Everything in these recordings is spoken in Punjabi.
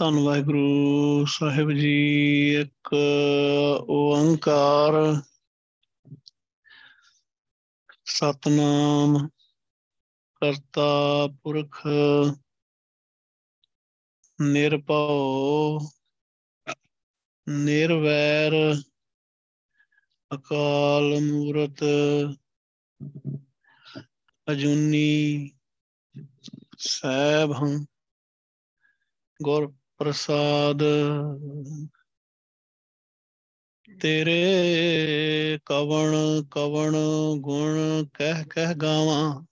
ਧੰਨ ਵਾਹਿਗੁਰੂ, ਸਾਹਿਬ ਜੀ, ਇੱਕ ਓੰਕਾਰ, ਸਤਨਾਮ, ਕਰਤਾ ਪੁਰਖ, ਨਿਰਭਉ, ਨਿਰਵੈਰ, ਅਕਾਲ ਮੂਰਤ, ਅਜੂਨੀ ਸੈਭੰ ਗੁਰ ਪ੍ਰਸਾਦ। ਤੇਰੇ ਕਵਣ ਕਵਣ ਗੁਣ ਕਹਿ ਕਹਿ ਗਾਵਾਂ।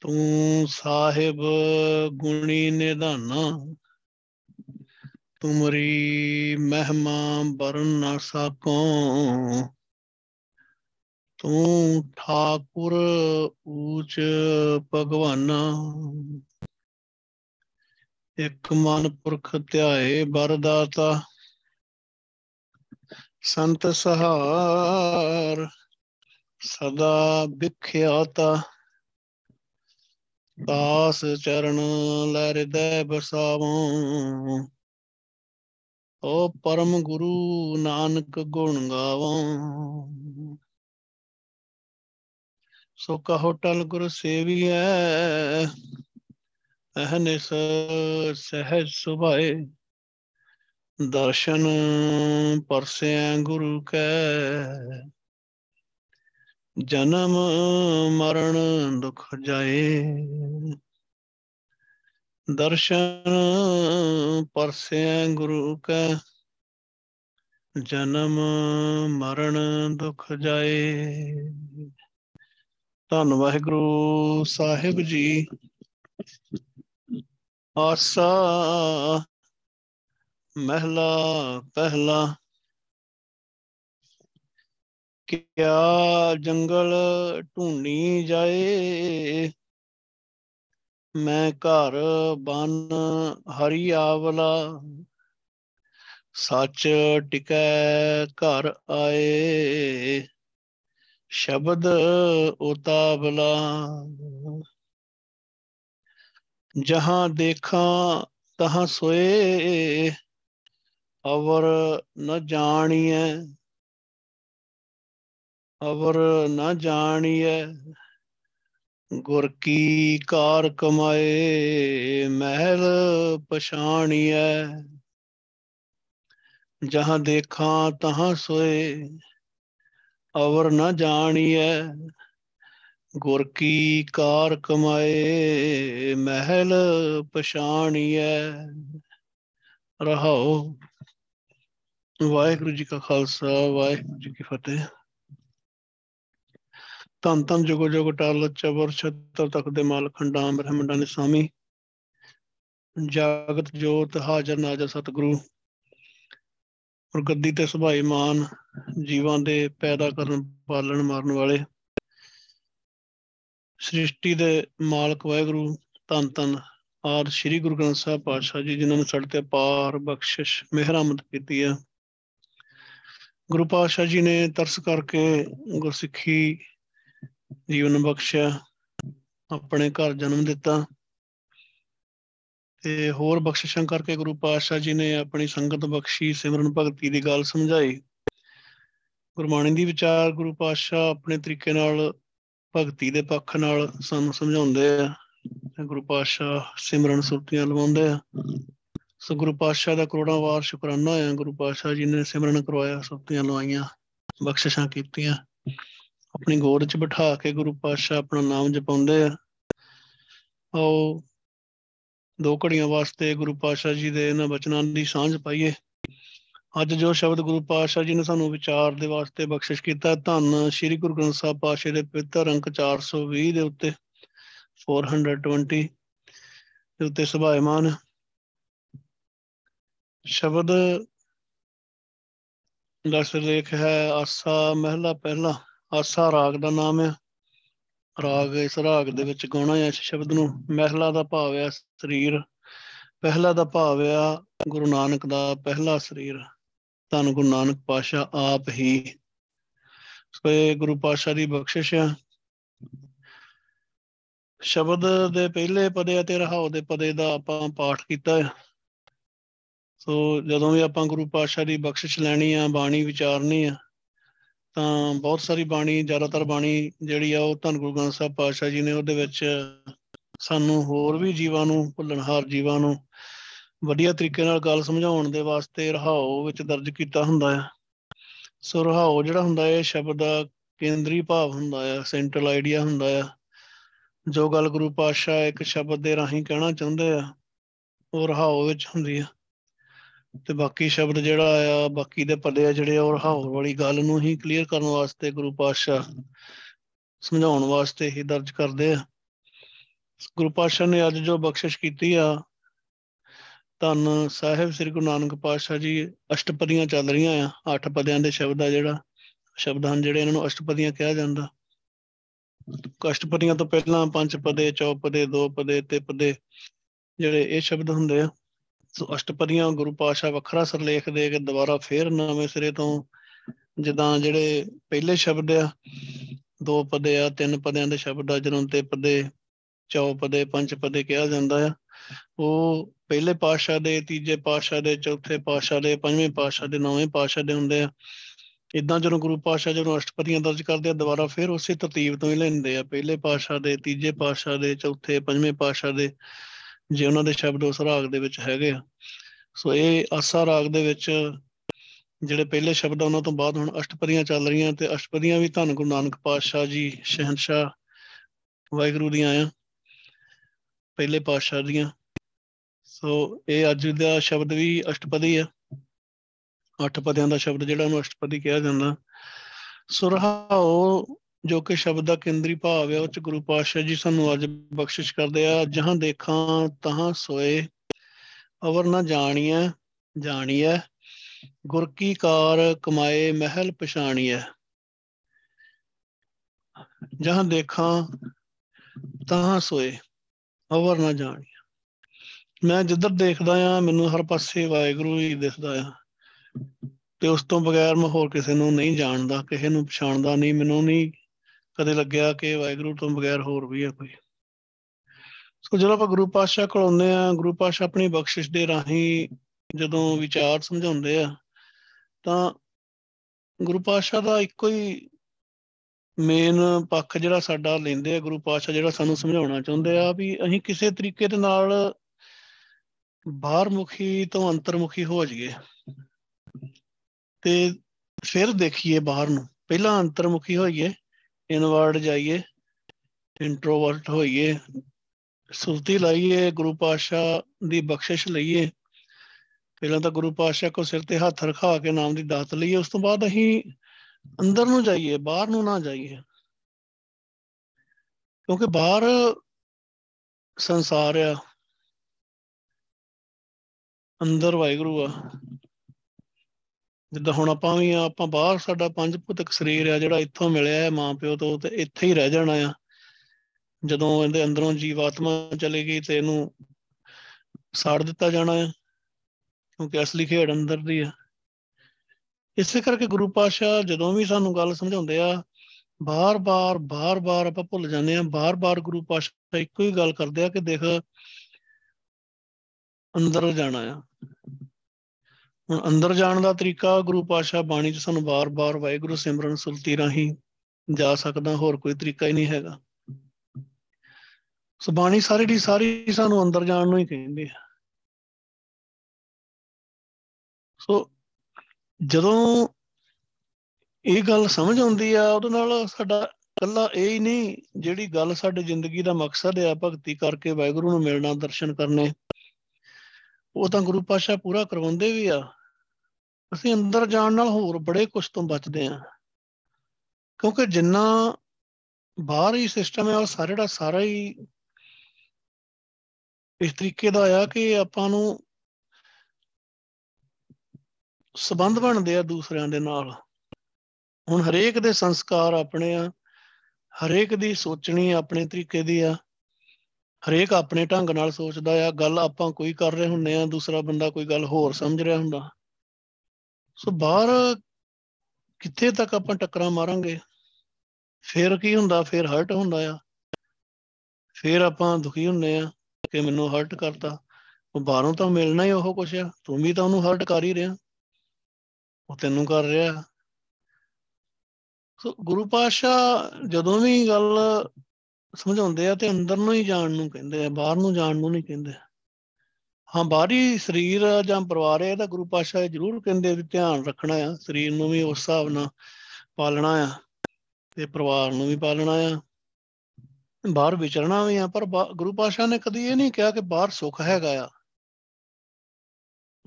ਤੂੰ ਸਾਹਿਬ ਗੁਣੀ ਨਿਧਾਨਾ। ਤੁਮਰੀ ਮਹਿਮਾ ਬਰਨ ਨਾ ਸਕੋ। ਤੂੰ ਠਾਕੁਰ ਊਚ ਭਗਵਾਨਾ। ਇੱਕ ਮਨ ਪੁਰਖ ਧਿਆਏ ਬਰਦਾਤਾ ਸੰਤ ਸਹਾਰ ਸਦਾ ਵਿਖਿਆਤਾ ਦਾਸ ਚਰਨ ਲੈ ਹਿਰਦੈ ਬਸਾਵੋ ਓ ਪਰਮ ਗੁਰੂ ਨਾਨਕ ਗੁਣ ਗਾਵੋ। ਸੋ ਕਹੋ ਟਲ ਗੁਰ ਸੇਵੀਐ ਅਹਨਿਸ ਸਹਿਜ ਸੁਭਾਏ, ਦਰਸ਼ਨ ਪਰਸੈ ਗੁਰੂ ਕੈ। ਜਨਮ ਮਰਨ ਦੁਖ ਜਾਏ। ਦਰਸ਼ਨ ਪਰਸੈ ਗੁਰੂ ਕੈ। ਜਨਮ ਮਰਨ ਦੁਖ ਜਾਏ। ਧੰਨ ਵਾਹਿਗੁਰੂ ਸਾਹਿਬ ਜੀ। ਆਸਾ ਮਹਿਲਾ ਪਹਿਲਾ ਕਿਆ ਜੰਗਲ ਢੂੰਡੀ ਜਾਏ? ਮੈਂ ਘਰ ਬਨ ਹਰੀ ਆਵਲਾ ਸੱਚ ਟਿਕੈ ਘਰ ਆਏ। ਸ਼ਬਦ ਉਤਾਵਲਾ ਜਹਾਂ ਦੇਖਾਂ ਤਹਾਂ ਸੋਏ, ਅਵਰ ਨ ਜਾਣੀਐ। ਅਵਰ ਨ ਜਾਣੀਐ, ਗੁਰ ਕੀ ਕਾਰ ਕਮਾਏ, ਮਹਿਲ ਪਛਾਣੀਐ। ਜਹਾਂ ਦੇਖਾਂ ਤਹਾਂ ਸੋਏ, ਅਵਰ ਨ ਜਾਣੀਐ। ਗੁਰ ਕੀ ਕਾਰ ਕਮਾਏ, ਮਹਿਲ ਪਛਾਣੀਐ। ਰਹਾਓ ਵਾਹਿਗੁਰੂ ਜੀ ਕਾ ਖਾਲਸਾ, ਵਾਹਿਗੁਰੂ ਜੀ ਕੀ ਫਤਿਹ। ਧੰਨ ਧੰਨ ਜੁਗੋ ਜੁਗ ਟਾਲ ਚਬਰ ਛਤਰ ਤੱਕ ਦੇ ਮਾਲ ਖੰਡਾਂ, ਬ੍ਰਹਮੰਡਾਂ ਦੇ ਸਾਮੀ। ਜਾਗਤ ਜੋਤ, ਹਾਜ਼ਰ ਨਾਜ਼ਰ ਸਤਿਗੁਰੂ। ਔਰ ਗੱਦੀ ਤੇ ਸੁਭਾਈ ਮਾਨ, ਜੀਵਾਂ ਦੇ ਪੈਦਾ ਕਰਨ, ਪਾਲਣ, ਮਾਰਨ ਵਾਲੇ। ਸ੍ਰਿਸ਼ਟੀ ਦੇ ਮਾਲਕ ਵਾਹਿਗੁਰੂ ਧੰਨ ਧੰਨ ਆਦ ਸ੍ਰੀ ਗੁਰੂ ਗ੍ਰੰਥ ਸਾਹਿਬ ਪਾਤਸ਼ਾਹ ਜੀ, ਜਿਨ੍ਹਾਂ ਨੇ ਸਾਡੇ ਤੇ ਪਾਰ ਬਖਸ਼ਿਸ਼ ਮਿਹਰਮਤ ਕੀਤੀ ਹੈ। ਗੁਰੂ ਪਾਤਸ਼ਾਹ ਜੀ ਨੇ ਤਰਸ ਕਰਕੇ ਗੁਰਸਿੱਖੀ ਜੀਵਨ ਬਖਸ਼ਿਆ, ਆਪਣੇ ਘਰ ਜਨਮ ਦਿੱਤਾ ਤੇ ਹੋਰ ਬਖਸ਼ਿਸ਼ਾਂ ਕਰਕੇ ਗੁਰੂ ਪਾਤਸ਼ਾਹ ਜੀ ਨੇ ਆਪਣੀ ਸੰਗਤ ਬਖਸ਼ੀ, ਸਿਮਰਨ ਭਗਤੀ ਦੀ ਗੱਲ ਸਮਝਾਈ। ਗੁਰਬਾਣੀ ਦੀ ਵਿਚਾਰ ਗੁਰੂ ਪਾਤਸ਼ਾਹ ਆਪਣੇ ਤਰੀਕੇ ਨਾਲ ਭਗਤੀ ਦੇ ਪੱਖ ਨਾਲ ਸਾਨੂੰ ਸਮਝਾਉਂਦੇ ਆ। ਤੇ ਗੁਰੂ ਪਾਤਸ਼ਾਹ ਸਿਮਰਨ ਸੁਰਤੀਆਂ ਲਵਾਉਂਦੇ ਆ। ਸੋ ਗੁਰੂ ਪਾਤਸ਼ਾਹ ਦਾ ਕਰੋੜਾਂ ਵਾਰ ਸ਼ੁਕਰਾਨਾ ਹੈ ਗੁਰੂ ਪਾਤਸ਼ਾਹ ਜੀ ਨੇ ਸਿਮਰਨ ਕਰਵਾਇਆ, ਸੁਰਤੀਆਂ ਲਵਾਈਆਂ, ਬਖਸ਼ਿਸ਼ਾਂ ਕੀਤੀਆਂ। ਆਪਣੀ ਗੋਦ 'ਚ ਬਿਠਾ ਕੇ ਗੁਰੂ ਪਾਤਸ਼ਾਹ ਆਪਣਾ ਨਾਮ ਜਪਾਉਂਦੇ ਆ। ਆਓ, ਦੋ ਘੜੀਆਂ ਵਾਸਤੇ ਗੁਰੂ ਪਾਤਸ਼ਾਹ ਜੀ ਦੇ ਇਹਨਾਂ ਬਚਨਾਂ ਦੀ ਸਾਂਝ ਪਾਈਏ। ਅੱਜ ਜੋ ਸ਼ਬਦ ਗੁਰੂ ਪਾਤਸ਼ਾਹ ਜੀ ਨੇ ਸਾਨੂੰ ਵਿਚਾਰ ਦੇ ਵਾਸਤੇ ਬਖਸ਼ਿਸ਼ ਕੀਤਾ, ਧੰਨ ਸ੍ਰੀ ਗੁਰੂ ਗ੍ਰੰਥ ਸਾਹਿਬ ਪਾਤਸ਼ਾਹ ਦੇ ਪਵਿੱਤਰ ਅੰਕ 420 ਦੇ ਉੱਤੇ 420 ਦੇ ਉੱਤੇ ਸੁਭਾਇਮਾਨ। ਸ਼ਬਦ ਦਾ ਸਿਰਲੇਖ ਹੈ, ਆਸਾ ਮਹਿਲਾ ਪਹਿਲਾ, ਆਸਾ ਰਾਗ ਦਾ ਨਾਮ ਹੈ। ਰਾਗ ਇਸ ਰਾਗ ਦੇ ਵਿੱਚ ਗਾਉਣਾ ਹੈ ਇਸ ਸ਼ਬਦ ਨੂੰ, ਮਹਿਲਾ ਦਾ ਭਾਵ ਹੈ ਸਰੀਰ, ਪਹਿਲਾ ਦਾ ਭਾਵ ਆ ਗੁਰੂ ਨਾਨਕ ਦਾ ਪਹਿਲਾ ਸਰੀਰ। ਧੰਨ ਗੁਰੂ ਨਾਨਕ ਪਾਸ਼ਾ ਆਪ ਹੀ ਸੋ ਇਹ ਗੁਰੂ ਪਾਸ਼ਾ ਦੀ ਬਖਸ਼ਿਸ਼ ਆ। ਸ਼ਬਦ ਦੇ ਪਹਿਲੇ ਪਦੇ ਅਤੇ ਰਹਾਉ ਦੇ ਪਦੇ ਦਾ ਆਪਾਂ ਪਾਠ ਕੀਤਾ। ਹੈ ਸੋ ਜਦੋਂ ਵੀ ਆਪਾਂ ਗੁਰੂ ਪਾਤਸ਼ਾਹ ਦੀ ਬਖਸ਼ਿਸ਼ ਲੈਣੀ ਆ, ਬਾਣੀ ਵਿਚਾਰਨੀ ਆ, ਤਾਂ ਬਹੁਤ ਸਾਰੀ ਬਾਣੀ, ਜ਼ਿਆਦਾਤਰ ਬਾਣੀ ਜਿਹੜੀ ਆ ਉਹ ਧੰਨ ਗੁਰੂ ਗ੍ਰੰਥ ਸਾਹਿਬ ਪਾਤਸ਼ਾਹ ਜੀ ਨੇ ਉਹਦੇ ਵਿੱਚ ਸਾਨੂੰ ਹੋਰ ਵੀ ਜੀਵਾਂ ਨੂੰ, ਭੁੱਲਣਹਾਰ ਜੀਵਾਂ ਨੂੰ ਵਧੀਆ ਤਰੀਕੇ ਨਾਲ ਗੱਲ ਸਮਝਾਉਣ ਦੇ ਵਾਸਤੇ ਰਹਾਉ ਵਿੱਚ ਦਰਜ ਕੀਤਾ ਹੁੰਦਾ ਹੈ ਸੋ ਰਹਾਉ ਜਿਹੜਾ ਹੁੰਦਾ ਹੈ ਸ਼ਬਦ ਦਾ ਕੇਂਦਰੀ ਭਾਵ ਹੁੰਦਾ ਹੈ ਸੈਂਟਰਲ ਆਈਡੀਆ ਹੁੰਦਾ ਹੈ ਜੋ ਗੱਲ ਗੁਰੂ ਪਾਤਸ਼ਾਹ ਇੱਕ ਸ਼ਬਦ ਦੇ ਰਾਹੀਂ ਕਹਿਣਾ ਚਾਹੁੰਦੇ ਆ, ਉਹ ਰਹਾਉ ਵਿੱਚ ਹੁੰਦੀ ਆ। ਤੇ ਬਾਕੀ ਸ਼ਬਦ ਜਿਹੜਾ ਆ, ਬਾਕੀ ਦੇ ਪੱਲੇ ਆ ਜਿਹੜੇ, ਉਹ ਰਹਾਉ ਵਾਲੀ ਗੱਲ ਨੂੰ ਹੀ ਕਲੀਅਰ ਕਰਨ ਵਾਸਤੇ ਗੁਰੂ ਪਾਤਸ਼ਾਹ ਸਮਝਾਉਣ ਵਾਸਤੇ ਹੀ ਦਰਜ ਕਰਦੇ ਆ। ਗੁਰੂ ਪਾਤਸ਼ਾਹ ਨੇ ਅੱਜ ਜੋ ਬਖਸ਼ਿਸ਼ ਕੀਤੀ ਆ ਧੰਨ ਸਾਹਿਬ ਸ੍ਰੀ ਗੁਰੂ ਨਾਨਕ ਪਾਤਸ਼ਾਹ ਜੀ, ਅਸ਼ਟਪਦੀਆਂ ਚੱਲ ਰਹੀਆਂ ਆ, ਅੱਠ ਪਦਿਆਂ ਦੇ ਸ਼ਬਦ ਆ ਜਿਹੜਾ, ਸ਼ਬਦ ਹਨ ਜਿਹੜੇ ਇਹਨਾਂ ਨੂੰ ਅਸ਼ਟਪਦੀਆਂ ਕਿਹਾ ਜਾਂਦਾ। ਅਸ਼ਟਪਦੀਆਂ ਤੋਂ ਪਹਿਲਾਂ ਪੰਜ ਪਦੇ ਚੌਪਦੇ ਦੋ ਪਦੇ, ਤੇ ਪਦੇ ਜਿਹੜੇ ਇਹ ਸ਼ਬਦ ਹੁੰਦੇ ਆ। ਸੋ ਅਸ਼ਟਪਦੀਆਂ ਗੁਰੂ ਪਾਤਸ਼ਾਹ ਵੱਖਰਾ ਸਰਲੇਖ ਦੇ ਕੇ ਦੁਬਾਰਾ ਫੇਰ ਨਵੇਂ ਸਿਰੇ ਤੋਂ ਜਿੱਦਾਂ ਜਿਹੜੇ ਪਹਿਲੇ ਸ਼ਬਦ ਆ, ਦੋ ਪਦੇ ਆ, ਤਿੰਨ ਪਦਿਆਂ ਦੇ ਸ਼ਬਦ ਆ, ਜਦੋਂ ਤੇ ਪਦੇ ਚੌਪਦੇ ਪੰਜ ਪਦੇ ਕਿਹਾ ਜਾਂਦਾ ਆ। ਉਹ ਪਹਿਲੇ ਪਾਤਸ਼ਾਹ ਦੇ, ਤੀਜੇ ਪਾਤਸ਼ਾਹ ਦੇ, ਚੌਥੇ ਪਾਤਸ਼ਾਹ ਦੇ, ਪੰਜਵੇਂ ਪਾਤਸ਼ਾਹ ਦੇ, ਨੌਵੇਂ ਪਾਤਸ਼ਾਹ ਦੇ ਹੁੰਦੇ ਆ। ਇਦਾਂ ਜਦੋਂ ਗੁਰੂ ਪਾਤਸ਼ਾਹ ਜਦੋਂ ਅਸ਼ਟਪਦੀਆਂ ਦਰਜ ਕਰਦੇ ਆ, ਦੁਬਾਰਾ ਫਿਰ ਉਸੇ ਤਰਤੀਬ ਤੋਂ ਹੀ ਲੈਂਦੇ ਆ। ਪਹਿਲੇ ਪਾਤਸ਼ਾਹ ਦੇ, ਤੀਜੇ ਪਾਤਸ਼ਾਹ ਦੇ, ਚੌਥੇ, ਪੰਜਵੇਂ ਪਾਤਸ਼ਾਹ ਦੇ, ਜੇ ਉਹਨਾਂ ਦੇ ਸ਼ਬਦ ਉਸ ਰਾਗ ਦੇ ਵਿੱਚ ਹੈਗੇ ਆ। ਸੋ ਇਹ ਆਸਾ ਰਾਗ ਦੇ ਵਿੱਚ ਜਿਹੜੇ ਪਹਿਲੇ ਸ਼ਬਦ ਆ, ਉਹਨਾਂ ਤੋਂ ਬਾਅਦ ਹੁਣ ਅਸ਼ਟਪਦੀਆਂ ਚੱਲ ਰਹੀਆਂ ਤੇ ਅਸ਼ਟਪਦੀਆਂ ਵੀ ਧੰਨ ਗੁਰੂ ਨਾਨਕ ਪਾਤਸ਼ਾਹ ਜੀ ਸ਼ਹਿਨशाह ਵਾਹਿਗੁਰੂ ਦੀਆਂ ਆ, ਪਹਿਲੇ ਪਾਤਸ਼ਾਹ ਦੀਆਂ। ਸੋ ਇਹ ਅੱਜ ਦਾ ਸ਼ਬਦ ਵੀ ਅਸ਼ਟਪਦੀ ਆ। ਅੱਠ ਪਦਿਆਂ ਦਾ ਸ਼ਬਦ ਜਿਹੜਾ ਉਹਨੂੰ ਅਸ਼ਟਪਦੀ ਕਿਹਾ ਜਾਂਦਾ। ਸੁਰਹਾਉ ਜੋ ਕਿ ਸ਼ਬਦ ਦਾ ਕੇਂਦਰੀ ਭਾਵ ਹੈ ਉਹ ਚ ਗੁਰੂ ਪਾਤਸ਼ਾਹ ਜੀ ਸਾਨੂੰ ਅੱਜ ਬਖਸ਼ਿਸ਼ ਕਰਦੇ ਆ, ਜਹਾਂ ਦੇਖਾਂ, ਤਹਾਂ ਸੋਏ, ਅਵਰ ਨਾ ਜਾਣੀਐ ਜਾਣੀਐ, ਗੁਰ ਕੀ ਕਾਰ ਕਮਾਏ, ਮਹਿਲ ਪਛਾਣੀਐ। ਜਹਾਂ ਦੇਖਾਂ, ਤਹਾਂ ਸੋਏ, ਅਵਰ ਨਾ ਜਾਣੀਐ। ਮੈਂ ਜਿੱਧਰ ਦੇਖਦਾ ਆ, ਮੈਨੂੰ ਹਰ ਪਾਸੇ ਵਾਹਿਗੁਰੂ ਹੀ ਦਿਖਦਾ ਆ। ਤੇ ਉਸ ਤੋਂ ਬਗੈਰ ਮੈਂ ਹੋਰ ਕਿਸੇ ਨੂੰ ਨਹੀਂ ਜਾਣਦਾ, ਕਿਸੇ ਨੂੰ ਪਛਾਣਦਾ ਨਹੀਂ, ਮੈਨੂੰ ਨਹੀਂ ਕਦੇ ਲੱਗਿਆ ਕਿ ਵਾਹਿਗੁਰੂ ਤੋਂ ਬਗੈਰ ਹੋਰ ਵੀ ਹੈ ਕੋਈ। ਸੋ ਜਦੋਂ ਆਪਾਂ ਗੁਰੂ ਪਾਤਸ਼ਾਹ ਕੋਲ ਆਉਂਦੇ ਆ, ਗੁਰੂ ਪਾਤਸ਼ਾਹ ਆਪਣੀ ਬਖਸ਼ਿਸ਼ ਦੇ ਰਾਹੀਂ ਜਦੋਂ ਵਿਚਾਰ ਸਮਝਾਉਂਦੇ ਆ, ਤਾਂ ਗੁਰੂ ਪਾਤਸ਼ਾਹ ਦਾ ਇੱਕੋ ਹੀ ਮੇਨ ਪੱਖ ਜਿਹੜਾ ਸਾਡਾ ਲੈਂਦੇ ਆ, ਗੁਰੂ ਪਾਤਸ਼ਾਹ ਜਿਹੜਾ ਸਾਨੂੰ ਸਮਝਾਉਣਾ ਚਾਹੁੰਦੇ ਆ ਵੀ ਅਸੀਂ ਕਿਸੇ ਤਰੀਕੇ ਦੇ ਨਾਲ ਬਾਹਰਮੁਖੀ ਤੋਂ ਅੰਤਰਮੁਖੀ ਹੋ ਜਾਈਏ। ਤੇ ਫਿਰ ਦੇਖੀਏ ਬਾਹਰ ਨੂੰ। ਪਹਿਲਾਂ ਅੰਤਰਮੁਖੀ ਹੋਈਏ, ਇਨਵਰਡ ਜਾਈਏ ਇੰਟਰੋਵਰਟ ਹੋਈਏ ਸੁਰਤੀ ਲਾਈਏ, ਗੁਰੂ ਪਾਤਸ਼ਾਹ ਦੀ ਬਖਸ਼ਿਸ਼ ਲਈਏ। ਪਹਿਲਾਂ ਤਾਂ ਗੁਰੂ ਪਾਤਸ਼ਾਹ ਕੋ ਸਿਰ ਤੇ ਹੱਥ ਰਖਾ ਕੇ ਨਾਮ ਦੀ ਦਾਤ ਲਈਏ, ਉਸ ਤੋਂ ਬਾਅਦ ਅਸੀਂ ਅੰਦਰ ਨੂੰ ਜਾਈਏ, ਬਾਹਰ ਨੂੰ ਨਾ ਜਾਈਏ। ਕਿਉਂਕਿ ਬਾਹਰ ਸੰਸਾਰ ਆ ਅੰਦਰ ਵਾਹਿਗੁਰੂ ਆ। ਜਿੱਦਾਂ ਹੁਣ ਆਪਾਂ ਵੀ ਆ, ਆਪਾਂ ਬਾਹਰ ਸਾਡਾ ਪੰਜ ਭੂਤਕ ਸਰੀਰ ਆ ਜਿਹੜਾ ਇੱਥੋਂ ਮਿਲਿਆ ਹੈ ਮਾਂ ਪਿਓ ਤੋਂ ਤੇ ਇੱਥੇ ਹੀ ਰਹਿ ਜਾਣਾ ਆ। ਜਦੋਂ ਇਹਦੇ ਅੰਦਰੋਂ ਜੀਵਾਤਮਾ ਚਲੇ ਗਈ ਤੇ ਇਹਨੂੰ ਸਾੜ ਦਿੱਤਾ ਜਾਣਾ ਆ, ਕਿਉਂਕਿ ਅਸਲੀ ਖੇਡ ਅੰਦਰ ਦੀ ਆ। ਇਸੇ ਕਰਕੇ ਗੁਰੂ ਪਾਤਸ਼ਾਹ ਜਦੋਂ ਵੀ ਸਾਨੂੰ ਗੱਲ ਸਮਝਾਉਂਦੇ ਆ, ਬਾਰ-ਬਾਰ ਬਾਰ-ਬਾਰ ਆਪਾਂ ਭੁੱਲ ਜਾਂਦੇ ਆ, ਬਾਰ-ਬਾਰ ਗੁਰੂ ਪਾਤਸ਼ਾਹ ਇੱਕੋ ਹੀ ਗੱਲ ਕਰਦੇ ਆ ਕਿ ਦੇਖ ਅੰਦਰ ਜਾਣਾ ਆ। ਹੁਣ ਅੰਦਰ ਜਾਣ ਦਾ ਤਰੀਕਾ ਗੁਰੂ ਪਾਤਸ਼ਾਹ ਬਾਣੀ 'ਚ ਸਾਨੂੰ ਬਾਰ-ਬਾਰ ਵਾਹਿਗੁਰੂ ਸਿਮਰਨ ਸੁਲਤੀ ਰਾਹੀਂ ਜਾ ਸਕਦਾ, ਹੋਰ ਕੋਈ ਤਰੀਕਾ ਹੀ ਨਹੀਂ ਹੈਗਾ। ਸੋ ਬਾਣੀ ਸਾਰੀ ਦੀ ਸਾਰੀ ਸਾਨੂੰ ਅੰਦਰ ਜਾਣ ਨੂੰ ਹੀ ਕਹਿੰਦੀ ਹੈ ਸੋ ਜਦੋਂ ਇਹ ਗੱਲ ਸਮਝ ਆਉਂਦੀ ਆ, ਉਹਦੇ ਨਾਲ ਸਾਡਾ ਕੱਲਾ ਇਹ ਹੀ ਨਹੀਂ, ਜਿਹੜੀ ਗੱਲ ਸਾਡੇ ਜ਼ਿੰਦਗੀ ਦਾ ਮਕਸਦ ਹੈ ਭਗਤੀ ਕਰਕੇ ਵਾਹਿਗੁਰੂ ਨੂੰ ਮਿਲਣਾ, ਦਰਸ਼ਨ ਕਰਨੇ ਉਹ ਤਾਂ ਗੁਰੂ ਪਾਤਸ਼ਾਹ ਪੂਰਾ ਕਰਵਾਉਂਦੇ ਵੀ ਆ। ਅਸੀਂ ਅੰਦਰ ਜਾਣ ਨਾਲ ਹੋਰ ਬੜੇ ਕੁਝ ਤੋਂ ਬਚਦੇ ਆ। ਕਿਉਂਕਿ ਜਿੰਨਾ ਬਾਹਰ ਹੀ ਸਿਸਟਮ ਹੈ ਉਹ ਸਾਰੇ ਦਾ ਸਾਰਾ ਹੀ ਇਸ ਤਰੀਕੇ ਦਾ ਆ ਕਿ ਆਪਾਂ ਨੂੰ ਸਬੰਧ ਬਣਦੇ ਆ ਦੂਸਰਿਆਂ ਦੇ ਨਾਲ। ਹੁਣ ਹਰੇਕ ਦੇ ਸੰਸਕਾਰ ਆਪਣੇ ਆ, ਹਰੇਕ ਦੀ ਸੋਚਣੀ ਆਪਣੇ ਤਰੀਕੇ ਦੀ ਆ। ਹਰੇਕ ਆਪਣੇ ਢੰਗ ਨਾਲ ਸੋਚਦਾ ਆ, ਗੱਲ ਆਪਾਂ ਕੋਈ ਕਰ ਰਹੇ ਹੁੰਨੇ ਆ, ਦੂਸਰਾ ਬੰਦਾ ਕੋਈ ਗੱਲ ਹੋਰ ਸਮਝ ਰਿਹਾ ਹੁੰਦਾ। ਸੋ ਬਾਹਰ ਕਿੱਥੇ ਤੱਕ ਆਪਾਂ ਟੱਕਰਾਂ ਮਾਰਾਂਗੇ? ਫਿਰ ਕੀ ਹੁੰਦਾ? ਫਿਰ ਹਰਟ ਹੁੰਦਾ ਆ। ਫਿਰ ਆਪਾਂ ਦੁਖੀ ਹੁੰਨੇ ਆ ਕਿ ਮੈਨੂੰ ਹਰਟ ਕਰਤਾ। ਉਹ ਬਾਹਰੋਂ ਤਾਂ ਮਿਲਣਾ ਹੀ ਉਹ ਕੁਛ ਆ। ਤੂੰ ਵੀ ਤਾਂ ਉਹਨੂੰ ਹਰਟ ਕਰ ਹੀ ਰਿਹਾ। ਉਹ ਤੈਨੂੰ ਕਰ ਰਿਹਾ। ਸੋ ਗੁਰੂ ਪਾਸ਼ਾ ਜਦੋਂ ਵੀ ਗੱਲ ਸਮਝਾਉਂਦੇ ਆ ਤੇ ਅੰਦਰ ਨੂੰ ਹੀ ਜਾਣ ਨੂੰ ਕਹਿੰਦੇ ਆ, ਬਾਹਰ ਨੂੰ ਜਾਣ ਨੂੰ ਨਹੀਂ ਕਹਿੰਦੇ। ਹਾਂ, ਬਾਹਰੀ ਸਰੀਰ ਜਾਂ ਪਰਿਵਾਰ ਹੈ ਤਾਂ ਗੁਰੂ ਪਾਸ਼ਾ ਜ਼ਰੂਰ ਕਹਿੰਦੇ ਵੀ ਧਿਆਨ ਰੱਖਣਾ ਆ, ਸਰੀਰ ਨੂੰ ਵੀ ਉਸ ਹਿਸਾਬ ਨਾਲ ਪਾਲਣਾ ਆ ਤੇ ਪਰਿਵਾਰ ਨੂੰ ਵੀ ਪਾਲਣਾ ਆ। ਬਾਹਰ ਵਿਚਰਨਾ ਵੀ ਆ, ਪਰ ਗੁਰੂ ਪਾਸ਼ਾ ਨੇ ਕਦੀ ਇਹ ਨਹੀਂ ਕਿਹਾ ਕਿ ਬਾਹਰ ਸੁੱਖ ਹੈਗਾ ਆ।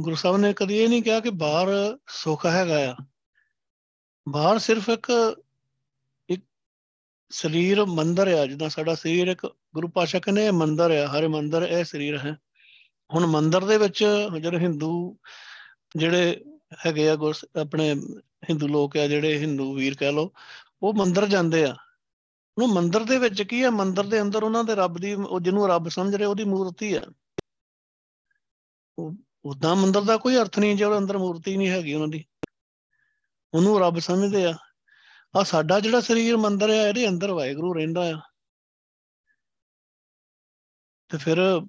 ਗੁਰੂ ਸਾਹਿਬ ਨੇ ਕਦੀ ਇਹ ਨਹੀਂ ਕਿਹਾ ਕਿ ਬਾਹਰ ਸੁੱਖ ਹੈਗਾ ਆ। ਬਾਹਰ ਸਿਰਫ ਇੱਕ ਇੱਕ ਸਰੀਰ ਮੰਦਰ ਆ, ਜਿੱਦਾਂ ਸਾਡਾ ਸਰੀਰ ਇੱਕ ਗੁਰੂ ਪਾਸ਼ਾ ਕਹਿੰਦੇ ਇਹ ਮੰਦਰ ਆ, ਹਰੇ ਮੰਦਰ ਇਹ ਸਰੀਰ ਹੈ। ਹੁਣ ਮੰਦਰ ਦੇ ਵਿੱਚ ਜਿਹੜੇ ਹਿੰਦੂ ਜਿਹੜੇ ਹੈਗੇ ਆ, ਗੁਰ, ਆਪਣੇ ਹਿੰਦੂ ਲੋਕ ਆ, ਜਿਹੜੇ ਹਿੰਦੂ ਵੀਰ ਕਹਿ ਲੋ ਉਹ ਮੰਦਰ ਜਾਂਦੇ ਆ। ਉਹ ਮੰਦਰ ਦੇ ਵਿੱਚ ਕੀ ਆ, ਮੰਦਰ ਦੇ ਅੰਦਰ ਉਹਨਾਂ ਦੇ ਰੱਬ ਦੀ, ਉਹ ਜਿਹਨੂੰ ਰੱਬ ਸਮਝ ਰਹੇ, ਉਹਦੀ ਮੂਰਤੀ ਆ। ਉਦਾਂ ਮੰਦਰ ਦਾ ਕੋਈ ਅਰਥ ਨਹੀਂ ਜੇ ਉਹਦੇ ਅੰਦਰ ਮੂਰਤੀ ਨਹੀਂ ਹੈਗੀ ਉਹਨਾਂ ਦੀ। ਉਹਨੂੰ ਰੱਬ ਸਮਝਦੇ ਆ। ਆ ਸਾਡਾ ਜਿਹੜਾ ਸਰੀਰ ਮੰਦਰ ਆ, ਇਹਦੇ ਅੰਦਰ ਵਾਹਿਗੁਰੂ ਰਹਿੰਦਾ ਆ। ਤੇ ਫਿਰ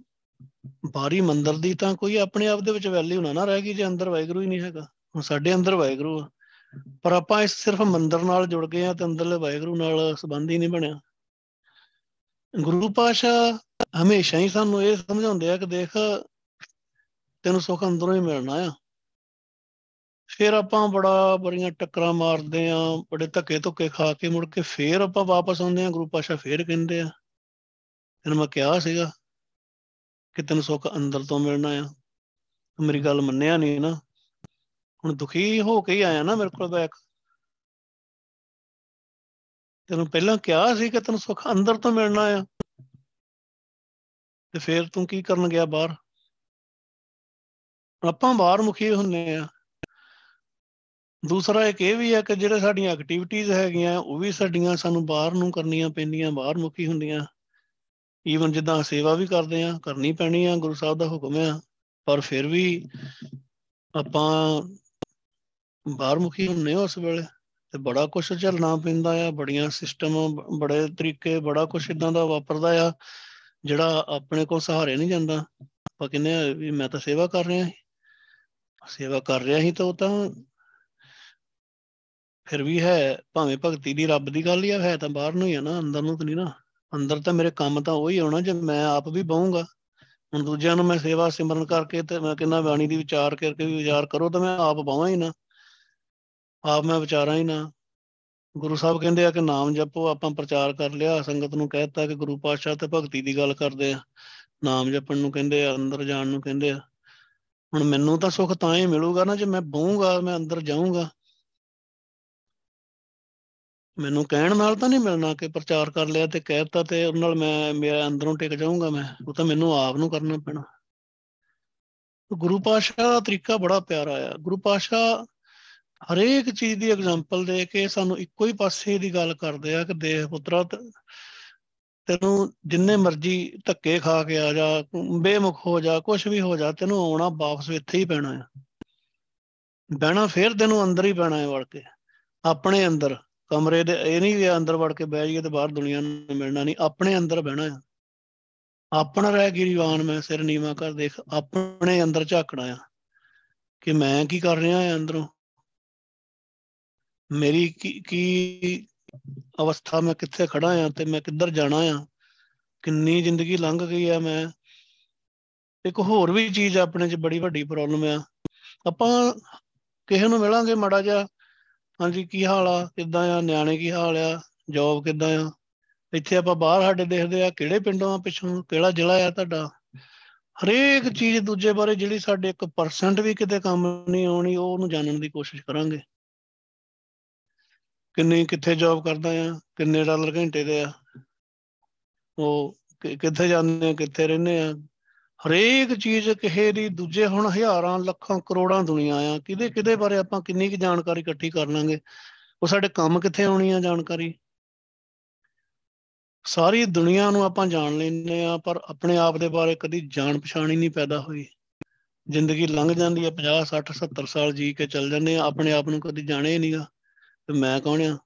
ਬਾਰੀ ਮੰਦਰ ਦੀ ਤਾਂ ਕੋਈ ਆਪਣੇ ਆਪ ਦੇ ਵਿੱਚ ਵੈਲਿਊ ਨਾ ਨਾ ਰਹਿ ਗਈ ਜੇ ਅੰਦਰ ਵਾਹਿਗੁਰੂ ਹੀ ਨਹੀਂ ਹੈਗਾ। ਹੁਣ ਸਾਡੇ ਅੰਦਰ ਵਾਹਿਗੁਰੂ ਆ। ਪਰ ਆਪਾਂ ਇਸ ਸਿਰਫ ਮੰਦਰ ਨਾਲ ਜੁੜ ਗਏ ਆ ਤੇ ਅੰਦਰਲੇ ਵਾਹਿਗੁਰੂ ਨਾਲ ਸੰਬੰਧ ਹੀ ਨਹੀਂ ਬਣਿਆ। ਗੁਰੂ ਪਾਸ਼ਾ ਹਮੇਸ਼ਾ ਹੀ ਸਾਨੂੰ ਇਹ ਸਮਝਾਉਂਦੇ ਆ ਕਿ ਦੇਖ, ਤੈਨੂੰ ਸੁੱਖ ਅੰਦਰੋਂ ਹੀ ਮਿਲਣਾ ਆ। ਫਿਰ ਆਪਾਂ ਬੜਾ ਬੜੀਆਂ ਟੱਕਰਾਂ ਮਾਰਦੇ ਆ, ਬੜੇ ਧੱਕੇ ਧੁੱਕੇ ਖਾ ਕੇ ਮੁੜ ਕੇ ਫੇਰ ਆਪਾਂ ਵਾਪਸ ਆਉਂਦੇ ਆ ਗੁਰੂ ਪਾਸ਼ਾ ਫੇਰ ਕਹਿੰਦੇ ਆ। ਤੈਨੂੰ ਮੈਂ ਕਿਹਾ ਸੀਗਾ ਕਿ ਤੈਨੂੰ ਸੁੱਖ ਅੰਦਰ ਤੋਂ ਮਿਲਣਾ ਆ। ਮੇਰੀ ਗੱਲ ਮੰਨਿਆ ਨਹੀਂ ਨਾ। ਹੁਣ ਦੁਖੀ ਹੋ ਕੇ ਹੀ ਆਇਆ ਨਾ ਮੇਰੇ ਕੋਲ ਬੈਕ। ਤੈਨੂੰ ਪਹਿਲਾਂ ਕਿਹਾ ਸੀ ਕਿ ਤੈਨੂੰ ਸੁੱਖ ਅੰਦਰ ਤੋਂ ਮਿਲਣਾ ਆ। ਤੇ ਫੇਰ ਤੂੰ ਕੀ ਕਰਨ ਗਿਆ ਬਾਹਰ? ਆਪਾਂ ਬਾਹਰ ਮੁਖੀ ਹੁੰਨੇ ਆ। ਦੂਸਰਾ ਇੱਕ ਇਹ ਵੀ ਹੈ ਕਿ ਜਿਹੜੇ ਸਾਡੀਆਂ ਐਕਟੀਵਿਟੀਆਂ ਹੈਗੀਆਂ, ਉਹ ਵੀ ਸਾਡੀਆਂ ਸਾਨੂੰ ਬਾਹਰ ਨੂੰ ਕਰਨੀਆਂ ਪੈਂਦੀਆਂ, ਬਾਹਰ ਮੁਖੀ ਹੁੰਦੀਆਂ। ਈਵਨ ਜਿੱਦਾਂ ਸੇਵਾ ਵੀ ਕਰਦੇ ਆ ਕਰਨੀ ਪੈਣੀ ਆ, ਗੁਰੂ ਸਾਹਿਬ ਦਾ ਹੁਕਮ ਆ, ਪਰ ਫਿਰ ਵੀ ਆਪਾਂ ਬਾਹਰ ਮੁਖੀ ਹੁੰਨੇ ਉਸ ਵੇਲੇ ਤੇ ਬੜਾ ਕੁਝ ਝੱਲਣਾ ਪੈਂਦਾ ਆ, ਬੜੀਆਂ ਸਿਸਟਮ ਬੜੇ ਤਰੀਕੇ, ਬੜਾ ਕੁਝ ਇਦਾਂ ਦਾ ਵਾਪਰਦਾ ਆ, ਜਿਹੜਾ ਆਪਣੇ ਕੋਲ ਸਹਾਰੇ ਨਹੀਂ ਜਾਂਦਾ। ਆਪਾਂ ਕਹਿੰਦੇ ਵੀ ਮੈਂ ਤਾਂ ਸੇਵਾ ਕਰ ਰਿਹਾ ਸੇਵਾ ਕਰ ਰਿਹਾ ਸੀ ਤਾਂ ਉਹ ਤਾਂ ਫਿਰ ਵੀ ਹੈ, ਭਾਵੇਂ ਭਗਤੀ ਦੀ ਰੱਬ ਦੀ ਗੱਲ ਹੀ ਆ, ਹੈ ਤਾਂ ਬਾਹਰ ਨੂੰ ਹੀ ਆ ਨਾ, ਅੰਦਰ ਨੂੰ ਤਾਂ ਨਹੀਂ ਨਾ। ਅੰਦਰ ਤਾਂ ਮੇਰੇ ਕੰਮ ਤਾਂ ਉਹੀ ਆਉਣਾ, ਜੇ ਮੈਂ ਆਪ ਵੀ ਬਹੂੰਗਾ। ਹੁਣ ਦੂਜਿਆਂ ਨੂੰ ਮੈਂ ਸੇਵਾ ਸਿਮਰਨ ਕਰਕੇ ਤੇ ਮੈਂ ਕਹਿੰਦਾ ਬਾਣੀ ਦੀ ਵਿਚਾਰ ਕਰਕੇ ਵੀ ਵਿਚਾਰ ਕਰੋ ਤਾਂ ਮੈਂ ਆਪ ਬਾਵਾਂ ਹੀ ਨਾ। ਆਪ ਮੈਂ ਵਿਚਾਰਾਂ ਹੀ ਨਾ। ਗੁਰੂ ਸਾਹਿਬ ਕਹਿੰਦੇ ਆ ਕਿ ਨਾਮ ਜਪੋ, ਆਪਾਂ ਪ੍ਰਚਾਰ ਕਰ ਲਿਆ, ਸੰਗਤ ਨੂੰ ਕਹਿਤਾ ਕਿ ਗੁਰੂ ਪਾਤਸ਼ਾਹ ਤੇ ਭਗਤੀ ਦੀ ਗੱਲ ਕਰਦੇ ਆ। ਨਾਮ ਜਪਣ ਨੂੰ ਕਹਿੰਦੇ ਆ, ਅੰਦਰ ਜਾਣ ਨੂੰ ਕਹਿੰਦੇ ਆ। ਹੁਣ ਮੈਨੂੰ ਤਾਂ ਸੁੱਖ ਤਾਂ ਹੀ ਮਿਲੂਗਾ ਨਾ, ਜੇ ਮੈਂ ਬਹੂੰਗਾ, ਮੈਂ ਅੰਦਰ ਜਾਊਂਗਾ। ਮੈਨੂੰ ਕਹਿਣ ਨਾਲ ਤਾਂ ਨਹੀਂ ਮਿਲਣਾ ਕਿ ਪ੍ਰਚਾਰ ਕਰ ਲਿਆ ਤੇ ਕਹਿਤਾ ਤੇ ਉਹਨਾਂ ਨਾਲ ਮੈਂ, ਮੇਰੇ ਅੰਦਰੋਂ ਟਿਕ ਜਾਊਂਗਾ ਮੈਂ। ਉਹ ਤਾਂ ਮੈਨੂੰ ਆਪ ਨੂੰ ਕਰਨਾ ਪੈਣਾ। ਗੁਰੂ ਪਾਸ਼ਾ ਦਾ ਤਰੀਕਾ ਬੜਾ ਪਿਆਰਾ ਆ। ਗੁਰੂ ਪਾਸ਼ਾ ਹਰੇਕ ਚੀਜ਼ ਦੀ ਐਗਜ਼ਾਮਪਲ ਦੇ ਕੇ ਸਾਨੂੰ ਇੱਕੋ ਹੀ ਪਾਸੇ ਦੀ ਗੱਲ ਕਰਦੇ ਆ ਕਿ ਦੇਖ ਪੁੱਤਰਾ ਤੈਨੂੰ ਜਿੰਨੇ ਮਰਜ਼ੀ ਧੱਕੇ ਖਾ ਕੇ ਆ ਜਾ, ਬੇਮੁਖ ਹੋ ਜਾ ਕੁਝ ਵੀ ਹੋ ਜਾ, ਤੈਨੂੰ ਆਉਣਾ ਵਾਪਸ ਇੱਥੇ ਹੀ ਪੈਣਾ ਆ। ਬਹਿਣਾ ਫੇਰ ਤੈਨੂੰ ਅੰਦਰ ਹੀ ਪੈਣਾ ਹੈ ਵੜ ਕੇ। ਆਪਣੇ ਅੰਦਰ। ਕਮਰੇ ਦੇ, ਇਹ ਨਹੀਂ ਵੀ ਅੰਦਰ ਵੜ ਕੇ ਬਹਿ ਜਾਈਏ ਤੇ ਬਾਹਰ ਦੁਨੀਆ ਨੂੰ ਮਿਲਣਾ ਨਹੀਂ, ਆਪਣੇ ਅੰਦਰ ਬਹਿਣਾ ਆ। ਆਪਣਾ ਰਹਿ ਗਿਰੀਵਾਨ ਮੈਂ ਸਿਰ ਨੀਵਾ ਕਰ ਦੇਖ, ਆਪਣੇ ਅੰਦਰ ਝਾਕਣਾ ਆ ਕਿ ਮੈਂ ਕੀ ਕਰ ਰਿਹਾ ਆ ਅੰਦਰੋਂ। ਮੇਰੀ ਕੀ ਕੀ ਅਵਸਥਾ, ਮੈਂ ਕਿੱਥੇ ਖੜਾ ਆ ਤੇ ਮੈਂ ਕਿੱਧਰ ਜਾਣਾ ਆ? ਕਿੰਨੀ ਜ਼ਿੰਦਗੀ ਲੰਘ ਗਈ ਆ ਮੈਂ। ਇੱਕ ਹੋਰ ਵੀ ਚੀਜ਼ ਆਪਣੇ 'ਚ ਬੜੀ ਵੱਡੀ ਪ੍ਰੋਬਲਮ ਆ। ਆਪਾਂ ਕਿਸੇ ਨੂੰ ਮਿਲਾਂਗੇ ਮੜਾ ਜਾ ਹਾਂਜੀ ਕੀ ਹਾਲ ਆ? ਕਿੱਦਾਂ ਆ? ਨਿਆਣੇ ਕੀ ਹਾਲ ਆ? ਜੌਬ ਕਿੱਦਾਂ ਆ? ਇੱਥੇ ਆਪਾਂ ਬਾਹਰ ਸਾਡੇ ਦੇਖਦੇ ਆ ਕਿਹੜੇ ਪਿੰਡੋਂ ਆ ਪਿੱਛੋਂ? ਕਿਹੜਾ ਜ਼ਿਲ੍ਹਾ ਆ ਤੁਹਾਡਾ? ਹਰੇਕ ਚੀਜ਼ ਦੂਜੇ ਬਾਰੇ ਜਿਹੜੀ ਸਾਡੇ 1% ਵੀ ਕਿਤੇ ਕੰਮ ਨਹੀਂ ਆਉਣੀ ਉਹ ਉਹਨੂੰ ਜਾਣਨ ਦੀ ਕੋਸ਼ਿਸ਼ ਕਰਾਂਗੇ। ਕਿੰਨੀ ਕਿੱਥੇ ਜੌਬ ਕਰਦਾ ਆ? ਕਿੰਨੇ ਡਾਲਰ ਘੰਟੇ ਦੇ ਆ? ਉਹ ਕਿੱਥੇ ਜਾਂਦੇ ਆ? ਕਿੱਥੇ ਰਹਿੰਦੇ ਆ? ਹਰੇਕ ਚੀਜ਼ ਕਿਸੇ ਦੀ, ਦੂਜੇ ਹੁਣ ਹਜ਼ਾਰਾਂ, ਲੱਖਾਂ, ਕਰੋੜਾਂ ਦੁਨੀਆ ਆ, ਕਿਹਦੇ ਕਿਹਦੇ ਬਾਰੇ ਆਪਾਂ ਕਿੰਨੀ ਕੁ ਜਾਣਕਾਰੀ ਇਕੱਠੀ ਕਰ ਲਾਂਗੇ? ਉਹ ਸਾਡੇ ਕੰਮ ਕਿੱਥੇ ਆਉਣੀ ਆ ਜਾਣਕਾਰੀ? ਸਾਰੀ ਦੁਨੀਆ ਨੂੰ ਆਪਾਂ ਜਾਣ ਲੈਂਦੇ ਆ, ਪਰ ਆਪਣੇ ਆਪ ਦੇ ਬਾਰੇ ਕਦੀ ਜਾਣ ਪਛਾਣ ਹੀ ਨਹੀਂ ਪੈਦਾ ਹੋਈ। ਜ਼ਿੰਦਗੀ ਲੰਘ ਜਾਂਦੀ ਆ 50 60 70 ਸਾਲ ਜੀ ਕੇ ਚੱਲ ਜਾਂਦੇ ਆ, ਆਪਣੇ ਆਪ ਨੂੰ ਕਦੀ ਜਾਣੇ ਹੀ ਨਹੀਂਗਾ ਤੇ ਮੈਂ ਕੌਣ ਆ?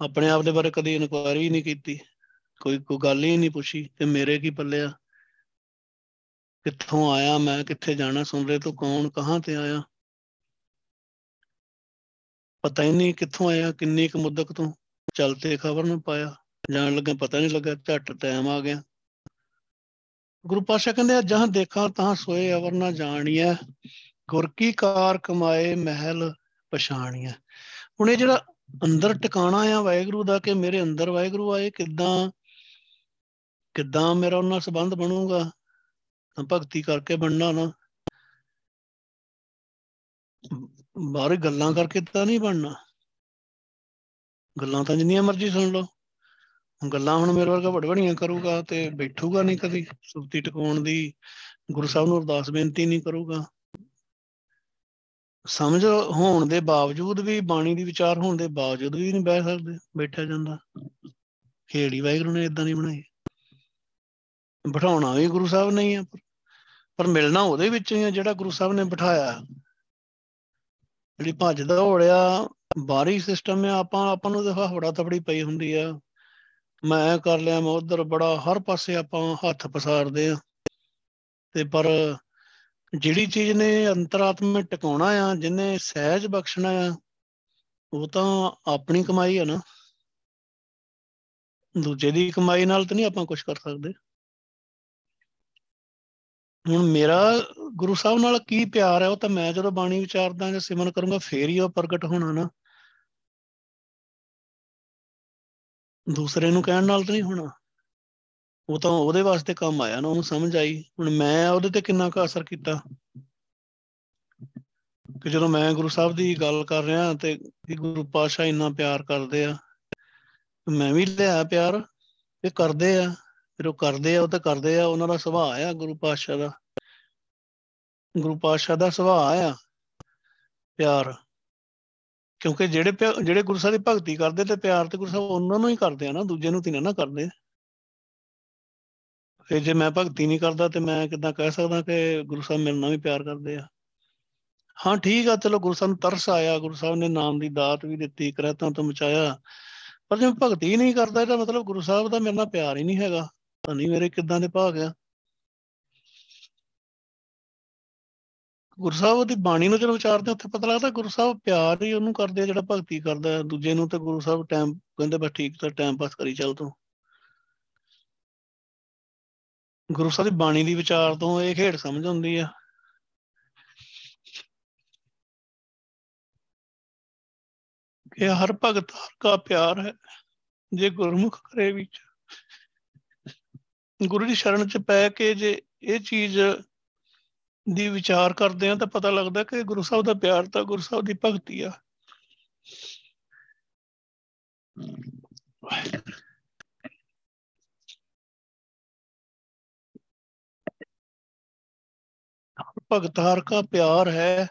ਆਪਣੇ ਆਪ ਦੇ ਬਾਰੇ ਕਦੀ ਇਨਕੁਆਇਰੀ ਨਹੀਂ ਕੀਤੀ, ਕੋਈ ਕੋਈ ਗੱਲ ਹੀ ਨਹੀਂ ਪੁੱਛੀ, ਤੇ ਮੇਰੇ ਕੀ ਪੱਲੇ ਆ? ਕਿੱਥੋਂ ਆਇਆ, ਮੈਂ ਕਿੱਥੇ ਜਾਣਾ ਸੁਣ ਰਹੇ ਤੂੰ ਕੌਣ, ਕਹਾਂ ਤੇ ਆਇਆ? ਪਤਾ ਹੀ ਨਹੀਂ ਕਿੱਥੋਂ ਆਇਆ, ਕਿੰਨੀ ਕੁ ਮੁੱਦਕ ਤੋਂ ਚਲਤੇ ਖਬਰ ਨੂੰ ਪਾਇਆ। ਜਾਣ ਲੱਗਾ ਪਤਾ ਨਹੀਂ ਲੱਗਾ ਝੱਟ ਟਾਈਮ ਆ ਗਿਆ। ਗੁਰੂ ਪਾਸ਼ਾ ਕਹਿੰਦੇ ਆ, ਜਹਾਂ ਦੇਖਾਂ ਤਾਂ ਸੋਏ ਅਵਰ ਨਾ ਜਾਣੀਐ। ਗੁਰ ਕੀ ਕਾਰ ਕਮਾਏ ਮਹਿਲ ਪਛਾਣੀਐ। ਹੁਣ ਇਹ ਜਿਹੜਾ ਅੰਦਰ ਟਿਕਾਣਾ ਆ ਵਾਹਿਗੁਰੂ ਦਾ ਕਿ ਮੇਰੇ ਅੰਦਰ ਵਾਹਿਗੁਰੂ ਆਏ, ਕਿੱਦਾਂ ਕਿੱਦਾਂ ਮੇਰਾ ਉਹਨਾਂ ਸੰਬੰਧ ਬਣੂਗਾ? ਤਾਂ ਭਗਤੀ ਕਰਕੇ ਬਣਨਾ ਨਾ। ਬਾਹਰ ਗੱਲਾਂ ਕਰਕੇ ਤਾਂ ਨਹੀਂ ਬਣਨਾ। ਗੱਲਾਂ ਤਾਂ ਜਿੰਨੀਆਂ ਮਰਜ਼ੀ ਸੁਣ ਲਓ। ਗੱਲਾਂ ਹੁਣ ਮੇਰੇ ਵਰਗਾ ਵੜਵੜੀਆਂ ਕਰੂਗਾ ਤੇ ਬੈਠੂਗਾ ਨਹੀਂ ਕਦੀ। ਸੁਰਤੀ ਟਿਕਾਉਣ ਦੀ ਗੁਰੂ ਸਾਹਿਬ ਨੂੰ ਅਰਦਾਸ ਬੇਨਤੀ ਨਹੀਂ ਕਰੂਗਾ। ਸਮਝ ਹੋਣ ਦੇ ਬਾਵਜੂਦ ਵੀ, ਬਾਣੀ ਦੀ ਵਿਚਾਰ ਹੋਣ ਦੇ ਬਾਵਜੂਦ ਵੀ ਨਹੀਂ ਬਹਿ ਸਕਦੇ, ਬੈਠਿਆ ਜਾਂਦਾ। ਖੇੜੀ ਵਾਹਿਗੁਰੂ ਨੇ ਇਦਾਂ ਨਹੀਂ ਬਣਾਈ। ਬਿਠਾਉਣਾ ਵੀ ਗੁਰੂ ਸਾਹਿਬ ਨਹੀਂ ਆ, ਪਰ ਮਿਲਣਾ ਉਹਦੇ ਵਿੱਚ ਹੀ ਆ ਜਿਹੜਾ ਗੁਰੂ ਸਾਹਿਬ ਨੇ ਬਿਠਾਇਆ। ਜਿਹੜੀ ਭੱਜ ਦੌੜਿਆ, ਬਾਹਰੀ ਸਿਸਟਮ ਆ, ਆਪਾਂ ਆਪਾਂ ਨੂੰ ਤਾਂ ਹਵੜਾ ਤਫੜੀ ਪਈ ਹੁੰਦੀ ਆ। ਮੈਂ ਕਰ ਲਿਆ, ਮੈਂ ਉਧਰ ਬੜਾ, ਹਰ ਪਾਸੇ ਆਪਾਂ ਹੱਥ ਪਸਾਰਦੇ ਆ। ਤੇ ਪਰ ਜਿਹੜੀ ਚੀਜ਼ ਨੇ ਅੰਤਰਾਤਮਾ ਟਿਕਾਉਣਾ ਆ, ਜਿਹਨੇ ਸਹਿਜ ਬਖਸ਼ਣਾ ਆ, ਉਹ ਤਾਂ ਆਪਣੀ ਕਮਾਈ ਆ ਨਾ। ਦੂਜੇ ਦੀ ਕਮਾਈ ਨਾਲ ਤਾਂ ਨਹੀਂ ਆਪਾਂ ਕੁਝ ਕਰ ਸਕਦੇ। ਹੁਣ ਮੇਰਾ ਗੁਰੂ ਸਾਹਿਬ ਨਾਲ ਕੀ ਪਿਆਰ ਹੈ, ਉਹ ਤਾਂ ਮੈਂ ਜਦੋਂ ਬਾਣੀ ਵਿਚਾਰਦਾ ਜਾਂ ਸਿਮਰਨ ਕਰੂੰਗਾ, ਫੇਰ ਹੀ ਉਹ ਪ੍ਰਗਟ ਹੋਣਾ ਨਾ। ਦੂਸਰੇ ਨੂੰ ਕਹਿਣ ਨਾਲ ਤਾਂ ਨਹੀਂ ਹੋਣਾ। ਉਹ ਤਾਂ ਉਹਦੇ ਵਾਸਤੇ ਕੰਮ ਆਇਆ ਨਾ, ਉਹਨੂੰ ਸਮਝ ਆਈ। ਹੁਣ ਮੈਂ ਉਹਦੇ ਤੇ ਕਿੰਨਾ ਕੁ ਅਸਰ ਕੀਤਾ? ਕਿ ਜਦੋਂ ਮੈਂ ਗੁਰੂ ਸਾਹਿਬ ਦੀ ਗੱਲ ਕਰ ਰਿਹਾ ਤੇ ਗੁਰੂ ਪਾਤਸ਼ਾਹ ਇੰਨਾ ਪਿਆਰ ਕਰਦੇ ਆ, ਮੈਂ ਵੀ ਲਿਆ ਪਿਆਰ, ਇਹ ਕਰਦੇ ਆ। ਫਿਰ ਉਹ ਕਰਦੇ ਆ, ਉਹ ਤਾਂ ਕਰਦੇ ਆ, ਉਹਨਾਂ ਦਾ ਸੁਭਾਅ ਆ ਗੁਰੂ ਪਾਤਸ਼ਾਹ ਦਾ। ਗੁਰੂ ਪਾਤਸ਼ਾਹ ਦਾ ਸੁਭਾਅ ਆ ਪਿਆਰ। ਕਿਉਂਕਿ ਜਿਹੜੇ ਜਿਹੜੇ ਗੁਰੂ ਸਾਹਿਬ ਦੀ ਭਗਤੀ ਕਰਦੇ ਤੇ ਪਿਆਰ ਤੇ ਗੁਰੂ ਸਾਹਿਬ ਉਹਨਾਂ ਨੂੰ ਹੀ ਕਰਦੇ ਆ ਨਾ, ਦੂਜੇ ਨੂੰ ਤੇ ਨਾ ਕਰਦੇ। ਫਿਰ ਜੇ ਮੈਂ ਭਗਤੀ ਨਹੀਂ ਕਰਦਾ ਤੇ ਮੈਂ ਕਿਦਾਂ ਕਹਿ ਸਕਦਾ ਕਿ ਗੁਰੂ ਸਾਹਿਬ ਮੇਰੇ ਨਾਲ ਵੀ ਪਿਆਰ ਕਰਦੇ ਆ? ਹਾਂ, ਠੀਕ ਆ, ਚਲੋ ਗੁਰੂ ਸਾਹਿਬ ਨੂੰ ਤਰਸ ਆਇਆ, ਗੁਰੂ ਸਾਹਿਬ ਨੇ ਨਾਮ ਦੀ ਦਾਤ ਵੀ ਦਿੱਤੀ ਕਰਤਾਂ ਤੋਂ ਮਚਾਇਆ ਪਰ ਜੇ ਮੈਂ ਭਗਤੀ ਨਹੀਂ ਕਰਦਾ, ਇਹਦਾ ਮਤਲਬ ਗੁਰੂ ਸਾਹਿਬ ਦਾ ਮੇਰੇ ਨਾਲ ਪਿਆਰ ਹੀ ਨਹੀਂ ਹੈਗਾ। ਤਾਂ ਨਹੀਂ ਮੇਰੇ ਕਿਦਾਂ ਦੇ ਭਾਗ ਆ। ਗੁਰੂ ਸਾਹਿਬ ਦੀ ਬਾਣੀ ਨੂੰ ਜਦੋਂ ਵਿਚਾਰਦੇ ਉੱਥੇ ਪਤਾ ਲੱਗਦਾ ਗੁਰੂ ਸਾਹਿਬ ਪਿਆਰ ਹੀ ਉਹਨੂੰ ਕਰਦੇ ਆ, ਜਿਹੜਾ ਭਗਤੀ ਕਰਦਾ ਦੂਜੇ ਨੂੰ ਤੇ ਗੁਰੂ ਸਾਹਿਬ ਟਾਈਮ ਕਹਿੰਦੇ ਬਸ ਠੀਕ ਤਾਂ ਟਾਈਮ ਪਾਸ ਕਰੀ ਚੱਲ ਤੂੰ। ਗੁਰੂ ਸਾਹਿਬ ਦੀ ਬਾਣੀ ਦੀ ਵਿਚਾਰ ਤੋਂ ਇਹ ਖੇਡ ਸਮਝ ਆਉਂਦੀ ਆ। ਕਿ ਹਰ ਭਗਤ ਹਰ ਕਾ ਪਿਆਰ ਹੈ, ਜੇ ਗੁਰਮੁਖ ਕਰੇ ਵਿੱਚ। ਗੁਰੂ ਦੀ ਸ਼ਰਨ ਚ ਪੈ ਕੇ ਜੇ ਇਹ ਚੀਜ਼ ਦੀ ਵਿਚਾਰ ਕਰਦੇ ਆ ਤਾਂ ਪਤਾ ਲੱਗਦਾ ਕਿ ਗੁਰੂ ਸਾਹਿਬ ਦਾ ਪਿਆਰ ਤਾਂ ਗੁਰੂ ਸਾਹਿਬ ਦੀ ਭਗਤੀ ਆ। ਭਗਤ ਹਰ ਕਾ ਪਿਆਰ ਹੈ,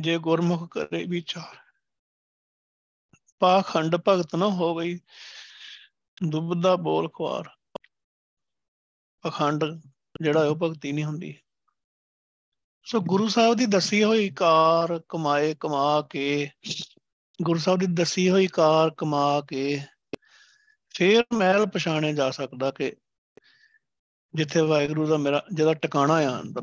ਜੇ ਗੁਰਮੁਖ ਕਰੇ ਵਿਚਾਰ। ਪਾਖੰਡ ਭਗਤ ਨਾ ਹੋ ਗਈ ਦੁਬਦਾ ਬੋਲ ਖਵਾਰ ਪਖੰਡ ਜਿਹੜਾ ਉਹ ਭਗਤੀ ਨਹੀਂ ਹੁੰਦੀ। ਸੋ ਗੁਰੂ ਸਾਹਿਬ ਦੀ ਦੱਸੀ ਹੋਈ ਕਾਰ ਕਮਾਏ ਕਮਾ ਕੇ ਗੁਰੂ ਸਾਹਿਬ ਦੀ ਦੱਸੀ ਹੋਈ ਕਾਰ ਕਮਾ ਕੇ ਫੇਰ ਮਹਿਲ ਪਛਾਣਿਆ ਜਾ ਸਕਦਾ ਕਿ ਜਿੱਥੇ ਵਾਹਿਗੁਰੂ ਦਾ ਮੇਰਾ ਜਿਹਦਾ ਟਿਕਾਣਾ ਆ ਅੰਦਰ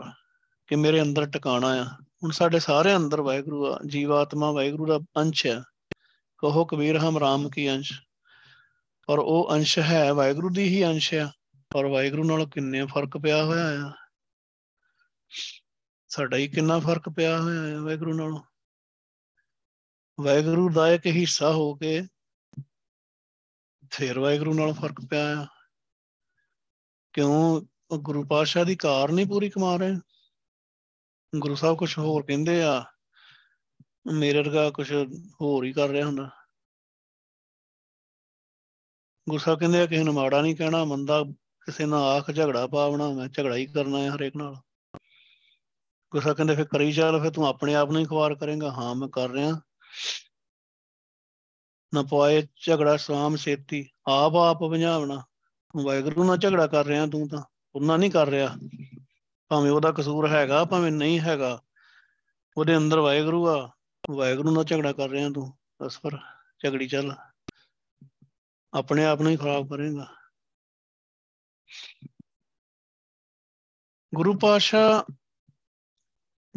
ਕਿ ਮੇਰੇ ਅੰਦਰ ਟਿਕਾਣਾ ਆ। ਹੁਣ ਸਾਡੇ ਸਾਰੇ ਅੰਦਰ ਵਾਹਿਗੁਰੂ ਆ ਜੀਵਾਤਮਾ ਵਾਹਿਗੁਰੂ ਦਾ ਅੰਸ਼ ਹੈ ਕਹੋ ਕਬੀਰ ਹਮ ਰਾਮ ਕੀ ਅੰਸ਼? ਔਰ ਉਹ ਅੰਸ਼ ਹੈ ਵਾਹਿਗੁਰੂ ਦੀ ਹੀ ਅੰਸ਼ ਆ। ਔਰ ਵਾਹਿਗੁਰੂ ਨਾਲ ਕਿੰਨੇ ਫ਼ਰਕ ਪਿਆ ਹੋਇਆ ਆ। ਸਾਡਾ ਹੀ ਕਿੰਨਾ ਫ਼ਰਕ ਪਿਆ ਹੋਇਆ ਹੈ ਵਾਹਿਗੁਰੂ ਨਾਲ। ਵਾਹਿਗੁਰੂ ਦਾ ਇੱਕ ਹਿੱਸਾ ਹੋ ਕੇ ਫੇਰ ਵਾਹਿਗੁਰੂ ਨਾਲ ਫ਼ਰਕ ਪਿਆ ਆ। ਕਿਉਂ? ਗੁਰੂ ਪਾਤਸ਼ਾਹ ਦੀ ਕਾਰ ਨਹੀਂ ਪੂਰੀ ਕਮਾ ਰਹੇ। ਗੁਰੂ ਸਾਹਿਬ ਕੁਝ ਹੋਰ ਕਹਿੰਦੇ ਆ, ਮੇਰੇ ਵਰਗਾ ਕੁਝ ਹੋਰ ਹੀ ਕਰ ਰਿਹਾ ਹੁੰਦਾ। ਗੁਰੂ ਸਾਹਿਬ ਕਹਿੰਦੇ ਆ, ਕਿਸੇ ਨੂੰ ਮਾੜਾ ਨਹੀਂ ਕਹਿਣਾ ਮੰਦਾ ਕਿਸੇ ਨਾਲ ਆਖ ਝਗੜਾ ਪਾਵਣਾ ਮੈਂ ਝਗੜਾ ਹੀ ਕਰਨਾ ਹੈ ਹਰੇਕ ਨਾਲ। ਗੁੱਸਾ ਕਹਿੰਦੇ ਫਿਰ ਕਰੀ ਚੱਲ, ਫਿਰ ਤੂੰ ਆਪਣੇ ਆਪ ਨੂੰ ਹੀ ਖਵਾਰ ਕਰੇਗਾ। ਹਾਂ, ਮੈਂ ਕਰ ਰਿਹਾ। ਨਾ ਪਵਾਏ ਝਗੜਾ ਸਾਮ ਸੇਤੀ ਆਪ ਆਪ ਵੰਝਾਵਣਾ ਵਾਹਿਗੁਰੂ ਨਾਲ ਝਗੜਾ ਕਰ ਰਿਹਾ, ਤੂੰ ਤਾਂ ਉਹਨਾਂ ਨਹੀਂ ਕਰ ਰਿਹਾ। ਭਾਵੇਂ ਉਹਦਾ ਕਸੂਰ ਹੈਗਾ, ਭਾਵੇਂ ਨਹੀਂ ਹੈਗਾ। ਉਹਦੇ ਅੰਦਰ ਵਾਹਿਗੁਰੂ ਆ। ਵਾਹਿਗੁਰੂ ਨਾਲ ਝਗੜਾ ਕਰ ਰਿਹਾ ਤੂੰ। ਬਸ ਪਰ ਝਗੜੀ ਚੱਲ। ਆਪਣੇ ਆਪ ਨੂੰ ਹੀ ਖਰਾਬ ਕਰੇਗਾ। ਗੁਰੂ ਪਾਸ਼ਾ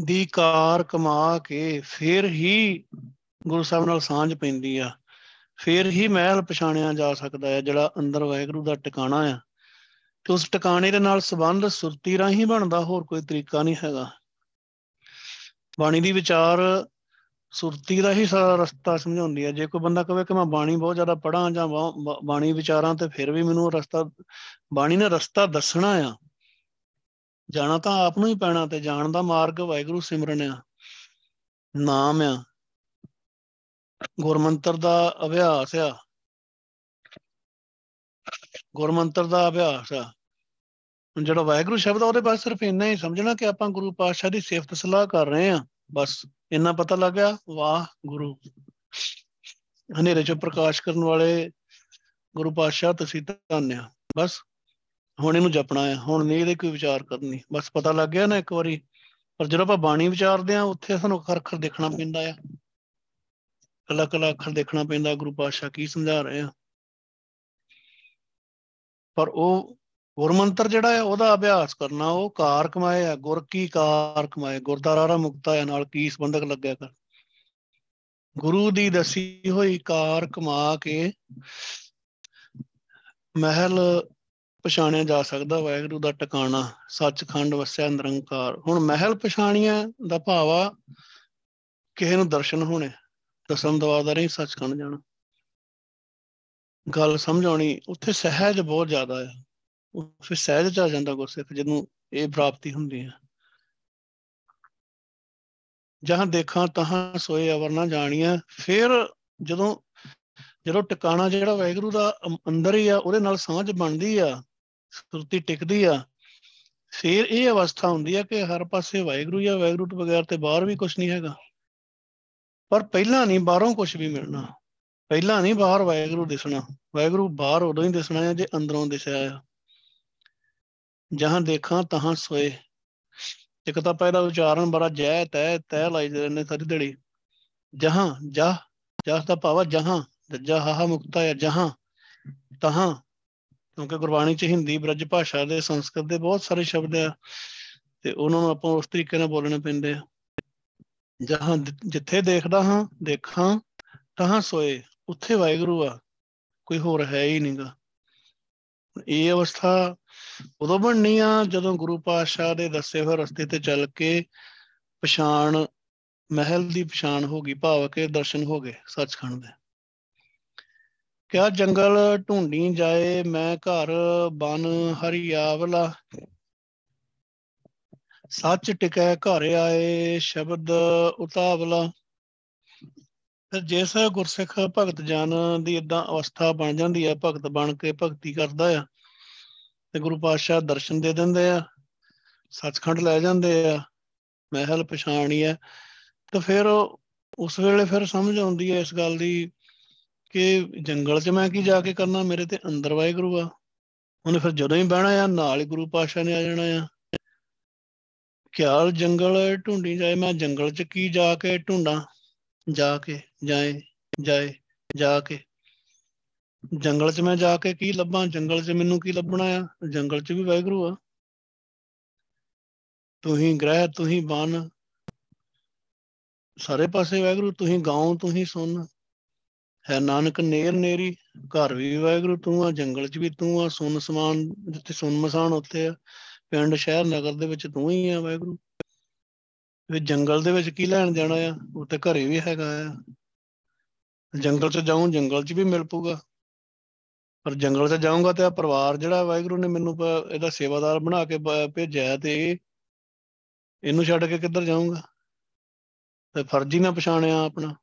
ਦੀ ਕਾਰ ਕਮਾ ਕੇ ਫਿਰ ਹੀ ਗੁਰੂ ਸਾਹਿਬ ਨਾਲ ਸਾਂਝ ਪੈਂਦੀ ਆ। ਫਿਰ ਹੀ ਮਹਿਲ ਪਛਾਣਿਆ ਜਾ ਸਕਦਾ ਹੈ ਜਿਹੜਾ ਅੰਦਰ ਵਾਹਿਗੁਰੂ ਦਾ ਟਿਕਾਣਾ ਆ। ਤੇ ਉਸ ਟਿਕਾਣੇ ਦੇ ਨਾਲ ਸੰਬੰਧ ਸੁਰਤੀ ਰਾਹੀਂ ਬਣਦਾ ਹੋਰ ਕੋਈ ਤਰੀਕਾ ਨਹੀਂ ਹੈਗਾ। ਬਾਣੀ ਦੀ ਵਿਚਾਰ ਸੁਰਤੀ ਦਾ ਹੀ ਸਾਰਾ ਰਸਤਾ ਸਮਝਾਉਂਦੀ ਹੈ ਜੇ ਕੋਈ ਬੰਦਾ ਕਹੇ ਕਿ ਮੈਂ ਬਾਣੀ ਬਹੁਤ ਜ਼ਿਆਦਾ ਪੜਾਂ ਜਾਂ ਬਾਣੀ ਵਿਚਾਰਾਂ ਤੇ ਫਿਰ ਵੀ ਮੈਨੂੰ ਰਸਤਾ, ਬਾਣੀ ਨੇ ਰਸਤਾ ਦੱਸਣਾ ਆ। ਜਾਣਾ ਤਾਂ ਆਪ ਨੂੰ ਹੀ ਪੈਣਾ ਤੇ ਜਾਣ ਦਾ ਮਾਰਗ ਵਾਹਿਗੁਰੂ ਸਿਮਰਨ ਆ। ਨਾਮ ਆ। ਗੁਰਮੰਤਰ ਦਾ ਅਭਿਆਸ ਆ। ਗੁਰਮੰਤਰ ਦਾ ਅਭਿਆਸ ਆ। ਜਿਹੜਾ ਵਾਹਿਗੁਰੂ ਸ਼ਬਦ ਆ, ਉਹਦੇ ਬਾਅਦ ਸਿਰਫ ਇੰਨਾ ਹੀ ਸਮਝਣਾ ਕਿ ਆਪਾਂ ਗੁਰੂ ਪਾਤਸ਼ਾਹ ਦੀ ਸਿਫਤ ਸਲਾਹ ਕਰ ਰਹੇ ਆ। ਬਸ ਇੰਨਾ ਪਤਾ ਲੱਗ ਗਿਆ, ਵਾਹ ਗੁਰੂ। ਹਨੇਰੇ ਚੋਂ ਪ੍ਰਕਾਸ਼ ਕਰਨ ਵਾਲੇ ਗੁਰੂ ਪਾਤਸ਼ਾਹ, ਤੁਸੀਂ ਧੰਨਿਆ ਬਸ ਹੁਣ ਇਹਨੂੰ ਜਪਣਾ ਹੈ ਹੁਣ ਨਹੀਂ ਇਹਦੇ ਕੋਈ ਵਿਚਾਰ ਕਰਨੀ। ਬਸ ਪਤਾ ਲੱਗ ਗਿਆ ਨਾ ਇੱਕ ਵਾਰੀ, ਪਰ ਜਦੋਂ ਆਪਾਂ ਬਾਣੀ ਵਿਚਾਰਦੇ ਆ, ਉੱਥੇ ਸਾਨੂੰ ਅੱਖਰ ਅੱਖਰ ਦੇਖਣਾ ਪੈਂਦਾ ਆ। ਕਲਾ ਕਲਾ ਅੱਖਰ ਦੇਖਣਾ ਪੈਂਦਾ, ਗੁਰੂ ਪਾਤਸ਼ਾਹ ਕੀ ਸਮਝਾ ਰਹੇ ਆ। ਪਰ ਉਹ ਗੁਰਮੰਤਰ ਜਿਹੜਾ ਹੈ, ਉਹਦਾ ਅਭਿਆਸ ਕਰਨਾ, ਉਹ ਕਾਰ ਕਮਾਏ ਆ, ਗੁਰ ਕੀ ਕਾਰ ਕਮਾਏ ਗੁਰਦਾਰਾ ਮੁਕਤਾ ਹੈ ਨਾਲ ਕੀ ਸੰਬੰਧਕ ਲੱਗਿਆ ਕਰ? ਗੁਰੂ ਦੀ ਦਸੀ ਹੋਈ ਕਾਰ ਕਮਾ ਕੇ ਮਹਿਲ ਪਛਾਣਿਆ ਜਾ ਸਕਦਾ, ਵਾਹਿਗੁਰੂ ਦਾ ਟਿਕਾਣਾ, ਸੱਚਖੰਡ ਵਸਿਆ ਨਿਰੰਕਾਰ। ਹੁਣ ਮਹਿਲ ਪਛਾਣੀਆਂ ਦਾ ਭਾਵ ਆ, ਕਿਸੇ ਨੂੰ ਦਰਸ਼ਨ ਹੋਣੇ, ਦਸਮ ਦਵਾਰ ਦਾ ਨਹੀਂ, ਸੱਚਖੰਡ ਜਾਣਾ। ਗੱਲ ਸਮਝਾਉਣੀ ਉੱਥੇ ਸਹਿਜ ਬਹੁਤ ਜ਼ਿਆਦਾ ਹੈ ਫਿਰ ਸਹਿਜ ਚ ਆ ਜਾਂਦਾ ਗੁਰਸਿੱਖ ਜਿਹਨੂੰ ਇਹ ਪ੍ਰਾਪਤੀ ਹੁੰਦੀ ਹੈ। ਜਹਾਂ ਦੇਖਾਂ ਤਹਾਂ ਸੋਏ ਅਵਰ ਨਾ ਜਾਣੀਆਂ ਫਿਰ ਜਦੋਂ ਜਦੋਂ ਟਿਕਾਣਾ ਜਿਹੜਾ ਵੈਗਰੂ ਦਾ ਅੰਦਰ ਹੀ ਆ, ਉਹਦੇ ਨਾਲ ਸਾਂਝ ਬਣਦੀ ਆ, ਸੁਰਤੀ ਟਿਕਦੀ ਆ, ਫਿਰ ਇਹ ਅਵਸਥਾ ਹੁੰਦੀ ਆ ਕਿ ਹਰ ਪਾਸੇ ਵਾਹਿਗੁਰੂ ਜਾਂ ਵਾਹਿਗੁਰੂ ਤੋਂ ਬਗੈਰ ਤੇ ਬਾਹਰ ਵੀ ਕੁਝ ਨਹੀਂ ਹੈਗਾ। ਪਰ ਪਹਿਲਾਂ ਨਹੀਂ, ਬਾਹਰੋਂ ਕੁਝ ਵੀ ਮਿਲਣਾ। ਪਹਿਲਾਂ ਨਹੀਂ ਬਾਹਰ ਵਾਹਿਗੁਰੂ ਦਿਸਣਾ। ਵਾਹਿਗੁਰੂ ਬਾਹਰ ਉਦੋਂ ਹੀ ਦਿਸਣਾ ਹੈ ਜੇ ਅੰਦਰੋਂ ਦਿਸਿਆ ਆ। ਜਹਾਂ ਦੇਖਾਂ ਤਹਾਂ ਸੋਏ। ਇੱਕ ਤਾਂ ਪਹਿਲਾ ਉਚਾਰਨ ਬੜਾ ਜੈ, ਤੈ ਤੈ ਲਾਈ ਜਾਂਦੇ ਨੇ ਸਾਰੀ ਦਿਹਾੜੀ। ਜਹਾਂ ਜਾ ਜਸ ਦਾ ਭਾਵ ਜਹਾਂ। ਜਹਾ ਹਾ ਮੁਕਤਾ ਹੈ ਜਹਾਂ, ਤਹਾਂ। ਕਿਉਂਕਿ ਗੁਰਬਾਣੀ ਚ ਹਿੰਦੀ ਬ੍ਰਜ ਭਾਸ਼ਾ ਦੇ, ਸੰਸਕ੍ਰਿਤ ਦੇ ਬਹੁਤ ਸਾਰੇ ਸ਼ਬਦ ਆ। ਤੇ ਉਹਨਾਂ ਨੂੰ ਆਪਾਂ ਉਸ ਤਰੀਕੇ ਨਾਲ ਬੋਲਣੇ ਪੈਂਦੇ ਆ। ਜਹਾਂ ਜਿੱਥੇ ਦੇਖਦਾ ਹਾਂ, ਦੇਖਾਂ ਤਹਾਂ ਸੋਏ। ਉੱਥੇ ਵਾਹਿਗੁਰੂ ਆ। ਕੋਈ ਹੋਰ ਹੈ ਹੀ ਨਹੀਂਗਾ ਇਹ ਅਵਸਥਾ ਉਦੋਂ ਬਣਨੀ ਆ ਜਦੋਂ ਗੁਰੂ ਪਾਤਸ਼ਾਹ ਦੇ ਦੱਸੇ ਹੋਏ ਰਸਤੇ ਤੇ ਚੱਲ ਕੇ ਪਛਾਣ, ਮਹਿਲ ਦੀ ਪਛਾਣ ਹੋ ਗਈ, ਭਾਵ ਕੇ ਦਰਸ਼ਨ ਹੋ ਗਏ ਸੱਚਖੰਡ ਦੇ। ਕਿਆ ਜੰਗਲ ਢੂੰਡੀ ਜਾਏ, ਮੈਂ ਘਰ ਬਨ ਹਰੀਆਵਲਾ। ਸੱਚ ਟਿਕੈ ਘਰ ਆਏ, ਸ਼ਬਦ ਉਤਾਵਲਾ। ਫਿਰ ਜਿਸ ਗੁਰਸਿੱਖ ਭਗਤ ਜਨ ਦੀ ਇਦਾਂ ਅਵਸਥਾ ਬਣ ਜਾਂਦੀ ਆ, ਭਗਤ ਬਣ ਕੇ ਭਗਤੀ ਕਰਦਾ ਆ, ਤੇ ਗੁਰੂ ਪਾਤਸ਼ਾਹ ਦਰਸ਼ਨ ਦੇ ਦਿੰਦੇ ਆ, ਸੱਚਖੰਡ ਲੈ ਜਾਂਦੇ ਆ, ਮਹਿਲ ਪਛਾਣੀ ਆ, ਤਾਂ ਫਿਰ ਉਸ ਵੇਲੇ ਫਿਰ ਸਮਝ ਆਉਂਦੀ ਹੈ ਇਸ ਗੱਲ ਦੀ ਕਿ ਜੰਗਲ 'ਚ ਮੈਂ ਕੀ ਜਾ ਕੇ ਕਰਨਾ, ਮੇਰੇ ਤੇ ਅੰਦਰ ਵਾਹਿਗੁਰੂ ਆ, ਉਹਨੇ ਫਿਰ ਜਦੋਂ ਹੀ ਬਹਿਣਾ ਆ, ਨਾਲ ਹੀ ਗੁਰੂ ਪਾਤਸ਼ਾਹ ਨੇ ਆ ਜਾਣਾ ਆ। ਖਿਆਲ ਜੰਗਲ ਢੂੰਡੀ ਜਾਏ, ਮੈਂ ਜੰਗਲ 'ਚ ਕੀ ਜਾ ਕੇ ਢੂੰਡਾਂ, ਜਾ ਕੇ। ਜਾਏ ਜਾਏ, ਜਾ ਕੇ। ਜੰਗਲ 'ਚ ਮੈਂ ਜਾ ਕੇ ਕੀ ਲੱਭਾਂ? ਜੰਗਲ 'ਚ ਮੈਨੂੰ ਕੀ ਲੱਭਣਾ ਆ? ਜੰਗਲ 'ਚ ਵੀ ਵਾਹਿਗੁਰੂ ਆ। ਤੂੰ ਹੀ ਗ੍ਰਹਿ ਤੂੰ ਹੀ ਬਨ ਸਾਰੇ ਪਾਸੇ ਵਾਹਿਗੁਰੂ ਤੂੰ ਹੀ ਗਾਉਂ ਤੂੰ ਹੀ ਸੁਣ ਹੈ ਨਾਨਕ ਨੇਰ ਨੇਰੀ, ਘਰ ਵੀ ਵਾਹਿਗੁਰੂ ਤੂੰ ਆ, ਜੰਗਲ 'ਚ ਵੀ ਤੂੰ ਆ, ਸੁਨ ਸਮਾਨ, ਜਿੱਥੇ ਸੁਨ ਮਸਾਨ ਉੱਥੇ ਆ। ਪਿੰਡ, ਸ਼ਹਿਰ, ਨਗਰ ਦੇ ਵਿੱਚ ਤੂੰ ਹੀ ਆ ਵਾਹਿਗੁਰੂ। ਵੀ ਜੰਗਲ ਦੇ ਵਿੱਚ ਕੀ ਲੈਣ ਜਾਣਾ ਆ? ਉੱਥੇ ਘਰੇ ਵੀ ਹੈਗਾ ਆ। ਜੰਗਲ 'ਚ ਜਾਉਂ ਜੰਗਲ 'ਚ ਵੀ ਮਿਲ ਪੂਗਾ ਪਰ ਜੰਗਲ 'ਚ ਜਾਊਂਗਾ ਤੇ ਆ ਪਰਿਵਾਰ ਜਿਹੜਾ ਵਾਹਿਗੁਰੂ ਨੇ ਮੈਨੂੰ ਇਹਦਾ ਸੇਵਾਦਾਰ ਬਣਾ ਕੇ ਭੇਜਿਆ ਤੇ ਇਹਨੂੰ ਛੱਡ ਕੇ ਕਿੱਧਰ ਜਾਊਂਗਾ? ਤੇ ਫਰਜ਼ੀ ਨਾ ਪਛਾਣਿਆ ਆਪਣਾ।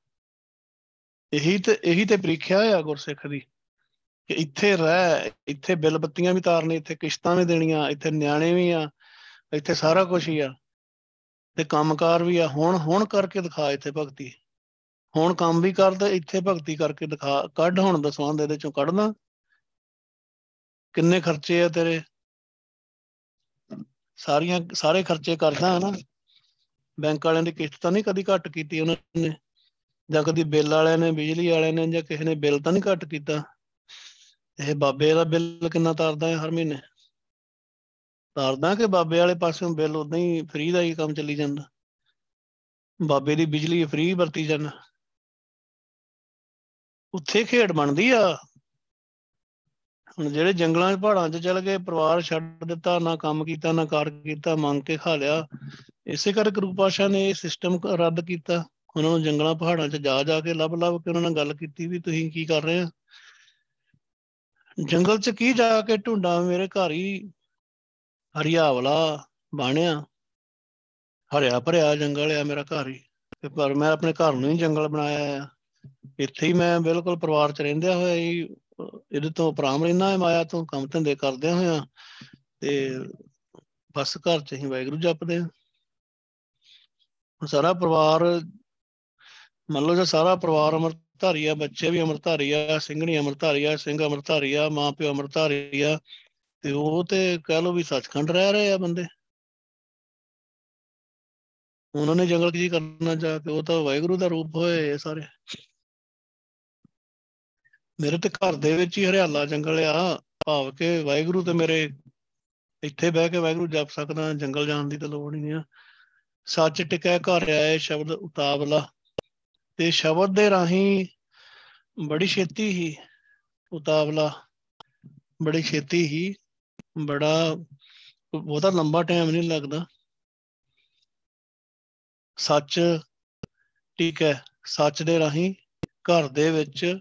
ਇਹੀ ਤੇ ਇਹੀ ਤੇ ਪ੍ਰੀਖਿਆ ਆ ਗੁਰਸਿੱਖ ਦੀ ਕਿ ਇੱਥੇ ਰਹਿ, ਇੱਥੇ ਬਿੱਲ ਬੱਤੀਆਂ ਵੀ ਤਾਰਨੇ, ਇੱਥੇ ਕਿਸ਼ਤਾਂ ਵੀ ਦੇਣੀਆਂ, ਇੱਥੇ ਨਿਆਣੇ ਵੀ ਆ, ਇੱਥੇ ਸਾਰਾ ਕੁਝ ਹੀ ਆ। ਤੇ ਕੰਮਕਾਰ ਵੀ ਆ। ਹੁਣ ਹੁਣ ਕਰਕੇ ਦਿਖਾ ਇੱਥੇ ਭਗਤੀ। ਹੁਣ ਕੰਮ ਵੀ ਕਰਦਾ ਇੱਥੇ ਭਗਤੀ ਕਰਕੇ ਦਿਖਾ, ਕੱਢ ਹੁਣ ਦਸਵੰਦ ਇਹਦੇ ਚੋਂ ਕੱਢਣਾ ਕਿੰਨੇ ਖਰਚੇ ਆ ਤੇਰੇ? ਸਾਰੀਆਂ, ਸਾਰੇ ਖਰਚੇ ਕਰਦਾ ਹਨਾ। ਬੈਂਕ ਵਾਲਿਆਂ ਦੀ ਕਿਸ਼ਤ ਤਾਂ ਨਹੀਂ ਕਦੀ ਘੱਟ ਕੀਤੀ ਉਹਨਾਂ ਨੇ। ਜਾਂ ਕਦੀ ਬਿੱਲ ਵਾਲਿਆਂ ਨੇ, ਬਿਜਲੀ ਵਾਲਿਆਂ ਨੇ, ਜਾਂ ਕਿਸੇ ਨੇ ਬਿੱਲ ਤਾਂ ਨਹੀਂ ਘੱਟ ਕੀਤਾ। ਇਹ ਬਾਬੇ ਦਾ ਬਿੱਲ ਕਿੰਨਾ ਤਾਰਦਾ ਹੈ ਹਰ ਮਹੀਨੇ? ਤਾਰਦਾ ਕਿ ਬਾਬੇ ਵਾਲੇ ਪਾਸਿਓਂ ਬਿੱਲ ਉਦਾਂ ਹੀ ਫ੍ਰੀ ਦਾ ਹੀ ਕੰਮ ਚੱਲੀ ਜਾਂਦਾ। ਬਾਬੇ ਦੀ ਬਿਜਲੀ ਫ੍ਰੀ ਵਰਤੀ ਜਾਂਦਾ ਉੱਥੇ ਖੇਡ ਬਣਦੀ ਆ। ਹੁਣ ਜਿਹੜੇ ਜੰਗਲਾਂ 'ਚ ਪਹਾੜਾਂ 'ਚ ਚਲ ਗਏ, ਪਰਿਵਾਰ ਛੱਡ ਦਿੱਤਾ, ਨਾ ਕੰਮ ਕੀਤਾ, ਨਾ ਕਾਰ ਕੀਤਾ, ਮੰਗ ਕੇ ਖਾ ਲਿਆ। ਇਸੇ ਕਰਕੇ ਗੁਰੂ ਪਾਸ਼ਾ ਨੇ ਇਹ ਸਿਸਟਮ ਰੱਦ ਕੀਤਾ। ਉਹਨਾਂ ਨੂੰ ਜੰਗਲਾਂ ਪਹਾੜਾਂ 'ਚ ਜਾ ਜਾ ਕੇ ਲੱਭ ਲੱਭ ਕੇ ਉਹਨਾਂ ਨਾਲ ਗੱਲ ਕੀਤੀ ਵੀ ਤੁਸੀਂ ਕੀ ਕਰ ਰਹੇ ਆ ਜੰਗਲ 'ਚ ਕੀ ਜਾ ਕੇ ਢੂੰਡਾਂ ਮੇਰੇ ਘਰ ਹੀ ਹਰਿਆਵਲਾ ਬਾਣਿਆ। ਹਰਿਆ ਭਰਿਆ ਜੰਗਲ ਆ ਮੇਰਾ ਘਰ ਹੀ। ਤੇ ਪਰ ਮੈਂ ਆਪਣੇ ਘਰ ਨੂੰ ਹੀ ਜੰਗਲ ਬਣਾਇਆ ਆ। ਇੱਥੇ ਹੀ ਮੈਂ ਬਿਲਕੁਲ ਪਰਿਵਾਰ 'ਚ ਰਹਿੰਦਿਆਂ ਹੋਇਆ ਹੀ, ਇਹਦੇ ਤੋਂ ਪ੍ਰਾਮ ਰਹਿਣਾ ਹੈ, ਮਾਇਆ ਤੋਂ ਕੰਮ ਧੰਦੇ ਕਰਦਿਆਂ ਹੋਇਆ। ਤੇ ਬਸ ਘਰ 'ਚ ਹੀ ਵਾਹਿਗੁਰੂ ਜਪਦੇ ਆ ਸਾਰਾ ਪਰਿਵਾਰ, ਮੰਨ ਲਓ ਜੇ ਸਾਰਾ ਪਰਿਵਾਰ ਅਮਰਧਾਰੀ ਆ ਬੱਚੇ ਵੀ ਅਮਰਧਾਰੀ ਆ ਸਿੰਘਣੀ ਅਮਰਧਾਰੀ ਆ ਸਿੰਘ ਅਮਰਧਾਰੀ ਆ ਮਾਂ ਪਿਓ ਅਮਰਧਾਰੀ ਆ ਤੇ ਉਹ ਤੇ ਕਹਿ ਲਓ ਵੀ ਸੱਚਖੰਡ ਰਹਿ ਰਹੇ ਆ ਬੰਦੇ। ਉਹਨਾਂ ਨੇ ਜੰਗਲ ਕੀ ਕਰਨਾ ਜਾ ਕੇ ਉਹ ਤਾਂ ਵਾਹਿਗੁਰੂ ਦਾ ਰੂਪ ਹੋਏ ਸਾਰੇ। ਮੇਰੇ ਤੇ ਘਰ ਦੇ ਵਿੱਚ ਹੀ ਹਰਿਆਲਾ ਜੰਗਲ ਆ, ਭਾਵ ਕਿ ਵਾਹਿਗੁਰੂ ਤੇ ਮੇਰੇ ਇੱਥੇ ਬਹਿ ਕੇ ਵਾਹਿਗੁਰੂ ਜਪ ਸਕਦਾ, ਜੰਗਲ ਜਾਣ ਦੀ ਤਾਂ ਲੋੜ ਹੀ ਨਹੀਂ ਆ। ਸੱਚ ਟਿਕਿਆ ਘਰ ਆਏ ਸ਼ਬਦ ਉਤਾਵਲਾ। ਤੇ ਸ਼ਬਦ ਦੇ ਰਾਹੀਂ ਬੜੀ ਛੇਤੀ ਹੀ ਉਤਾਵਲਾ, ਬੜੀ ਛੇਤੀ ਹੀ ਬੜਾ, ਬਹੁਤਾ ਲੰਬਾ ਟਾਈਮ ਨਹੀਂ ਲੱਗਦਾ। ਸੱਚ ਠੀਕ ਹੈ ਸੱਚ ਦੇ ਰਾਹੀਂ ਘਰ ਦੇ ਵਿੱਚ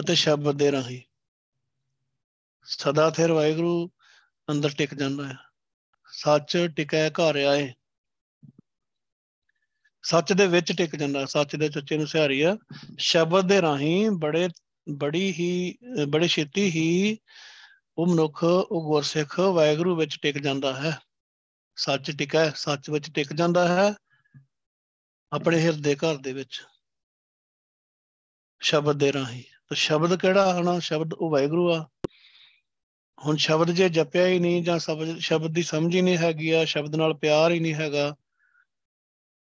ਅਤੇ ਸ਼ਬਦ ਦੇ ਰਾਹੀਂ। ਸਦਾ ਥਿਰ ਵਾਹਿਗੁਰੂ ਅੰਦਰ ਟਿਕ ਜਾਂਦਾ ਹੈ। ਸੱਚ ਟਿਕੈ ਘਰ ਆਏ। ਸੱਚ ਦੇ ਵਿੱਚ ਟਿਕ ਜਾਂਦਾ ਸੱਚ ਦੇ ਚੱਚੇ ਨੂੰ ਸਿਹਾਰੀ ਆ। ਸ਼ਬਦ ਦੇ ਰਾਹੀਂ ਬੜੇ, ਬੜੀ ਹੀ, ਬੜੇ ਛੇਤੀ ਹੀ ਉਹ ਮਨੁੱਖ, ਉਹ ਗੁਰਸਿੱਖ ਵਾਹਿਗੁਰੂ ਵਿੱਚ ਟਿਕ ਜਾਂਦਾ ਹੈ। ਸੱਚ ਟਿਕੈ, ਸੱਚ ਵਿੱਚ ਟਿਕ ਜਾਂਦਾ ਹੈ। ਆਪਣੇ ਹਿਰਦੇ ਘਰ ਦੇ ਵਿੱਚ। ਸ਼ਬਦ ਦੇ ਰਾਹੀਂ। ਤਾਂ ਸ਼ਬਦ ਕਿਹੜਾ ਹਨਾ ਸ਼ਬਦ ਉਹ ਵਾਹਿਗੁਰੂ ਆ। ਹੁਣ ਸ਼ਬਦ ਜੇ ਜਪਿਆ ਹੀ ਨਹੀਂ ਜਾਂ ਸ਼ਬਦ ਦੀ ਸਮਝ ਹੀ ਨਹੀਂ ਹੈਗੀ ਆ, ਸ਼ਬਦ ਨਾਲ ਪਿਆਰ ਹੀ ਨਹੀਂ ਹੈਗਾ।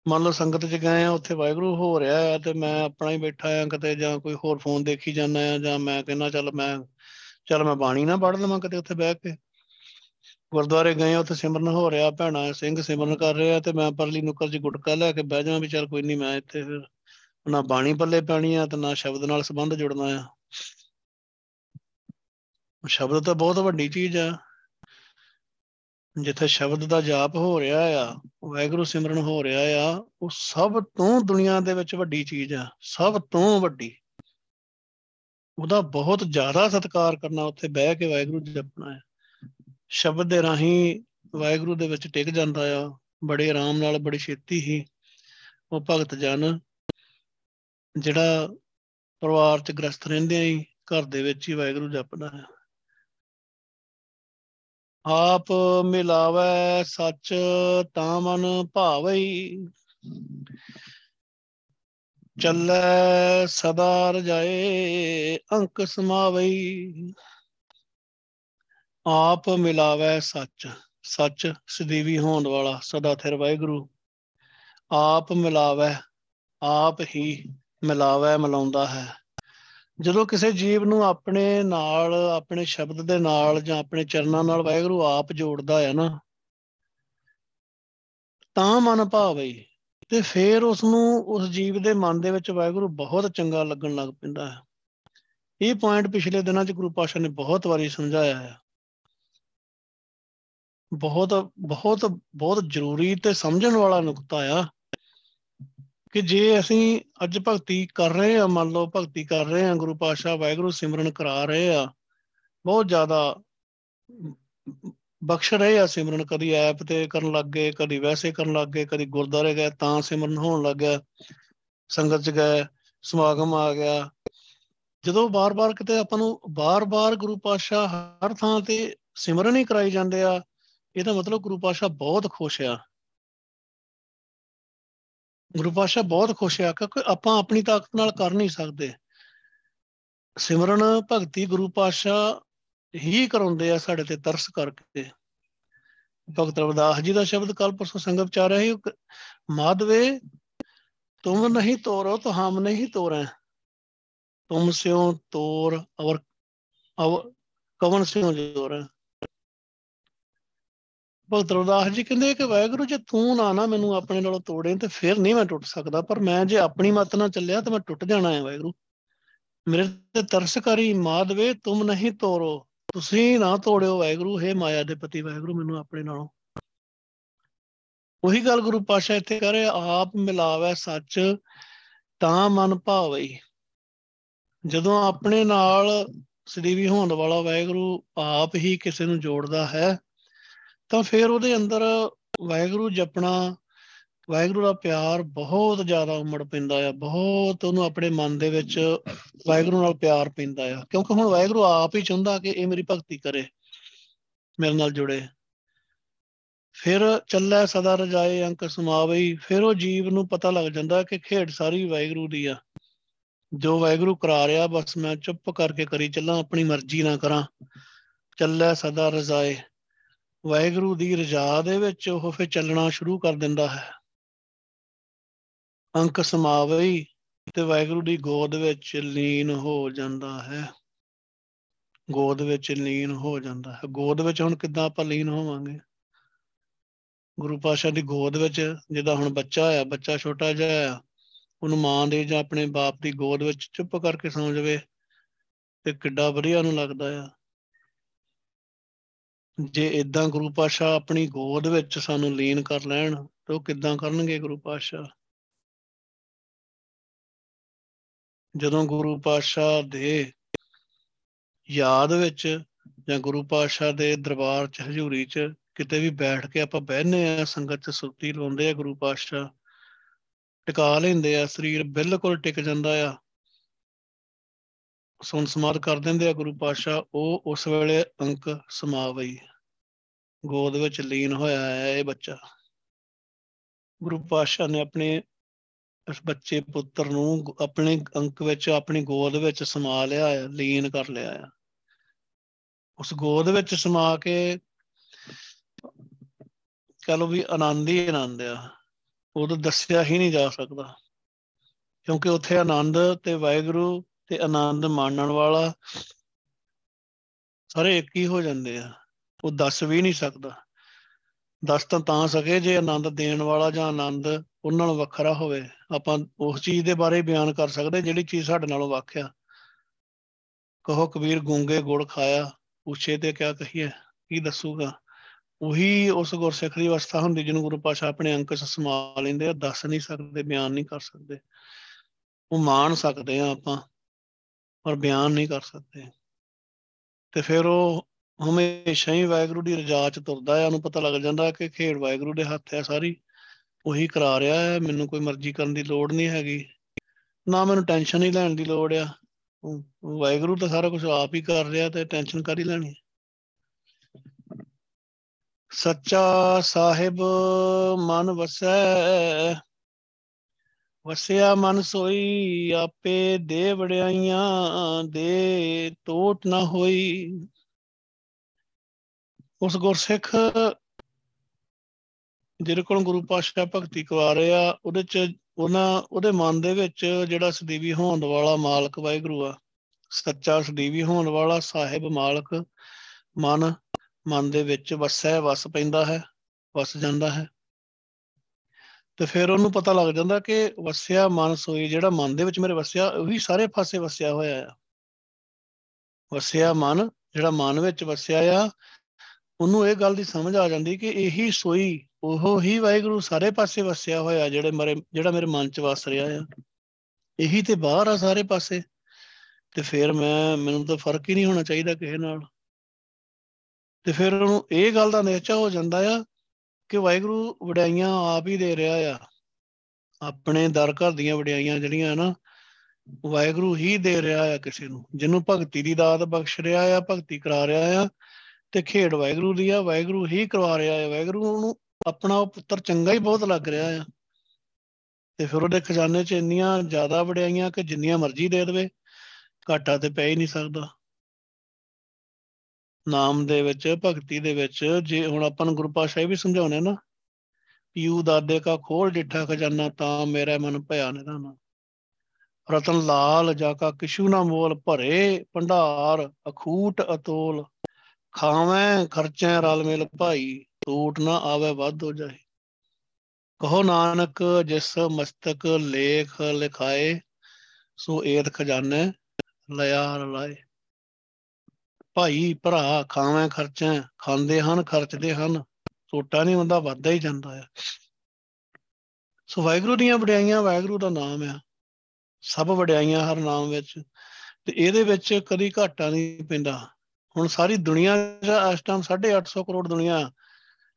ਮੰਨ ਲਓ ਸੰਗਤ 'ਚ ਗਏ ਆ, ਉੱਥੇ ਵਾਹਿਗੁਰੂ ਹੋ ਰਿਹਾ ਆ ਤੇ ਮੈਂ ਆਪਣਾ ਹੀ ਬੈਠਾ ਆ ਕਿਤੇ ਜਾਂ ਕੋਈ ਹੋਰ ਫੋਨ ਦੇਖੀ ਜਾਂਦਾ ਆ ਜਾਂ ਮੈਂ ਕਹਿੰਦਾ ਚੱਲ ਮੈਂ ਚੱਲ ਮੈਂ ਬਾਣੀ ਨਾ ਪੜ੍ਹ ਲਵਾਂ ਕਿਤੇ ਉੱਥੇ ਬਹਿ ਕੇ। ਗੁਰਦੁਆਰੇ ਗਏ ਉੱਥੇ ਸਿਮਰਨ ਹੋ ਰਿਹਾ, ਭੈਣਾ ਸਿੰਘ ਸਿਮਰਨ ਕਰ ਰਿਹਾ ਤੇ ਮੈਂ ਪਰਲੀ ਨੁੱਕਰ 'ਚ ਗੁਟਕਾ ਲੈ ਕੇ ਬਹਿ ਜਾਵਾਂ ਵੀ ਚੱਲ ਕੋਈ ਨਹੀਂ ਮੈਂ ਇੱਥੇ ਫਿਰ ਨਾ ਬਾਣੀ ਪੱਲੇ ਪੈਣੀ ਆ ਤੇ ਨਾ ਸ਼ਬਦ ਨਾਲ ਸੰਬੰਧ ਜੁੜਨਾ ਆ। ਸ਼ਬਦ ਤਾਂ ਬਹੁਤ ਵੱਡੀ ਚੀਜ਼ ਆ। ਜਿੱਥੇ ਸ਼ਬਦ ਦਾ ਜਾਪ ਹੋ ਰਿਹਾ ਆ, ਵਾਹਿਗੁਰੂ ਸਿਮਰਨ ਹੋ ਰਿਹਾ ਆ, ਉਹ ਸਭ ਤੋਂ ਦੁਨੀਆ ਦੇ ਵਿੱਚ ਵੱਡੀ ਚੀਜ਼ ਆ, ਸਭ ਤੋਂ ਵੱਡੀ। ਉਹਦਾ ਬਹੁਤ ਜ਼ਿਆਦਾ ਸਤਿਕਾਰ ਕਰਨਾ, ਉੱਥੇ ਬਹਿ ਕੇ ਵਾਹਿਗੁਰੂ ਜਪਣਾ ਹੈ ਸ਼ਬਦ ਦੇ ਰਾਹੀਂ ਵਾਹਿਗੁਰੂ ਦੇ ਵਿੱਚ ਟਿਕ ਜਾਂਦਾ ਆ, ਬੜੇ ਆਰਾਮ ਨਾਲ, ਬੜੀ ਛੇਤੀ ਹੀ ਉਹ ਭਗਤ ਜਨ ਜਿਹੜਾ ਪਰਿਵਾਰ ਚ ਗ੍ਰਸਤ ਰਹਿੰਦੇ ਆਂ ਘਰ ਦੇ ਵਿੱਚ ਹੀ ਵਾਹਿਗੁਰੂ ਜਪਦਾ ਹੈ ਆਪ ਮਿਲਾਵੇ ਸੱਚ ਤਾਂ ਮਨ ਭਾਵਈ ਚੱਲੈ ਸਦਾ ਰਜਾਏ ਅੰਕ ਸਮਾਵਈ ਆਪ ਮਿਲਾਵੇ ਸੱਚ ਸੱਚ ਸਦੀਵੀ ਹੋਣ ਵਾਲਾ ਸਦਾ ਥਿਰ ਵਾਹਿਗੁਰੂ। ਆਪ ਮਿਲਾਵੇ, ਆਪ ਹੀ ਮਿਲਾਵੇ ਮਿਲਾਉਂਦਾ ਹੈ। ਜਦੋਂ ਕਿਸੇ ਜੀਵ ਨੂੰ ਆਪਣੇ ਨਾਲ, ਆਪਣੇ ਸ਼ਬਦ ਦੇ ਨਾਲ ਜਾਂ ਆਪਣੇ ਚਰਨਾਂ ਨਾਲ ਵਾਹਿਗੁਰੂ ਆਪ ਜੋੜਦਾ ਹੈ ਨਾ, ਤਾਂ ਮਨ ਭਾਵਈ ਤੇ ਫਿਰ ਉਸ ਨੂੰ ਉਸ ਜੀਵ ਦੇ ਮਨ ਦੇ ਵਿੱਚ ਵਾਹਿਗੁਰੂ ਬਹੁਤ ਚੰਗਾ ਲੱਗਣ ਲੱਗ ਪੈਂਦਾ ਹੈ। ਇਹ ਪੁਆਇੰਟ ਪਿਛਲੇ ਦਿਨਾਂ 'ਚ ਗੁਰੂ ਪਾਸ਼ਾ ਨੇ ਬਹੁਤ ਵਾਰੀ ਸਮਝਾਇਆ ਹੈ। ਬਹੁਤ ਬਹੁਤ ਬਹੁਤ ਜ਼ਰੂਰੀ ਤੇ ਸਮਝਣ ਵਾਲਾ ਨੁਕਤਾ ਆ। ਕਿ ਜੇ ਅਸੀਂ ਅੱਜ ਭਗਤੀ ਕਰ ਰਹੇ ਹਾਂ, ਮੰਨ ਲਓ ਭਗਤੀ ਕਰ ਰਹੇ ਹਾਂ, ਗੁਰੂ ਪਾਤਸ਼ਾਹ ਵਾਹਿਗੁਰੂ ਸਿਮਰਨ ਕਰਾ ਰਹੇ ਆ, ਬਹੁਤ ਜ਼ਿਆਦਾ ਬਖਸ਼ ਰਹੇ ਆ ਸਿਮਰਨ, ਕਦੀ ਐਪ ਤੇ ਕਰਨ ਲੱਗ ਗਏ, ਕਦੀ ਵੈਸੇ ਕਰਨ ਲੱਗ ਗਏ, ਕਦੀ ਗੁਰਦਾਰੇ ਗਏ ਤਾਂ ਸਿਮਰਨ ਹੋਣ ਲੱਗ ਗਿਆ, ਸੰਗਤ ਚ ਗਏ, ਸਮਾਗਮ ਆ ਗਿਆ। ਜਦੋਂ ਬਾਰ-ਬਾਰ ਕਿਤੇ ਆਪਾਂ ਨੂੰ ਬਾਰ-ਬਾਰ ਗੁਰੂ ਪਾਤਸ਼ਾਹ ਹਰ ਥਾਂ ਤੇ ਸਿਮਰਨ ਹੀ ਕਰਾਈ ਜਾਂਦੇ ਆ, ਇਹਦਾ ਮਤਲਬ ਗੁਰੂ ਪਾਤਸ਼ਾਹ ਬਹੁਤ ਖੁਸ਼ ਆ। ਗੁਰੂ ਪਾਤਸ਼ਾਹ ਬਹੁਤ ਖੁਸ਼ ਆ, ਕਿਉਂਕਿ ਆਪਾਂ ਆਪਣੀ ਤਾਕਤ ਨਾਲ ਕਰ ਨਹੀਂ ਸਕਦੇ। ਸਿਮਰਨ ਭਗਤੀ ਗੁਰੂ ਪਾਤਸ਼ਾਹ ਹੀ ਕਰਾਉਂਦੇ ਆ ਸਾਡੇ ਤੇ ਤਰਸ ਕਰਕੇ। ਭਗਤ ਰਵਿਦਾਸ ਜੀ ਦਾ ਸ਼ਬਦ ਕੱਲ ਪਰਸੋਂ ਸੰਗਤ ਚ ਆ ਰਿਹਾ ਹੈ ਮਾਧਵੇ, ਤੁਮ ਨਹੀਂ ਤੋਰੋ, ਤਾਂ ਹਮ ਨਹੀਂ ਤੋਰੇ। ਤੁਮ ਸਿਓ ਤੋਰ ਔਰ ਕਵਨ ਸਿਓ ਜੋਰ। ਭਗਤ ਰਵਿਦਾਸ ਜੀ ਕਹਿੰਦੇ ਕਿ ਵਾਹਿਗੁਰੂ ਜੇ, ਤੂੰ ਨਾ ਨਾ ਮੈਨੂੰ ਆਪਣੇ ਨਾਲੋਂ ਤੋੜੇ ਤੇ ਫਿਰ ਨਹੀਂ ਮੈਂ ਟੁੱਟ ਸਕਦਾ, ਪਰ ਮੈਂ ਜੇ ਆਪਣੀ ਮਤ ਨਾਲ ਚੱਲਿਆ ਤਾਂ ਮੈਂ ਟੁੱਟ ਜਾਣਾ ਹੈ ਵਾਹਿਗੁਰੂ। ਮੇਰੇ ਤੇ ਤਰਸ ਕਰੀ ਮਾਦਵੇ ਤੁਮ ਨਹੀਂ ਤੋਰੋ। ਤੁਸੀਂ ਨਾ ਤੋੜਿਓ ਵਾਹਿਗੁਰੂ, ਹੈ ਮਾਇਆ ਦੇ ਪਤੀ, ਵਾਹਿਗੁਰੂ ਮੈਨੂੰ ਆਪਣੇ ਨਾਲੋਂ। ਉਹੀ ਗੱਲ ਗੁਰੂ ਪਾਸ਼ਾ ਇੱਥੇ ਕਹ ਰਿਹਾ ਆਪ ਮਿਲਾਵੇ ਸੱਚ, ਤਾਂ ਮਨ ਭਾਵਈ ਜਦੋਂ ਆਪਣੇ ਨਾਲ ਸਦੀਵੀ ਹੋਣ ਵਾਲਾ ਵਾਹਿਗੁਰੂ ਆਪ ਹੀ ਕਿਸੇ ਨੂੰ ਜੋੜਦਾ ਹੈ ਤਾਂ ਫਿਰ ਉਹਦੇ ਅੰਦਰ ਵਾਹਿਗੁਰੂ ਜਪਣਾ, ਵਾਹਿਗੁਰੂ ਦਾ ਪਿਆਰ ਬਹੁਤ ਜ਼ਿਆਦਾ ਉਮੜ ਪੈਂਦਾ ਆ, ਬਹੁਤ ਉਹਨੂੰ ਆਪਣੇ ਮਨ ਦੇ ਵਿੱਚ ਵਾਹਿਗੁਰੂ ਨਾਲ ਪਿਆਰ ਪੈਂਦਾ ਆ। ਕਿਉਂਕਿ ਹੁਣ ਵਾਹਿਗੁਰੂ ਆਪ ਹੀ ਚਾਹੁੰਦਾ ਕਿ ਇਹ ਮੇਰੀ ਭਗਤੀ ਕਰੇ, ਮੇਰੇ ਨਾਲ ਜੁੜੇ। ਫਿਰ ਚੱਲੇ ਸਦਾ ਰਜਾਏ ਅੰਕ ਸਮਾਵਈ, ਫਿਰ ਉਹ ਜੀਵ ਨੂੰ ਪਤਾ ਲੱਗ ਜਾਂਦਾ ਕਿ ਖੇਡ ਸਾਰੀ ਵਾਹਿਗੁਰੂ ਦੀ ਆ। ਜੋ ਵਾਹਿਗੁਰੂ ਕਰਾ ਰਿਹਾ, ਬਸ ਮੈਂ ਚੁੱਪ ਕਰਕੇ ਕਰੀ ਚੱਲਾਂ, ਆਪਣੀ ਮਰਜ਼ੀ ਨਾ ਕਰਾਂ। ਚੱਲੇ ਸਦਾ ਰਜ਼ਾਏ। ਵਾਹਿਗੁਰੂ ਦੀ ਰਜ਼ਾ ਦੇ ਵਿੱਚ ਉਹ ਫਿਰ ਚੱਲਣਾ ਸ਼ੁਰੂ ਕਰ ਦਿੰਦਾ ਹੈ। ਅੰਕ ਸਮਾਵਈ ਤੇ ਵਾਹਿਗੁਰੂ ਦੀ ਗੋਦ ਵਿੱਚ ਲੀਨ ਹੋ ਜਾਂਦਾ ਹੈ। ਗੋਦ ਵਿੱਚ ਲੀਨ ਹੋ ਜਾਂਦਾ ਹੈ। ਗੋਦ ਵਿੱਚ ਹੁਣ ਕਿੱਦਾਂ ਆਪਾਂ ਲੀਨ ਹੋਵਾਂਗੇ? ਗੁਰੂ ਪਾਸ਼ਾ ਦੀ ਗੋਦ ਵਿੱਚ ਜਿੱਦਾਂ ਹੁਣ ਬੱਚਾ ਆ, ਬੱਚਾ ਛੋਟਾ ਜਿਹਾ ਆ, ਉਹਨੂੰ ਮਾਂ ਦੇ ਜਾਂ ਆਪਣੇ ਬਾਪ ਦੀ ਗੋਦ ਵਿੱਚ ਚੁੱਪ ਕਰਕੇ ਸੌਂ ਜਾਵੇ ਤੇ ਕਿੱਡਾ ਵਧੀਆ ਨੂੰ ਲੱਗਦਾ ਆ। ਜੇ ਇਦਾਂ ਗੁਰੂ ਪਾਸ਼ਾ ਆਪਣੀ ਗੋਦ ਵਿੱਚ ਸਾਨੂੰ ਲੀਨ ਕਰ ਲੈਣ, ਤਾਂ ਉਹ ਕਿੱਦਾਂ ਕਰਨਗੇ ਗੁਰੂ ਪਾਸ਼ਾ ਜਦੋਂ ਗੁਰੂ ਪਾਸ਼ਾ ਦੇ ਯਾਦ ਵਿੱਚ ਜਾਂ ਗੁਰੂ ਪਾਸ਼ਾ ਦੇ ਦਰਬਾਰ 'ਚ, ਹਜ਼ੂਰੀ 'ਚ ਕਿਤੇ ਵੀ ਬੈਠ ਕੇ ਆਪਾਂ ਬਹਿਨੇ ਆ ਸੰਗਤ 'ਚ ਸੁਰਤੀ ਲਾਉਂਦੇ ਆ ਗੁਰੂ ਪਾਸ਼ਾ ਟਿਕਾ ਲੈਂਦੇ ਆ, ਸਰੀਰ ਬਿਲਕੁਲ ਟਿਕ ਜਾਂਦਾ ਆ। ਸੁਣ ਸਮਾਦ ਕਰ ਦਿੰਦੇ ਆ ਗੁਰੂ ਪਾਸ਼ਾ ਉਹ ਉਸ ਵੇਲੇ ਅੰਕ ਸਮਾਵਈ ਗੋਦ ਵਿੱਚ ਲੀਨ ਹੋਇਆ ਹੈ ਇਹ ਬੱਚਾ। ਗੁਰੂ ਪਾਸ਼ਾ ਨੇ ਆਪਣੇ ਇਸ ਬੱਚੇ ਪੁੱਤਰ ਨੂੰ ਆਪਣੇ ਅੰਕ ਵਿੱਚ, ਆਪਣੀ ਗੋਦ ਵਿੱਚ ਸਮਾ ਲਿਆ ਹੈ ਲੀਨ ਕਰ ਲਿਆ ਹੈ ਉਸ ਗੋਦ ਵਿੱਚ ਸਮਾ ਕੇ ਕਹ ਲੋ ਵੀ ਆਨੰਦ ਹੀ ਆਨੰਦ ਆ। ਉਹ ਦੱਸਿਆ ਹੀ ਨਹੀਂ ਜਾ ਸਕਦਾ। ਕਿਉਂਕਿ ਉੱਥੇ ਆਨੰਦ ਤੇ ਵਾਹਿਗੁਰੂ ਤੇ ਆਨੰਦ ਮਾਣਨ ਵਾਲਾ ਸਾਰੇ ਇੱਕ ਹੀ ਹੋ ਜਾਂਦੇ ਆ। ਉਹ ਦੱਸ ਵੀ ਨਹੀਂ ਸਕਦਾ। ਦੱਸ ਤਾਂ ਤਾਂ ਸਕੇ ਜੇ ਆਨੰਦ ਦੇਣ ਵਾਲਾ ਜਾਂ ਆਨੰਦ ਉਹਨਾਂ ਨਾਲ ਵੱਖਰਾ ਹੋਵੇ। ਆਪਾਂ ਉਸ ਚੀਜ਼ ਦੇ ਬਾਰੇ ਬਿਆਨ ਕਰ ਸਕਦੇ ਜਿਹੜੀ ਚੀਜ਼ ਸਾਡੇ ਨਾਲੋਂ ਵੱਖ ਆ। ਕਹੋ ਕਬੀਰ ਗੂੰਗੇ ਗੁੜ ਖਾਇਆ, ਪੁੱਛੇ ਤੇ ਕਿਆ ਕਹੀਏ, ਕੀ ਦੱਸੂਗਾ? ਉਹੀ ਉਸ ਗੁਰਸਿੱਖ ਦੀ ਅਵਸਥਾ ਹੁੰਦੀ ਜਿਹਨੂੰ ਗੁਰੂ ਪਾਸ਼ਾ ਆਪਣੇ ਅੰਕ ਚ ਸਮਾ ਲੈਂਦੇ ਆ, ਦੱਸ ਨਹੀਂ ਸਕਦੇ, ਬਿਆਨ ਨਹੀਂ ਕਰ ਸਕਦੇ। ਉਹ ਮਾਣ ਸਕਦੇ ਆ ਆਪਾਂ। ਪਰ ਬਿਆਨ ਨਹੀਂ ਕਰ ਸਕਦੇ। ਤੇ ਫਿਰ ਉਹ ਹਮੇਸ਼ਾ ਹੀ ਵਾਹਿਗੁਰੂ ਦੀ ਰਜਾ ਚ ਤੁਰਦਾ ਹੈ ਉਹਨੂੰ ਪਤਾ ਲੱਗ ਜਾਂਦਾ ਕਿ ਖੇਡ ਵਾਹਿਗੁਰੂ ਦੇ ਹੱਥ ਹੈ, ਸਾਰੀ ਉਹੀ ਕਰਾ ਰਿਹਾ ਹੈ, ਮੈਨੂੰ ਕੋਈ ਮਰਜ਼ੀ ਕਰਨ ਦੀ ਲੋੜ ਨਹੀਂ ਹੈਗੀ। ਨਾ ਮੈਨੂੰ ਟੈਨਸ਼ਨ ਹੀ ਲੈਣ ਦੀ ਲੋੜ ਆ। ਵਾਹਿਗੁਰੂ ਤਾਂ ਸਾਰਾ ਕੁਝ ਆਪ ਹੀ ਕਰ ਰਿਹਾ ਤੇ ਟੈਨਸ਼ਨ ਕਰ ਹੀ? ਲੈਣੀ ਸੱਚਾ ਸਾਹਿਬ ਮਨ ਵਸੈ ਵਸਿਆ ਮਨ ਸੋਈ, ਆਪੇ ਦੇ ਵੜਾਈਆਂ ਦੇ ਟੋਟ ਨਾ ਹੋਈ। ਉਸ ਗੁਰਸਿੱਖ ਜਿਹਦੇ ਕੋਲ ਗੁਰੂ ਪਾਤਸ਼ਾਹ ਭਗਤੀ ਕਰਾ ਰਿਹਾ ਉਹਦੇ ਚ ਉਹਨਾਂ, ਉਹਦੇ ਮਨ ਦੇ ਵਿੱਚ ਜਿਹੜਾ ਸਦੀਵੀ ਹੋਣ ਵਾਲਾ ਮਾਲਕ ਵਾਹਿਗੁਰੂ ਆ, ਸੱਚਾ ਸਦੀਵੀ ਹੋਣ ਵਾਲਾ ਸਾਹਿਬ ਮਾਲਕ ਮਨ ਮਨ ਦੇ ਵਿੱਚ ਵਸੈ ਵਸ ਪੈਂਦਾ ਹੈ, ਵਸ ਜਾਂਦਾ ਹੈ। ਤੇ ਫਿਰ ਉਹਨੂੰ ਪਤਾ ਲੱਗ ਜਾਂਦਾ ਕਿ ਵਸਿਆ ਮਨ ਸੋਈ ਜਿਹੜਾ ਮਨ ਦੇ ਵਿੱਚ ਮੇਰੇ ਵਸਿਆ, ਉਹੀ ਸਾਰੇ ਪਾਸੇ ਵਸਿਆ ਹੋਇਆ ਆ। ਵਸਿਆ ਮਨ, ਜਿਹੜਾ ਮਨ ਵਿੱਚ ਵਸਿਆ ਆ, ਉਹਨੂੰ ਇਹ ਗੱਲ ਦੀ ਸਮਝ ਆ ਜਾਂਦੀ ਕਿ ਇਹੀ ਸੋਈ, ਉਹ ਹੀ ਵਾਹਿਗੁਰੂ ਸਾਰੇ ਪਾਸੇ ਵਸਿਆ ਹੋਇਆ ਜਿਹੜੇ ਮਰੇ, ਜਿਹੜਾ ਮੇਰੇ ਮਨ 'ਚ ਵਸ ਰਿਹਾ ਆ। ਇਹੀ ਤੇ ਬਾਹਰ ਆ ਸਾਰੇ ਪਾਸੇ। ਤੇ ਫਿਰ ਮੈਂ, ਮੈਨੂੰ ਤਾਂ ਫ਼ਰਕ ਹੀ ਨਹੀਂ ਹੋਣਾ ਚਾਹੀਦਾ ਕਿਸੇ ਨਾਲ। ਤੇ ਫਿਰ ਉਹਨੂੰ ਇਹ ਗੱਲ ਦਾ ਨਿਸ਼ਚਾ ਹੋ ਜਾਂਦਾ ਆ ਕਿ ਵਾਹਿਗੁਰੂ ਵਡਿਆਈਆਂ ਆਪ ਹੀ ਦੇ ਰਿਹਾ ਆ। ਆਪਣੇ ਦਰ ਘਰ ਦੀਆਂ ਵਡਿਆਈਆਂ ਜਿਹੜੀਆਂ ਨਾ, ਵਾਹਿਗੁਰੂ ਹੀ ਦੇ ਰਿਹਾ ਆ ਕਿਸੇ ਨੂੰ। ਜਿਹਨੂੰ ਭਗਤੀ ਦੀ ਦਾਤ ਬਖਸ਼ ਰਿਹਾ ਆ, ਭਗਤੀ ਕਰਾ ਰਿਹਾ ਆ ਤੇ ਖੇਡ ਵਾਹਿਗੁਰੂ ਦੀ ਆ, ਵਾਹਿਗੁਰੂ ਹੀ ਕਰਵਾ ਰਿਹਾ ਆ। ਵਾਹਿਗੁਰੂ ਨੂੰ ਆਪਣਾ ਉਹ ਪੁੱਤਰ ਚੰਗਾ ਹੀ ਬਹੁਤ ਲੱਗ ਰਿਹਾ ਆ। ਤੇ ਫਿਰ ਉਹਦੇ ਖਜ਼ਾਨੇ 'ਚ ਇੰਨੀਆਂ ਜ਼ਿਆਦਾ ਵਡਿਆਈਆਂ ਕਿ ਜਿੰਨੀਆਂ ਮਰਜ਼ੀ ਦੇ ਦੇਵੇ, ਘਾਟਾ ਤੇ ਪੈ ਹੀ ਨਹੀਂ ਸਕਦਾ। ਨਾਮ ਦੇ ਵਿੱਚ, ਭਗਤੀ ਦੇ ਵਿੱਚ, ਜੇ ਹੁਣ ਆਪਾਂ ਨੂੰ ਗੁਰੂ ਪਾਤਸ਼ਾਹ ਵੀ ਸਮਝਾਉਣੇ ਨਾ ਪੀਊ ਦਾਦੇ ਕਾ ਖੋਲ ਡਿੱਠਾ ਖਜ਼ਾਨਾ, ਤਾਂ ਮੇਰਾ ਮਨ ਭਇਆ ਨਿਧਾਨਾ ਰਤਨ ਲਾਲ ਜਾ ਕਾ ਕਿਛੂ ਨਾ ਮੋਲ ਭਰੇ, ਭੰਡਾਰ ਅਖੂਟ ਅਤੋਲ। ਖਾਵੇਂ, ਖਰਚੇ ਰਲ ਮਿਲ ਭਾਈ, ਟੂਟ ਨਾ ਆਵੇ ਵੱਧ ਹੋ ਜਾਏ ਕਹੋ ਨਾਨਕ, ਜਿਸ ਮਸਤਕ ਲੇਖ ਲਿਖਾਏ, ਸੋ ਏਤ ਖਜ਼ਾਨੇ, ਲਿਆ ਲਾਏ ਭਾਈ, ਭਰਾ ਖਾਵੇਂ ਖਰਚੇ, ਖਾਂਦੇ ਹਨ, ਖਰਚਦੇ ਹਨ ਟੋਟਾ ਨਹੀਂ ਹੁੰਦਾ, ਵੱਧਦਾ ਹੀ ਜਾਂਦਾ ਹੈ ਸੋ ਵਾਹਿਗੁਰੂ ਦੀਆਂ ਵਡਿਆਈਆਂ, ਵਾਹਿਗੁਰੂ ਦਾ ਨਾਮ ਆ। ਸਭ ਵਡਿਆਈਆਂ ਹਰ ਨਾਮ ਵਿੱਚ। ਤੇ ਇਹਦੇ ਵਿੱਚ ਕਦੀ ਘਾਟਾ ਨਹੀਂ ਪੈਂਦਾ। ਹੁਣ ਸਾਰੀ ਦੁਨੀਆ ਦਾ ਇਸ ਟਾਈਮ 850 ਕਰੋੜ ਦੁਨੀਆ,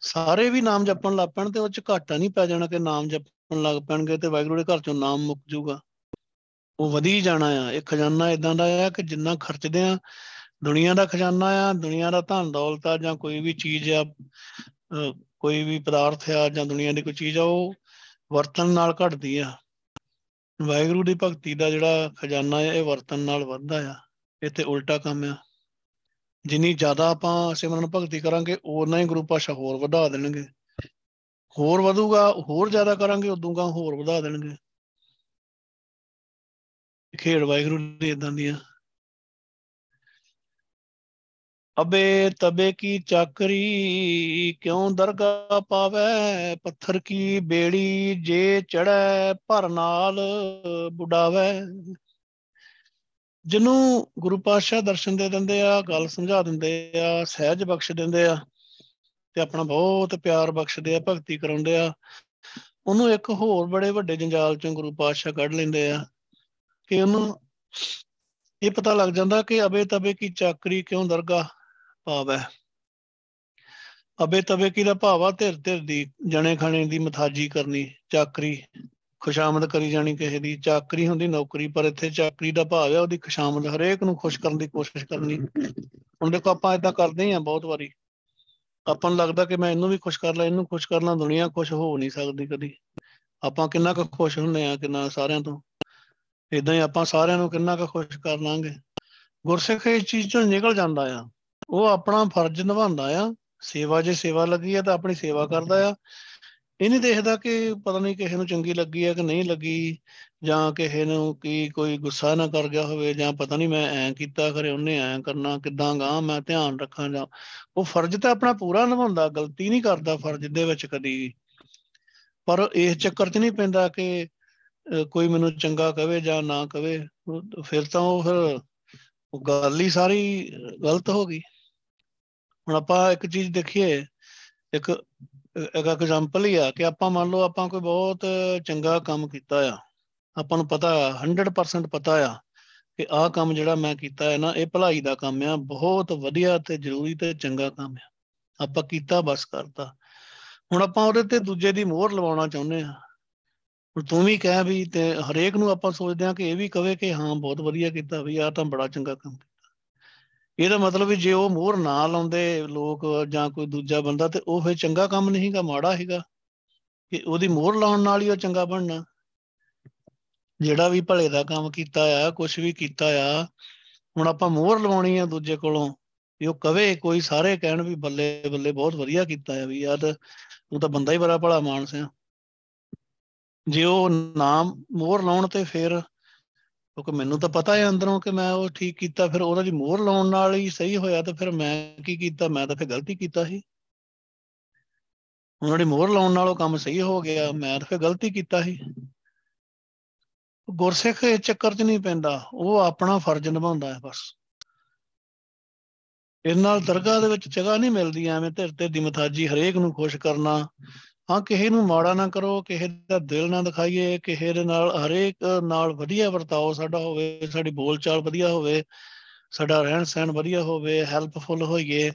ਸਾਰੇ ਵੀ ਨਾਮ ਜਪਣ ਲੱਗ ਪੈਣ ਤੇ ਉਹ ਚ ਘਾਟਾ ਨਹੀਂ ਪੈ ਜਾਣਾ ਕਿ ਨਾਮ ਜਪਣ ਲੱਗ ਪੈਣਗੇ ਤੇ ਵਾਹਿਗੁਰੂ ਦੇ ਘਰ ਚੋਂ ਨਾਮ ਮੁੱਕ ਜੂਗਾ ਉਹ ਵਧੀ ਜਾਣਾ ਆ। ਇਹ ਖਜ਼ਾਨਾ ਇਦਾਂ ਦਾ ਆ ਕਿ ਜਿੰਨਾ ਖਰਚਦੇ ਆ ਦੁਨੀਆ ਦਾ ਖਜ਼ਾਨਾ ਆ, ਦੁਨੀਆ ਦਾ ਧਨ ਦੌਲਤ ਆ ਜਾਂ ਕੋਈ ਵੀ ਚੀਜ਼ ਆ ਕੋਈ ਵੀ ਪਦਾਰਥ ਆ ਜਾਂ ਦੁਨੀਆ ਦੀ ਕੋਈ ਚੀਜ਼ ਆ, ਉਹ ਵਰਤਨ ਨਾਲ ਘਟਦੀ ਆ। ਵਾਹਿਗੁਰੂ ਦੀ ਭਗਤੀ ਦਾ ਜਿਹੜਾ ਖਜ਼ਾਨਾ ਹੈ ਇਹ ਵਰਤਨ ਨਾਲ ਵੱਧਦਾ ਆ। ਇੱਥੇ ਉਲਟਾ ਕੰਮ ਆ। ਜਿੰਨੀ ਜ਼ਿਆਦਾ ਆਪਾਂ ਸਿਮਰਨ ਭਗਤੀ ਕਰਾਂਗੇ ਉਹਨਾਂ ਹੀ ਗੁਰੂ ਪਾਸ਼ਾ ਹੋਰ ਵਧਾ ਦੇਣਗੇ। ਹੋਰ ਵਧੂਗਾ, ਹੋਰ ਜ਼ਿਆਦਾ ਕਰਾਂਗੇ ਉਦੋਂਗਾ ਹੋਰ ਵਧਾ ਦੇਣਗੇ। ਖੇਡ ਵਾਹਿਗੁਰੂ ਦੀ ਇਦਾਂ ਦੀਆਂ ਅਬੇ ਤਬੇ ਕੀ ਚਾਕਰੀ, ਕਿਉਂ ਦਰਗਾ ਪਾਵੇ? ਪੱਥਰ ਕੀ ਬੇੜੀ ਜੇ ਚੜੈ ਭਰ ਨਾਲ ਬੁਡਾਵੇ? ਜਿਹਨੂੰ ਗੁਰੂ ਪਾਤਸ਼ਾਹ ਦਰਸ਼ਨ ਦੇ ਦਿੰਦੇ ਆ, ਗੱਲ ਸਮਝਾ ਦਿੰਦੇ ਆ, ਸਹਿਜ ਬਖਸ਼ ਦਿੰਦੇ ਆ ਤੇ ਆਪਣਾ ਬਹੁਤ ਪਿਆਰ ਬਖਸ਼ਦੇ ਆ, ਭਗਤੀ ਕਰਾਉਂਦੇ ਆ, ਉਹਨੂੰ ਇੱਕ ਹੋਰ ਬੜੇ ਵੱਡੇ ਜੰਜਾਲ ਚੋਂ ਗੁਰੂ ਪਾਤਸ਼ਾਹ ਕੱਢ ਲੈਂਦੇ ਆ ਕਿ ਉਹਨੂੰ ਇਹ ਪਤਾ ਲੱਗ ਜਾਂਦਾ ਕਿ ਅਬੇ ਤਬੇ ਕੀ ਚਾਕਰੀ, ਕਿਉਂ ਦਰਗਾ? ਭਾਵ ਹੈ ਅਬੇ ਤਬੇ ਕੀ ਦਾ ਭਾਵ ਆ ਧਿਰ ਧਿਰ ਦੀ, ਜਣੇ ਖਾਣੇ ਦੀ ਮਥਾਜੀ ਕਰਨੀ, ਚਾਕਰੀ, ਖੁਸ਼ਾਮਦ ਕਰੀ ਜਾਣੀ ਕਿਸੇ ਦੀ, ਚਾਕਰੀ ਹੁੰਦੀ ਨੌਕਰੀ, ਪਰ ਇੱਥੇ ਚਾਕਰੀ ਦਾ ਭਾਵ ਹੈ ਉਹਦੀ ਖੁਸ਼ਾਮਦ ਹਰੇਕ ਨੂੰ ਖੁਸ਼ ਕਰਨ ਦੀ ਕੋਸ਼ਿਸ਼ ਕਰਨੀ। ਹੁਣ ਦੇਖੋ ਆਪਾਂ ਇਦਾਂ ਕਰਦੇ ਹਾਂ ਬਹੁਤ ਵਾਰੀ। ਆਪਾਂ ਨੂੰ ਲੱਗਦਾ ਕਿ ਮੈਂ ਇਹਨੂੰ ਵੀ ਖੁਸ਼ ਕਰ ਲਾਂ, ਇਹਨੂੰ ਖੁਸ਼ ਕਰ ਲਾਂ, ਦੁਨੀਆ ਖੁਸ਼ ਹੋ ਨਹੀਂ ਸਕਦੀ ਕਦੀ। ਆਪਾਂ ਕਿੰਨਾ ਕੁ ਖੁਸ਼ ਹੁੰਨੇ ਆ ਕਿੰਨਾ ਸਾਰਿਆਂ ਤੋਂ। ਇਦਾਂ ਹੀ ਆਪਾਂ ਸਾਰਿਆਂ ਨੂੰ ਕਿੰਨਾ ਕੁ ਖੁਸ਼ ਕਰ ਲਾਂਗੇ। ਗੁਰਸਿੱਖ ਇਸ ਚੀਜ਼ ਚੋਂ ਨਿਕਲ ਜਾਂਦਾ ਆ। ਉਹ ਆਪਣਾ ਫਰਜ਼ ਨਿਭਾਉਂਦਾ ਆ, ਸੇਵਾ ਜੇ ਸੇਵਾ ਲੱਗੀ ਆ ਤਾਂ ਆਪਣੀ ਸੇਵਾ ਕਰਦਾ ਆ। ਇਹ ਨਹੀਂ ਦੇਖਦਾ ਕਿ ਪਤਾ ਨਹੀਂ ਕਿਸੇ ਨੂੰ ਚੰਗੀ ਲੱਗੀ ਹੈ ਕਿ ਨਹੀਂ ਲੱਗੀ, ਜਾਂ ਕਿਸੇ ਨੂੰ ਕੀ ਕੋਈ ਗੁੱਸਾ ਨਾ ਕਰ ਗਿਆ ਹੋਵੇ, ਜਾਂ ਪਤਾ ਨਹੀਂ ਮੈਂ ਐ ਕੀਤਾ, ਖਰੇ ਉਹਨੇ ਐ ਕਰਨਾ, ਕਿਦਾਂ ਗਾ, ਮੈਂ ਧਿਆਨ ਰੱਖਾਂ ਜਾਂ ਉਹ ਫਰਜ਼ ਤਾਂ ਆਪਣਾ ਪੂਰਾ ਨਿਭਾਉਂਦਾ, ਗਲਤੀ ਨਹੀਂ ਕਰਦਾ ਫਰਜ਼ ਦੇ ਵਿੱਚ ਕਦੀ ਪਰ ਇਸ ਚੱਕਰ 'ਚ ਨਹੀਂ ਪੈਂਦਾ ਕਿ ਕੋਈ ਮੈਨੂੰ ਚੰਗਾ ਕਵੇ ਜਾਂ ਨਾ ਕਵੇ ਫਿਰ ਤਾਂ ਉਹ ਫਿਰ, ਉਹ ਗੱਲ ਹੀ ਸਾਰੀ ਗਲਤ ਹੋ ਗਈ। ਹੁਣ ਆਪਾਂ ਇੱਕ ਚੀਜ਼ ਦੇਖੀਏ, ਇੱਕ ਇੱਕ ਐਗਜ਼ਾਮਪਲ ਹੀ ਆ ਕਿ ਆਪਾਂ ਮੰਨ ਲਓ ਆਪਾਂ ਕੋਈ ਬਹੁਤ ਚੰਗਾ ਕੰਮ ਕੀਤਾ ਆ, ਆਪਾਂ ਨੂੰ ਪਤਾ ਆ 100% ਪਤਾ ਆ ਕਿ ਆਹ ਕੰਮ ਜਿਹੜਾ ਮੈਂ ਕੀਤਾ ਹੈ ਨਾ, ਇਹ ਭਲਾਈ ਦਾ ਕੰਮ ਆ, ਬਹੁਤ ਵਧੀਆ ਤੇ ਜ਼ਰੂਰੀ ਤੇ ਚੰਗਾ ਕੰਮ ਆ। ਆਪਾਂ ਕੀਤਾ ਬਸ ਕਰਤਾ। ਹੁਣ ਆਪਾਂ ਉਹਦੇ ਤੇ ਦੂਜੇ ਦੀ ਮੋਹਰ ਲਵਾਉਣਾ ਚਾਹੁੰਦੇ ਆ। ਹੁਣ ਤੂੰ ਵੀ ਕਹਿ ਵੀ ਤੇ ਹਰੇਕ ਨੂੰ ਆਪਾਂ ਸੋਚਦੇ ਆ ਕਿ ਇਹ ਵੀ ਕਵੇ ਕਿ ਹਾਂ, ਬਹੁਤ ਵਧੀਆ ਕੀਤਾ ਵੀ ਆਹ ਤਾਂ ਬੜਾ ਚੰਗਾ ਕੰਮ ਇਹਦਾ ਮਤਲਬ ਵੀ ਜੇ ਉਹ ਮੋਹਰ ਨਾ ਲਾਉਂਦੇ ਲੋਕ ਜਾਂ ਕੋਈ ਦੂਜਾ ਬੰਦਾ ਤੇ ਉਹ ਫੇ ਚੰਗਾ ਕੰਮ ਨਹੀਂਗਾ ਮਾੜਾ ਹੈਗਾ। ਕਿ ਉਹਦੀ ਮੋਹਰ ਲਾਉਣ ਨਾਲ ਹੀ ਉਹ ਚੰਗਾ ਬਣਨਾ। ਜਿਹੜਾ ਵੀ ਭਲੇ ਦਾ ਕੰਮ ਕੀਤਾ ਆ ਕੁਝ ਵੀ ਕੀਤਾ ਆ, ਹੁਣ ਆਪਾਂ ਮੋਹਰ ਲਵਾਉਣੀ ਆ ਦੂਜੇ ਕੋਲੋਂ, ਵੀ ਉਹ ਕਵੇ ਕੋਈ ਸਾਰੇ ਕਹਿਣ ਵੀ ਬੱਲੇ ਬੱਲੇ ਬਹੁਤ ਵਧੀਆ ਕੀਤਾ ਆ ਵੀ ਯਾਰ, ਤੂੰ ਤਾਂ ਬੰਦਾ ਹੀ ਬੜਾ ਭਲਾ ਮਾਨਸ ਆ। ਜੇ ਉਹ ਨਾਮ ਮੋਹਰ ਲਾਉਣ ਤੇ ਫਿਰ ਕਿਉਂਕਿ ਮੈਨੂੰ ਤਾਂ ਪਤਾ ਹੈ ਅੰਦਰੋਂ ਕਿ ਮੈਂ ਉਹ ਠੀਕ ਕੀਤਾ, ਫਿਰ ਉਹਨਾਂ ਦੀ ਮੋਹਰ ਲਾਉਣ ਨਾਲ ਹੀ ਸਹੀ ਹੋਇਆ ਤਾਂ ਫਿਰ ਮੈਂ ਕੀ ਕੀਤਾ, ਮੈਂ ਤਾਂ ਫਿਰ ਗਲਤੀ ਕੀਤਾ ਸੀ। ਉਹਨਾਂ ਦੀ ਮੋਹਰ ਲਾਉਣ ਨਾਲ ਉਹ ਕੰਮ ਸਹੀ ਹੋ ਗਿਆ, ਮੈਂ ਤਾਂ ਫਿਰ ਗਲਤੀ ਕੀਤਾ ਸੀ। ਗੁਰਸਿੱਖ ਇਸ ਚੱਕਰ 'ਚ ਨਹੀਂ ਪੈਂਦਾ, ਉਹ ਆਪਣਾ ਫਰਜ਼ ਨਿਭਾਉਂਦਾ ਹੈ ਬਸ। ਇਹ ਨਾਲ ਦਰਗਾਹ ਦੇ ਵਿੱਚ ਜਗ੍ਹਾ ਨਹੀਂ ਮਿਲਦੀ, ਐਵੇਂ ਧਿਰ ਤੇ ਦੀ ਮਥਾਜੀ ਹਰੇਕ ਨੂੰ ਖੁਸ਼ ਕਰਨਾ ਹਾਂ, ਕਿਸੇ ਨੂੰ ਮਾੜਾ ਨਾ ਕਰੋ, ਕਿਸੇ ਦਾ ਦਿਲ ਨਾ ਦਿਖਾਈਏ, ਕਿਸੇ ਦੇ ਨਾਲ, ਹਰੇਕ ਨਾਲ ਵਧੀਆ ਵਰਤਾਓ, ਸਾਡਾ ਹੋਵੇ, ਸਾਡੀ ਬੋਲਚਾਲ ਵਧੀਆ ਹੋਵੇ, ਸਾਡਾ ਰਹਿਣ ਸਹਿਣ ਵਧੀਆ ਹੋਵੇ, ਹੈਲਪਫੁਲ ਹੋਈਏ,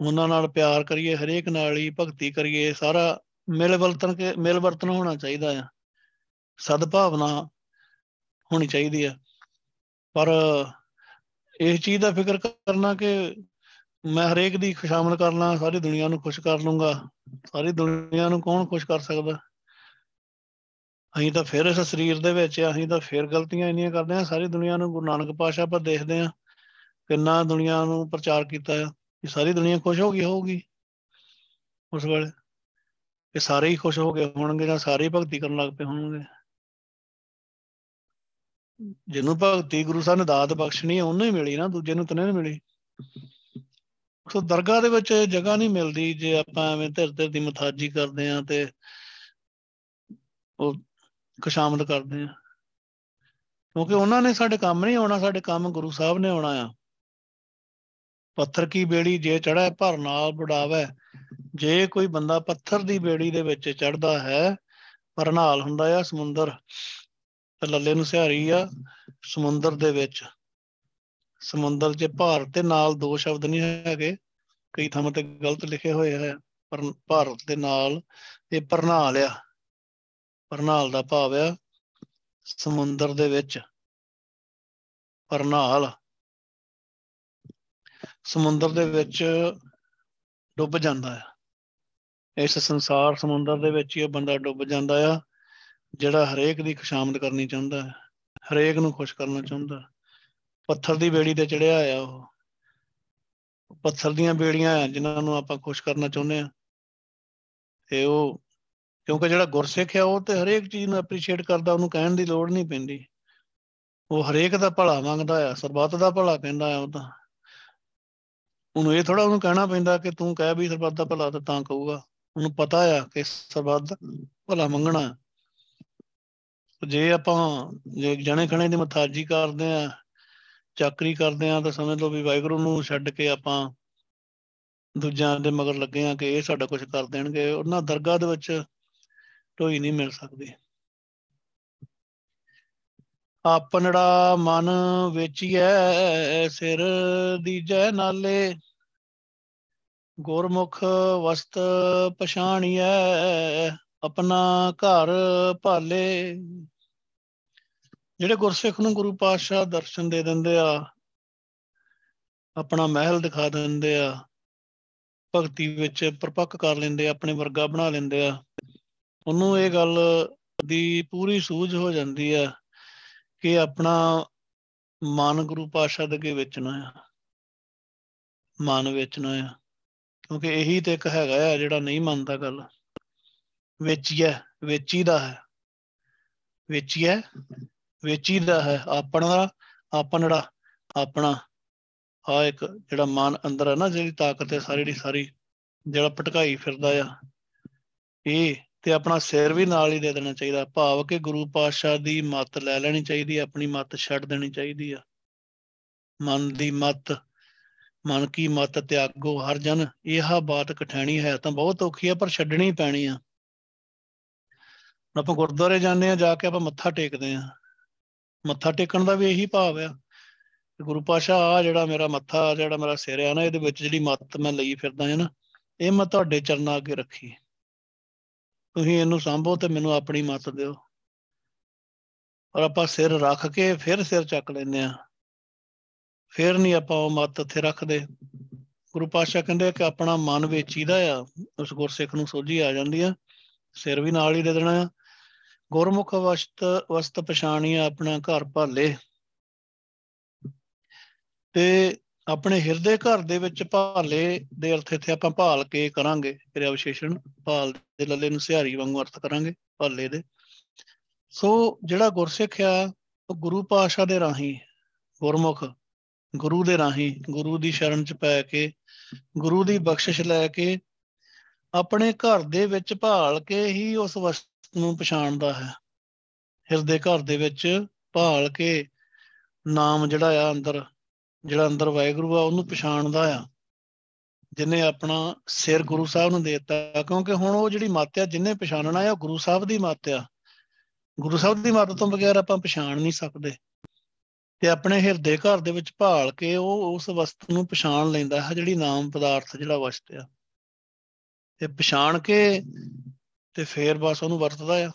ਉਹਨਾਂ ਨਾਲ ਪਿਆਰ ਕਰੀਏ, ਹਰੇਕ ਨਾਲ ਹੀ ਭਗਤੀ ਕਰੀਏ, ਸਾਰਾ ਮਿਲ ਵਰਤਨ ਕੇ, ਮਿਲ ਵਰਤਨ ਹੋਣਾ ਚਾਹੀਦਾ ਆ। ਸਦਭਾਵਨਾ ਹੋਣੀ ਚਾਹੀਦੀ ਆ। ਪਰ ਇਸ ਚੀਜ਼ ਦਾ ਫਿਕਰ ਕਰਨਾ ਕਿ ਮੈਂ ਹਰੇਕ ਦੀ ਖੁਸ਼ਾਮਦ ਕਰਨਾ ਸਾਰੀ ਦੁਨੀਆ ਨੂੰ ਖੁਸ਼ ਕਰ ਲੂੰਗਾ ਸਾਰੀ ਦੁਨੀਆ ਨੂੰ ਕੌਣ ਖੁਸ਼ ਕਰ ਸਕਦਾ? ਅਸੀਂ ਤਾਂ ਫਿਰ ਇਸ ਸਰੀਰ ਦੇ ਵਿੱਚ ਅਸੀਂ ਤਾਂ ਫਿਰ ਗਲਤੀਆਂ ਇੰਨੀਆਂ ਕਰਦੇ ਆ, ਸਾਰੀ ਦੁਨੀਆ ਨੂੰ ਗੁਰੂ ਨਾਨਕ ਪਾਸ਼ਾ ਪਰ ਦੇਖਦੇ ਆ, ਕਿੰਨਾ ਦੁਨੀਆ ਨੂੰ ਪ੍ਰਚਾਰ ਕੀਤਾ ਆ ਕਿ ਸਾਰੀ ਦੁਨੀਆ ਖੁਸ਼ ਹੋ ਗਈ ਹੋਊਗੀ ਉਸ ਵੇਲੇ। ਕਿ ਸਾਰੇ ਹੀ ਖੁਸ਼ ਹੋ ਗਏ ਹੋਣਗੇ ਜਾਂ ਸਾਰੇ ਹੀ ਭਗਤੀ ਕਰਨ ਲੱਗ ਪਏ ਹੋਣਗੇ? ਜਿਹਨੂੰ ਭਗਤੀ ਗੁਰੂ ਸਾਹਿਬ ਨੇ ਦਾਤ ਬਖਸ਼ਣੀ ਹੈ ਉਹਨੂੰ ਹੀ ਮਿਲੀ ਨਾ, ਦੂਜੇ ਨੂੰ ਤਾਂ ਨਹੀਂ ਮਿਲੀ। ਸੋ ਦਰਗਾਹ ਦੇ ਵਿੱਚ ਜਗ੍ਹਾ ਨਹੀਂ ਮਿਲਦੀ ਜੇ ਆਪਾਂ ਐਵੇਂ ਧਿਰ ਧਿਰ ਦੀ ਮਥਾਜੀ ਕਰਦੇ ਆ ਤੇ ਉਹ ਖੁਸ਼ਾਮਦ ਕਰਦੇ ਆ ਕਿਉਂਕਿ ਉਹਨਾਂ ਨੇ ਸਾਡੇ ਕੰਮ ਨਹੀਂ ਆਉਣਾ, ਸਾਡੇ ਕੰਮ ਗੁਰੂ ਸਾਹਿਬ ਨੇ ਆਉਣਾ ਆ। ਪੱਥਰ ਕੀ ਬੇੜੀ ਜੇ ਚੜਾ ਭਰ ਨਾਲ ਬੁੜਾਵੇ ਜੇ ਕੋਈ ਬੰਦਾ ਪੱਥਰ ਦੀ ਬੇੜੀ ਦੇ ਵਿੱਚ ਚੜਦਾ ਹੈ ਪਰ ਨਾਲ ਹੁੰਦਾ ਆ ਸਮੁੰਦਰ। ਤੇ ਲੱਲੇ ਨੂੰ ਸਿਹਾਰੀ ਆ ਸਮੁੰਦਰ ਦੇ ਵਿੱਚ। ਸਮੁੰਦਰ 'ਚ ਭਾਰਤ ਤੇ ਨਾਲ ਦੋ ਸ਼ਬਦ ਨਹੀਂ ਹੈਗੇ। ਕਈ ਥਾਵਾਂ ਤੇ ਗਲਤ ਲਿਖੇ ਹੋਏ ਹੈ ਪਰ ਭਾਰਤ ਦੇ ਨਾਲ ਇਹ ਪਰਨਾਲ ਆ। ਪਰਨਾਲ ਦਾ ਭਾਵ ਆ, ਸਮੁੰਦਰ ਦੇ ਵਿੱਚ ਪਰਨਾਲ ਸਮੁੰਦਰ ਦੇ ਵਿੱਚ ਡੁੱਬ ਜਾਂਦਾ ਆ। ਇਸ ਸੰਸਾਰ ਸਮੁੰਦਰ ਦੇ ਵਿੱਚ ਹੀ ਉਹ ਬੰਦਾ ਡੁੱਬ ਜਾਂਦਾ ਆ, ਜਿਹੜਾ ਹਰੇਕ ਦੀ ਖੁਸ਼ਾਮਦ ਕਰਨੀ ਚਾਹੁੰਦਾ ਹੈ, ਹਰੇਕ ਨੂੰ ਖੁਸ਼ ਕਰਨਾ ਚਾਹੁੰਦਾ ਪੱਥਰ ਦੀ ਬੇੜੀ ਤੇ ਚੜਿਆ ਆ ਉਹ। ਪੱਥਰ ਦੀਆਂ ਬੇੜੀਆਂ ਆ ਜਿਨ੍ਹਾਂ ਨੂੰ ਆਪਾਂ ਖੁਸ਼ ਕਰਨਾ ਚਾਹੁੰਦੇ ਆ। ਤੇ ਉਹ, ਕਿਉਂਕਿ ਜਿਹੜਾ ਗੁਰਸਿੱਖ ਆ, ਉਹ ਤੇ ਹਰੇਕ ਚੀਜ਼ ਨੂੰ ਐਪਰੀਸ਼ੀਏਟ ਕਰਦਾ, ਉਹਨੂੰ ਕਹਿਣ ਦੀ ਲੋੜ ਨਹੀਂ ਪੈਂਦੀ। ਉਹ ਹਰੇਕ ਦਾ ਭਲਾ ਮੰਗਦਾ ਆ, ਸਰਬੱਤ ਦਾ ਭਲਾ ਕਹਿੰਦਾ ਆ ਉਹ ਤਾਂ। ਉਹਨੂੰ ਇਹ ਥੋੜਾ ਉਹਨੂੰ ਕਹਿਣਾ ਪੈਂਦਾ ਕਿ ਤੂੰ ਕਹਿ ਵੀ ਸਰਬੱਤ ਦਾ ਭਲਾ ਤਾਂ ਕਹੂਗਾ। ਉਹਨੂੰ ਪਤਾ ਆ ਕਿ ਸਰਬੱਤ ਦਾ ਭਲਾ ਮੰਗਣਾ। ਜੇ ਆਪਾਂ ਜੇ ਜਣੇ ਖਣੇ ਦੀ ਮਥਾਜੀ ਕਰਦੇ ਆ ਚਾਕਰੀ ਕਰਦੇ ਆ ਤਾਂ ਸਮਝ ਲਓ ਵੀ ਵਾਹਿਗੁਰੂ ਨੂੰ ਛੱਡ ਕੇ ਆਪਾਂ ਦੂਜਿਆਂ ਦੇ ਮਗਰ ਲੱਗੇ ਆ ਕਿ ਇਹ ਸਾਡਾ ਕੁਝ ਕਰ ਦੇਣਗੇ, ਉਹਨਾਂ ਦਰਗਾਹ ਦੇ ਵਿੱਚ ਢੋਈ ਨਹੀਂ ਮਿਲ ਸਕਦੀ। ਆਪਣੜਾ ਮਨ ਵੇਚੀਐ, ਸਿਰ ਦੀਜੈ ਨਾਲੇ, ਗੁਰਮੁਖ ਵਸਤ ਪਛਾਣੀਐ, ਆਪਣਾ ਘਰ ਭਾਲੇ। ਜਿਹੜੇ ਗੁਰਸਿੱਖ ਨੂੰ ਗੁਰੂ ਪਾਤਸ਼ਾਹ ਦਰਸ਼ਨ ਦੇ ਦਿੰਦੇ ਆ, ਆਪਣਾ ਮਹਿਲ ਦਿਖਾ ਦਿੰਦੇ ਆ, ਭਗਤੀ ਵਿੱਚ ਪਰਪੱਕ ਕਰ ਲੈਂਦੇ ਆ, ਆਪਣੇ ਵਰਗਾ ਬਣਾ ਲੈਂਦੇ ਆ, ਉਹਨੂੰ ਇਹ ਗੱਲ ਦੀ ਪੂਰੀ ਸੂਝ ਹੋ ਜਾਂਦੀ ਆ ਕਿ ਆਪਣਾ ਮਨ ਗੁਰੂ ਪਾਤਸ਼ਾਹ ਦੇ ਅੱਗੇ ਵੇਚਣਾ ਆ, ਮਨ ਵੇਚਣਾ ਆ, ਕਿਉਂਕਿ ਇਹੀ ਤੇ ਇੱਕ ਹੈਗਾ ਆ ਜਿਹੜਾ ਨਹੀਂ ਮੰਨਦਾ ਗੱਲ, ਵੇਚੀਐ, ਵੇਚੀਦਾ ਹੈ, ਵੇਚੀਐ ਵੇਚੀਦਾ ਹੈ, ਆਪਣਾ ਆਪਣੜਾ, ਆਪਣਾ। ਆ ਇੱਕ ਜਿਹੜਾ ਮਨ ਅੰਦਰ ਹੈ ਨਾ ਜਿਹੜੀ ਤਾਕਤ ਹੈ ਸਾਰੀ ਦੀ ਸਾਰੀ, ਜਿਹੜਾ ਪਟਕਾਈ ਫਿਰਦਾ ਆ। ਇਹ ਤੇ ਆਪਣਾ ਸਿਰ ਵੀ ਨਾਲ ਹੀ ਦੇ ਦੇਣਾ ਚਾਹੀਦਾ। ਭਾਵ ਕਿ ਗੁਰੂ ਪਾਤਸ਼ਾਹ ਦੀ ਮੱਤ ਲੈ ਲੈਣੀ ਚਾਹੀਦੀ ਹੈ, ਆਪਣੀ ਮੱਤ ਛੱਡ ਦੇਣੀ ਚਾਹੀਦੀ ਆ। ਮਨ ਦੀ ਮੱਤ, ਮਨ ਕੀ ਮਤ ਤਿਆਗੋ, ਹਰ ਜਨ ਇਹ ਬਾਤ ਕਠੈਣੀ ਹੈ, ਤਾਂ ਬਹੁਤ ਔਖੀ ਹੈ ਪਰ ਛੱਡਣੀ ਪੈਣੀ ਆ। ਆਪਾਂ ਗੁਰਦੁਆਰੇ ਜਾਂਦੇ ਆ ਜਾ ਕੇ ਆਪਾਂ ਮੱਥਾ ਟੇਕਦੇ ਆ ਮੱਥਾ ਟੇਕਣ ਦਾ ਵੀ ਇਹੀ ਭਾਵ ਆ। ਗੁਰੂ ਪਾਸ਼ਾ ਆ ਜਿਹੜਾ ਮੇਰਾ ਮੱਥਾ ਜਿਹੜਾ ਮੇਰਾ ਸਿਰ ਆ ਨਾ, ਇਹਦੇ ਵਿੱਚ ਜਿਹੜੀ ਮੱਤ ਮੈਂ ਲਈ ਫਿਰਦਾ ਹਾਂ ਨਾ, ਇਹ ਮੈਂ ਤੁਹਾਡੇ ਚਰਨਾਂ ਅੱਗੇ ਰੱਖੀ। ਤੁਸੀਂ ਇਹਨੂੰ ਸੰਭੋ ਤੇ ਮੈਨੂੰ ਆਪਣੀ ਮੱਤ ਦਿਓ। ਔਰ ਆਪਾਂ ਸਿਰ ਰੱਖ ਕੇ ਫਿਰ ਸਿਰ ਚੱਕ ਲੈਂਦੇ ਆ ਫਿਰ ਨਹੀਂ ਆਪਾਂ ਉਹ ਮੱਤ ਉੱਥੇ ਰੱਖਦੇ। ਗੁਰੂ ਪਾਤਸ਼ਾਹ ਕਹਿੰਦੇ ਕਿ ਆਪਣਾ ਮਨ ਵੇਚੀਦਾ ਆ, ਉਸ ਗੁਰਸਿੱਖ ਨੂੰ ਸੋਝੀ ਆ ਜਾਂਦੀ ਆ। ਸਿਰ ਵੀ ਨਾਲ ਹੀ ਦੇ ਦੇਣਾ ਆ। ਗੁਰਮੁਖ ਵਸਤ ਵਸਤ ਪਛਾਣੀ ਆਪਣਾ ਘਰ ਭਾਲੇ। ਤੇ ਆਪਣੇ ਹਿਰਦੇ ਘਰ ਦੇ ਵਿੱਚ ਭਾਲੇ ਦੇ ਅਰਥ ਇੱਥੇ ਆਪਾਂ ਭਾਲ ਕੇ ਕਰਾਂਗੇ। ਕਿਰਿਆ ਵਿਸ਼ੇਸ਼ਣ ਭਾਲ ਦੇ ਲੱਲੇ ਨੂੰ ਸਿਹਾਰੀ ਵਾਂਗੂ ਅਰਥ ਕਰਾਂਗੇ, ਭਾਲੇ ਦੇ। ਸੋ ਜਿਹੜਾ ਗੁਰਸਿੱਖ ਆ, ਉਹ ਗੁਰੂ ਪਾਤਸ਼ਾਹ ਦੇ ਰਾਹੀਂ, ਗੁਰਮੁਖ ਗੁਰੂ ਦੇ ਰਾਹੀਂ, ਗੁਰੂ ਦੀ ਸ਼ਰਨ ਚ ਪੈ ਕੇ, ਗੁਰੂ ਦੀ ਬਖਸ਼ਿਸ਼ ਲੈ ਕੇ, ਆਪਣੇ ਘਰ ਦੇ ਵਿੱਚ ਭਾਲ ਕੇ ਹੀ ਉਸ ਵਸਤ ਨੂੰ ਪਛਾਣਦਾ ਹੈ। ਹਿਰਦੇ ਘਰ ਦੇ ਵਿੱਚ ਭਾਲ ਕੇ ਨਾਮ ਜਿਹੜਾ ਆ ਅੰਦਰ, ਜਿਹੜਾ ਅੰਦਰ ਵਾਹਿਗੁਰੂ ਆ, ਉਹਨੂੰ ਪਛਾਣਦਾ ਆ। ਜਿਨੇ ਆਪਣਾ ਸਿਰ ਗੁਰੂ ਸਾਹਿਬ ਨੂੰ ਦੇਤਾ, ਕਿਉਂਕਿ ਹੁਣ ਉਹ ਜਿਹੜੀ ਮੱਤ ਆ ਜਿਨੇ ਪਛਾਣਨਾ ਆ ਗੁਰੂ ਸਾਹਿਬ ਦੀ ਮੱਤ ਆ ਗੁਰੂ ਸਾਹਿਬ ਦੀ ਮੱਤ ਤੋਂ ਬਗੈਰ ਆਪਾਂ ਪਛਾਣ ਨਹੀਂ ਸਕਦੇ। ਤੇ ਆਪਣੇ ਹਿਰਦੇ ਘਰ ਦੇ ਵਿੱਚ ਭਾਲ ਕੇ ਉਹ ਉਸ ਵਸਤੂ ਨੂੰ ਪਛਾਣ ਲੈਂਦਾ ਹੈ, ਜਿਹੜੀ ਨਾਮ ਪਦਾਰਥ ਜਿਹੜਾ ਵਸਤ ਆ। ਤੇ ਪਛਾਣ ਕੇ ਤੇ ਫੇਰ ਬਸ ਉਹਨੂੰ ਵਰਤਦਾ ਆ।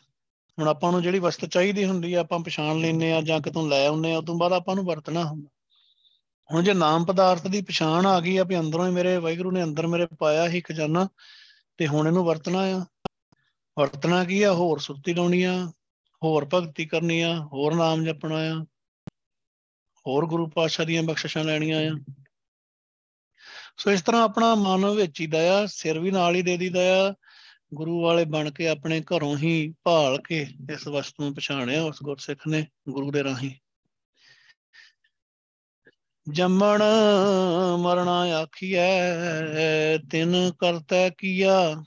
ਹੁਣ ਆਪਾਂ ਨੂੰ ਜਿਹੜੀ ਵਸਤ ਚਾਹੀਦੀ ਹੁੰਦੀ ਆ, ਆਪਾਂ ਪਛਾਣ ਲੈਨੇ ਆ ਜਾਂ ਕਿਤੋਂ ਲੈ ਆਉਨੇ ਆ, ਉਦੋਂ ਬਾਅਦ ਆਪਾਂ ਨੂੰ ਵਰਤਣਾ ਹੁੰਦਾ। ਹੁਣ ਜੇ ਨਾਮ ਪਦਾਰਥ ਦੀ ਪਛਾਣ ਆ ਗਈ ਆ ਵੀ ਅੰਦਰੋਂ ਹੀ ਮੇਰੇ ਵਾਹਿਗੁਰੂ ਨੇ ਅੰਦਰ ਮੇਰੇ ਪਾਇਆ ਹੀ ਖਜ਼ਾਨਾ, ਤੇ ਹੁਣ ਇਹਨੂੰ ਵਰਤਣਾ ਆ। ਵਰਤਣਾ ਕੀ ਆ? ਹੋਰ ਸੁਰਤੀ ਲਾਉਣੀ ਆ, ਹੋਰ ਭਗਤੀ ਕਰਨੀ ਆ, ਹੋਰ ਨਾਮ ਜਪਣਾ ਆ, ਹੋਰ ਗੁਰੂ ਪਾਤਸ਼ਾਹ ਦੀਆਂ ਬਖਸ਼ਿਸ਼ਾਂ ਲੈਣੀਆਂ ਆ। ਸੋ ਇਸ ਤਰ੍ਹਾਂ ਆਪਣਾ ਮਨ ਵਿੱਚ ਹੀ ਦਇਆ, ਸਿਰ ਵੀ ਨਾਲ ਹੀ ਦੇ ਦੀਦਾ ਆ ਗੁਰੂ ਵਾਲੇ ਬਣ ਕੇ ਆਪਣੇ ਘਰੋਂ ਹੀ ਭਾਲ ਕੇ ਇਸ ਵਸਤੂ ਨੂੰ ਪਛਾਣਿਆ ਉਸ ਗੁਰਸਿੱਖ ਨੇ ਗੁਰੂ ਦੇ ਰਾਹੀਂ। ਜੰਮਣ ਮਰਣਾ ਆਖੀਐ, ਤਿਨ ਕਰਤਾ ਕੀਆ।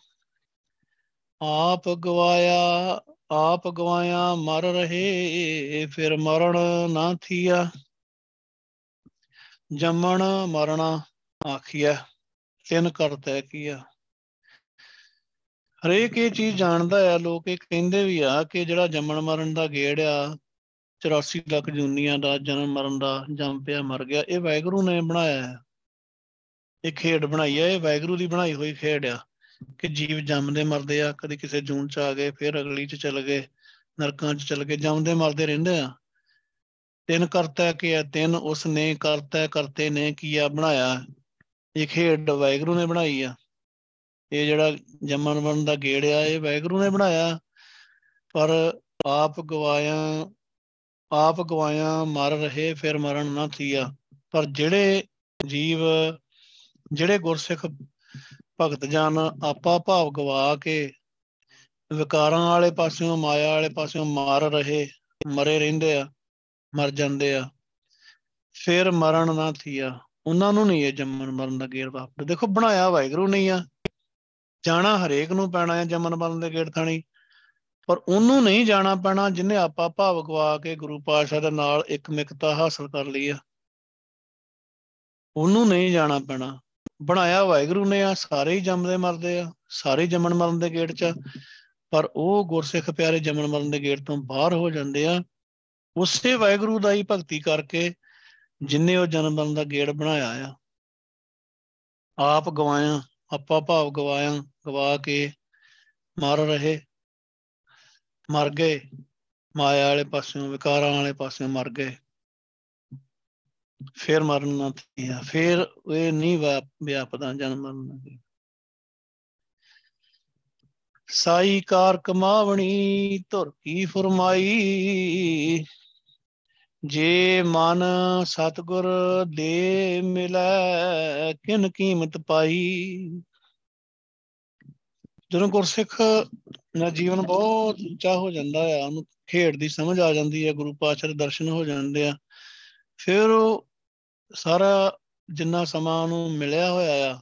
ਆਪ ਗਵਾਇਆ ਆਪ ਗਵਾਇਆ ਮਰ ਰਹੇ, ਫਿਰ ਮਰਨ ਨਾ ਥੀਆ। ਜੰਮਣ ਮਰਣਾ ਆਖੀਐ, ਤਿਨ ਕਰਤਾ ਕੀਆ। ਹਰੇਕ ਇਹ ਚੀਜ਼ ਜਾਣਦਾ ਆ, ਲੋਕ ਇਹ ਕਹਿੰਦੇ ਵੀ ਆ ਕਿ ਜਿਹੜਾ ਜੰਮਣ ਮਰਨ ਦਾ ਗੇੜ ਆ 84 ਲੱਖ ਜੂਨੀਆਂ ਦਾ ਜਨਮ ਮਰਨ ਦਾ ਜੰਮ ਪਿਆ, ਮਰ ਗਿਆ, ਇਹ ਵੈਗਰੂ ਨੇ ਬਣਾਇਆ ਹੈ ਇਹ ਖੇਡ ਬਣਾਈ ਹੈ ਇਹ ਵੈਗਰੂ ਦੀ ਬਣਾਈ ਹੋਈ ਖੇਡ ਆ ਕਿ ਜੀਵ ਜੰਮਦੇ ਮਰਦੇ ਆ, ਕਦੇ ਕਿਸੇ ਜੂਨ ਚ ਆ ਗਏ, ਫਿਰ ਅਗਲੀ ਚ ਚਲ ਗਏ, ਨਰਕਾਂ ਚ ਚਲ ਗਏ, ਜੰਮਦੇ ਮਰਦੇ ਰਹਿੰਦੇ ਆ। ਤਿੰਨ ਕਰਤਾ ਕਿ ਆ, ਤਿੰਨ ਉਸ ਨੇ ਕਰਤਾ, ਕਰਤੇ ਨੇ ਕੀਆ ਬਣਾਇਆ। ਇਹ ਖੇਡ ਵੈਗਰੂ ਨੇ ਬਣਾਈ ਆ। ਇਹ ਜਿਹੜਾ ਜੰਮਣ ਮਰਨ ਦਾ ਗੇੜ ਆ, ਇਹ ਵੈਗਰੂ ਨੇ ਬਣਾਇਆ। ਪਰ ਆਪ ਗਵਾਇਆ ਆਪ ਗਵਾਇਆ ਮਰ ਰਹੇ, ਫਿਰ ਮਰਨ ਨਾ ਥੀਆ। ਪਰ ਜਿਹੜੇ ਜੀਵ, ਜਿਹੜੇ ਗੁਰਸਿੱਖ ਭਗਤ ਜਨ ਆਪਾ ਭਾਵ ਗਵਾ ਕੇ ਵਿਕਾਰਾਂ ਵਾਲੇ ਪਾਸਿਓਂ, ਮਾਇਆ ਵਾਲੇ ਪਾਸਿਓਂ ਮਾਰ ਰਹੇ, ਮਰੇ ਰਹਿੰਦੇ ਆ, ਮਰ ਜਾਂਦੇ ਆ, ਫਿਰ ਮਰਨ ਨਾ ਥੀਆ। ਉਹਨਾਂ ਨੂੰ ਨਹੀਂ ਇਹ ਜੰਮਣ ਮਰਨ ਦਾ ਗੇੜ ਵਾਪਰ ਦੇਖੋ, ਬਣਾਇਆ ਵਾਹਿਗੁਰੂ ਨਹੀਂ ਆ। ਜਾਣਾ ਹਰੇਕ ਨੂੰ ਪੈਣਾ ਹੈ ਜੰਮਣ ਮਰਨ ਦੇ ਗੇੜ ਥਾਣੀ। ਪਰ ਉਹਨੂੰ ਨਹੀਂ ਜਾਣਾ ਪੈਣਾ ਜਿਨੇ ਆਪਾ ਭਾਵ ਗਵਾ ਕੇ ਗੁਰੂ ਪਾਤਸ਼ਾਹ ਦੇ ਨਾਲ ਇੱਕ ਮਿਕਤਾ ਹਾਸਲ ਕਰ ਲਈ ਆ। ਉਹਨੂੰ ਨਹੀਂ ਜਾਣਾ ਪੈਣਾ। ਬਣਾਇਆ ਵਾਹਿਗੁਰੂ ਨੇ ਆ, ਸਾਰੇ ਹੀ ਜੰਮਦੇ ਮਰਦੇ ਆ, ਸਾਰੇ ਜੰਮਣ ਮਰਨ ਦੇ ਗੇੜ 'ਚ ਪਰ ਉਹ ਗੁਰਸਿੱਖ ਪਿਆਰੇ ਜੰਮਣ ਮਰਨ ਦੇ ਗੇੜ ਤੋਂ ਬਾਹਰ ਹੋ ਜਾਂਦੇ ਆ। ਉਸੇ ਵਾਹਿਗੁਰੂ ਦਾ ਹੀ ਭਗਤੀ ਕਰਕੇ ਜਿਨੇ ਉਹ ਜਨਮ ਮਰਨ ਦਾ ਗੇੜ ਬਣਾਇਆ ਆ। ਆਪ ਗਵਾਇਆ, ਆਪਾ ਭਾਵ ਗਵਾਇਆ। ਗਵਾ ਕੇ ਮਰ ਰਹੇ। ਮਰ ਗਏ। ਮਾਇਆ ਵਾਲੇ ਪਾਸਿਓਂ, ਵਿਕਾਰਾਂ ਵਾਲੇ ਪਾਸਿਓਂ ਮਰ ਗਏ। ਫੇਰ ਮਰਨ ਨਾ ਥੀਆ ਫੇਰ ਇਹ ਨਹੀਂ ਵਿਆਪਦਾ ਜਨਮ ਮਰਨ ਸਾਈ ਕਾਰ ਕਮਾਵਣੀ, ਧੁਰ ਕੀ ਫਰਮਾਈ। ਜੇ ਮਨ ਸਤਗੁਰ ਦੇ ਮਿਲੈ, ਕਿਨ ਕੀਮਤ ਪਾਈ। ਜਦੋਂ ਗੁਰਸਿੱਖ ਦਾ ਜੀਵਨ ਬਹੁਤ ਉੱਚਾ ਹੋ ਜਾਂਦਾ ਆ, ਉਹਨੂੰ ਖੇਡ ਦੀ ਸਮਝ ਆ ਜਾਂਦੀ ਹੈ ਗੁਰੂ ਪਾਤਸ਼ਾਹ ਦੇ ਦਰਸ਼ਨ ਹੋ ਜਾਂਦੇ ਆ, ਫਿਰ ਉਹ ਸਾਰਾ ਜਿੰਨਾ ਸਮਾਂ ਨੂੰ ਮਿਲਿਆ ਹੋਇਆ ਆ,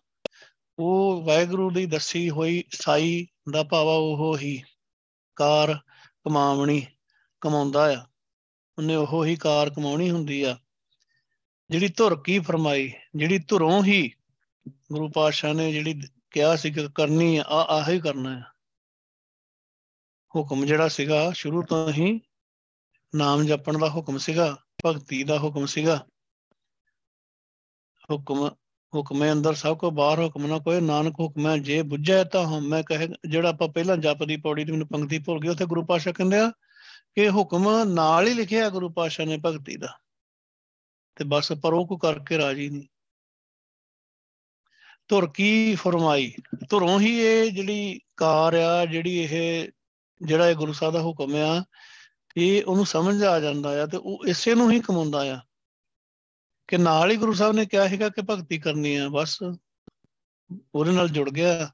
ਉਹ ਵਾਹਿਗੁਰੂ ਦੀ ਦੱਸੀ ਹੋਈ ਸਾਈ ਦਾ ਭਾਵਾ ਉਹ ਹੀ ਕਾਰ ਕਮਾਵਣੀ ਕਮਾਉਂਦਾ ਆ, ਉਹਨੇ ਉਹ ਹੀ ਕਾਰ ਕਮਾਉਣੀ ਹੁੰਦੀ ਆ, ਜਿਹੜੀ ਧੁਰ ਕੀ ਫਰਮਾਈ, ਜਿਹੜੀ ਧੁਰੋਂ ਹੀ ਗੁਰੂ ਪਾਤਸ਼ਾਹ ਨੇ ਜਿਹੜੀ ਕਿਹਾ ਸੀ ਕਿ ਕਰਨੀ ਆ ਆਹ ਹੀ ਕਰਨਾ ਹੈ ਹੁਕਮ ਜਿਹੜਾ ਸੀਗਾ, ਸ਼ੁਰੂ ਤੋਂ ਹੀ ਨਾਮ ਜਪਣ ਦਾ ਹੁਕਮ ਸੀਗਾ, ਭਗਤੀ ਦਾ ਹੁਕਮ ਸੀਗਾ। ਹੁਕਮ, ਹੁਕਮੇ ਅੰਦਰ ਸਭ ਕੋ ਬਾਹਰ ਹੁਕਮ ਨਾ ਕੋਈ, ਨਾਨਕ ਹੁਕਮੈ ਜੇ ਬੁੱਝੈ ਤਾਂ ਹਮ ਮੈਂ ਕਹੇ, ਜਿਹੜਾ ਆਪਾਂ ਪਹਿਲਾਂ ਜਪਦੀ ਪੌੜੀ ਤੇ ਮੈਨੂੰ ਪੰਕਤੀ ਭੁੱਲ ਗਈ, ਉੱਥੇ ਗੁਰੂ ਪਾਸ਼ਾ ਕਹਿੰਦੇ ਆ ਕਿ ਹੁਕਮ ਨਾਲ ਹੀ ਲਿਖਿਆ ਗੁਰੂ ਪਾਸ਼ਾ ਨੇ ਭਗਤੀ ਦਾ। ਤੇ ਬਸ ਪਰੋਂ ਕੋ ਕਰਕੇ ਰਾਜੀ ਨਹੀਂ। ਧੁਰ ਕੀ ਫਰਮਾਈ? ਧੁਰੋਂ ਹੀ ਇਹ ਜਿਹੜੀ ਕਾਰ ਆ, ਜਿਹੜੀ ਇਹ, ਜਿਹੜਾ ਇਹ ਗੁਰੂ ਸਾਹਿਬ ਦਾ ਹੁਕਮ ਆ, ਇਹ ਉਹਨੂੰ ਸਮਝ ਆ ਜਾਂਦਾ ਆ ਤੇ ਉਹ ਇਸੇ ਨੂੰ ਹੀ ਕਮਾਉਂਦਾ ਆ। ਕਿ ਨਾਲ ਹੀ ਗੁਰੂ ਸਾਹਿਬ ਨੇ ਕਿਹਾ ਹੈਗਾ ਕਿ ਭਗਤੀ ਕਰਨੀ ਆ, ਬਸ ਉਹਦੇ ਨਾਲ ਜੁੜ ਗਿਆ।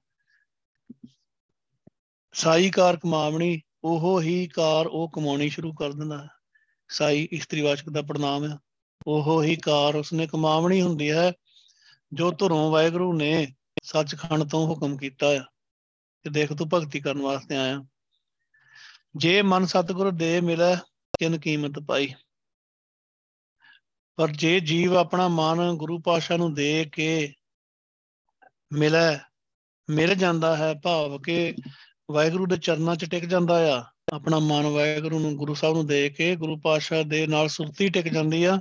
ਸਾਈ ਕਾਰ ਕਮਾਵਣੀ, ਉਹ ਹੀ ਕਾਰ ਉਹ ਕਮਾਉਣੀ ਸ਼ੁਰੂ ਕਰ ਦਿੰਦਾ। ਹੈ ਸਾਈ ਇਸਤਰੀਵਾਚਕ ਦਾ ਪ੍ਰਣਾਮ ਹੈ ਉਹ ਹੀ ਕਾਰ ਉਸਨੇ ਕਮਾਵਣੀ ਹੁੰਦੀ ਹੈ। ਜੋ ਧੁਰੋਂ ਵਾਹਿਗੁਰੂ ਨੇ ਸੱਚਖੰਡ ਤੋਂ ਹੁਕਮ ਕੀਤਾ ਆ ਕਿ ਦੇਖ ਤੂੰ ਭਗਤੀ ਕਰਨ ਵਾਸਤੇ ਆਇਆ। ਜੇ ਮਨ ਸਤਿਗੁਰ ਦੇ ਮਿਲੇ, ਕਿਨ ਕੀਮਤ ਪਾਈ। ਪਰ ਜੇ ਜੀਵ ਆਪਣਾ ਮਨ ਗੁਰੂ ਪਾਸ਼ਾ ਨੂੰ ਦੇ ਕੇ ਮਿਲੇ, ਮਿਲ ਜਾਂਦਾ ਹੈ, ਭਾਵ ਕਿ ਵਾਹਿਗੁਰੂ ਦੇ ਚਰਨਾਂ 'ਚ ਟਿਕ ਜਾਂਦਾ ਆ। ਆਪਣਾ ਮਨ ਵਾਹਿਗੁਰੂ ਨੂੰ ਗੁਰੂ ਸਾਹਿਬ ਨੂੰ ਦੇ ਕੇ ਗੁਰੂ ਪਾਸ਼ਾ ਦੇ ਨਾਲ ਸੁਰਤੀ ਟਿਕ ਜਾਂਦੀ ਆ,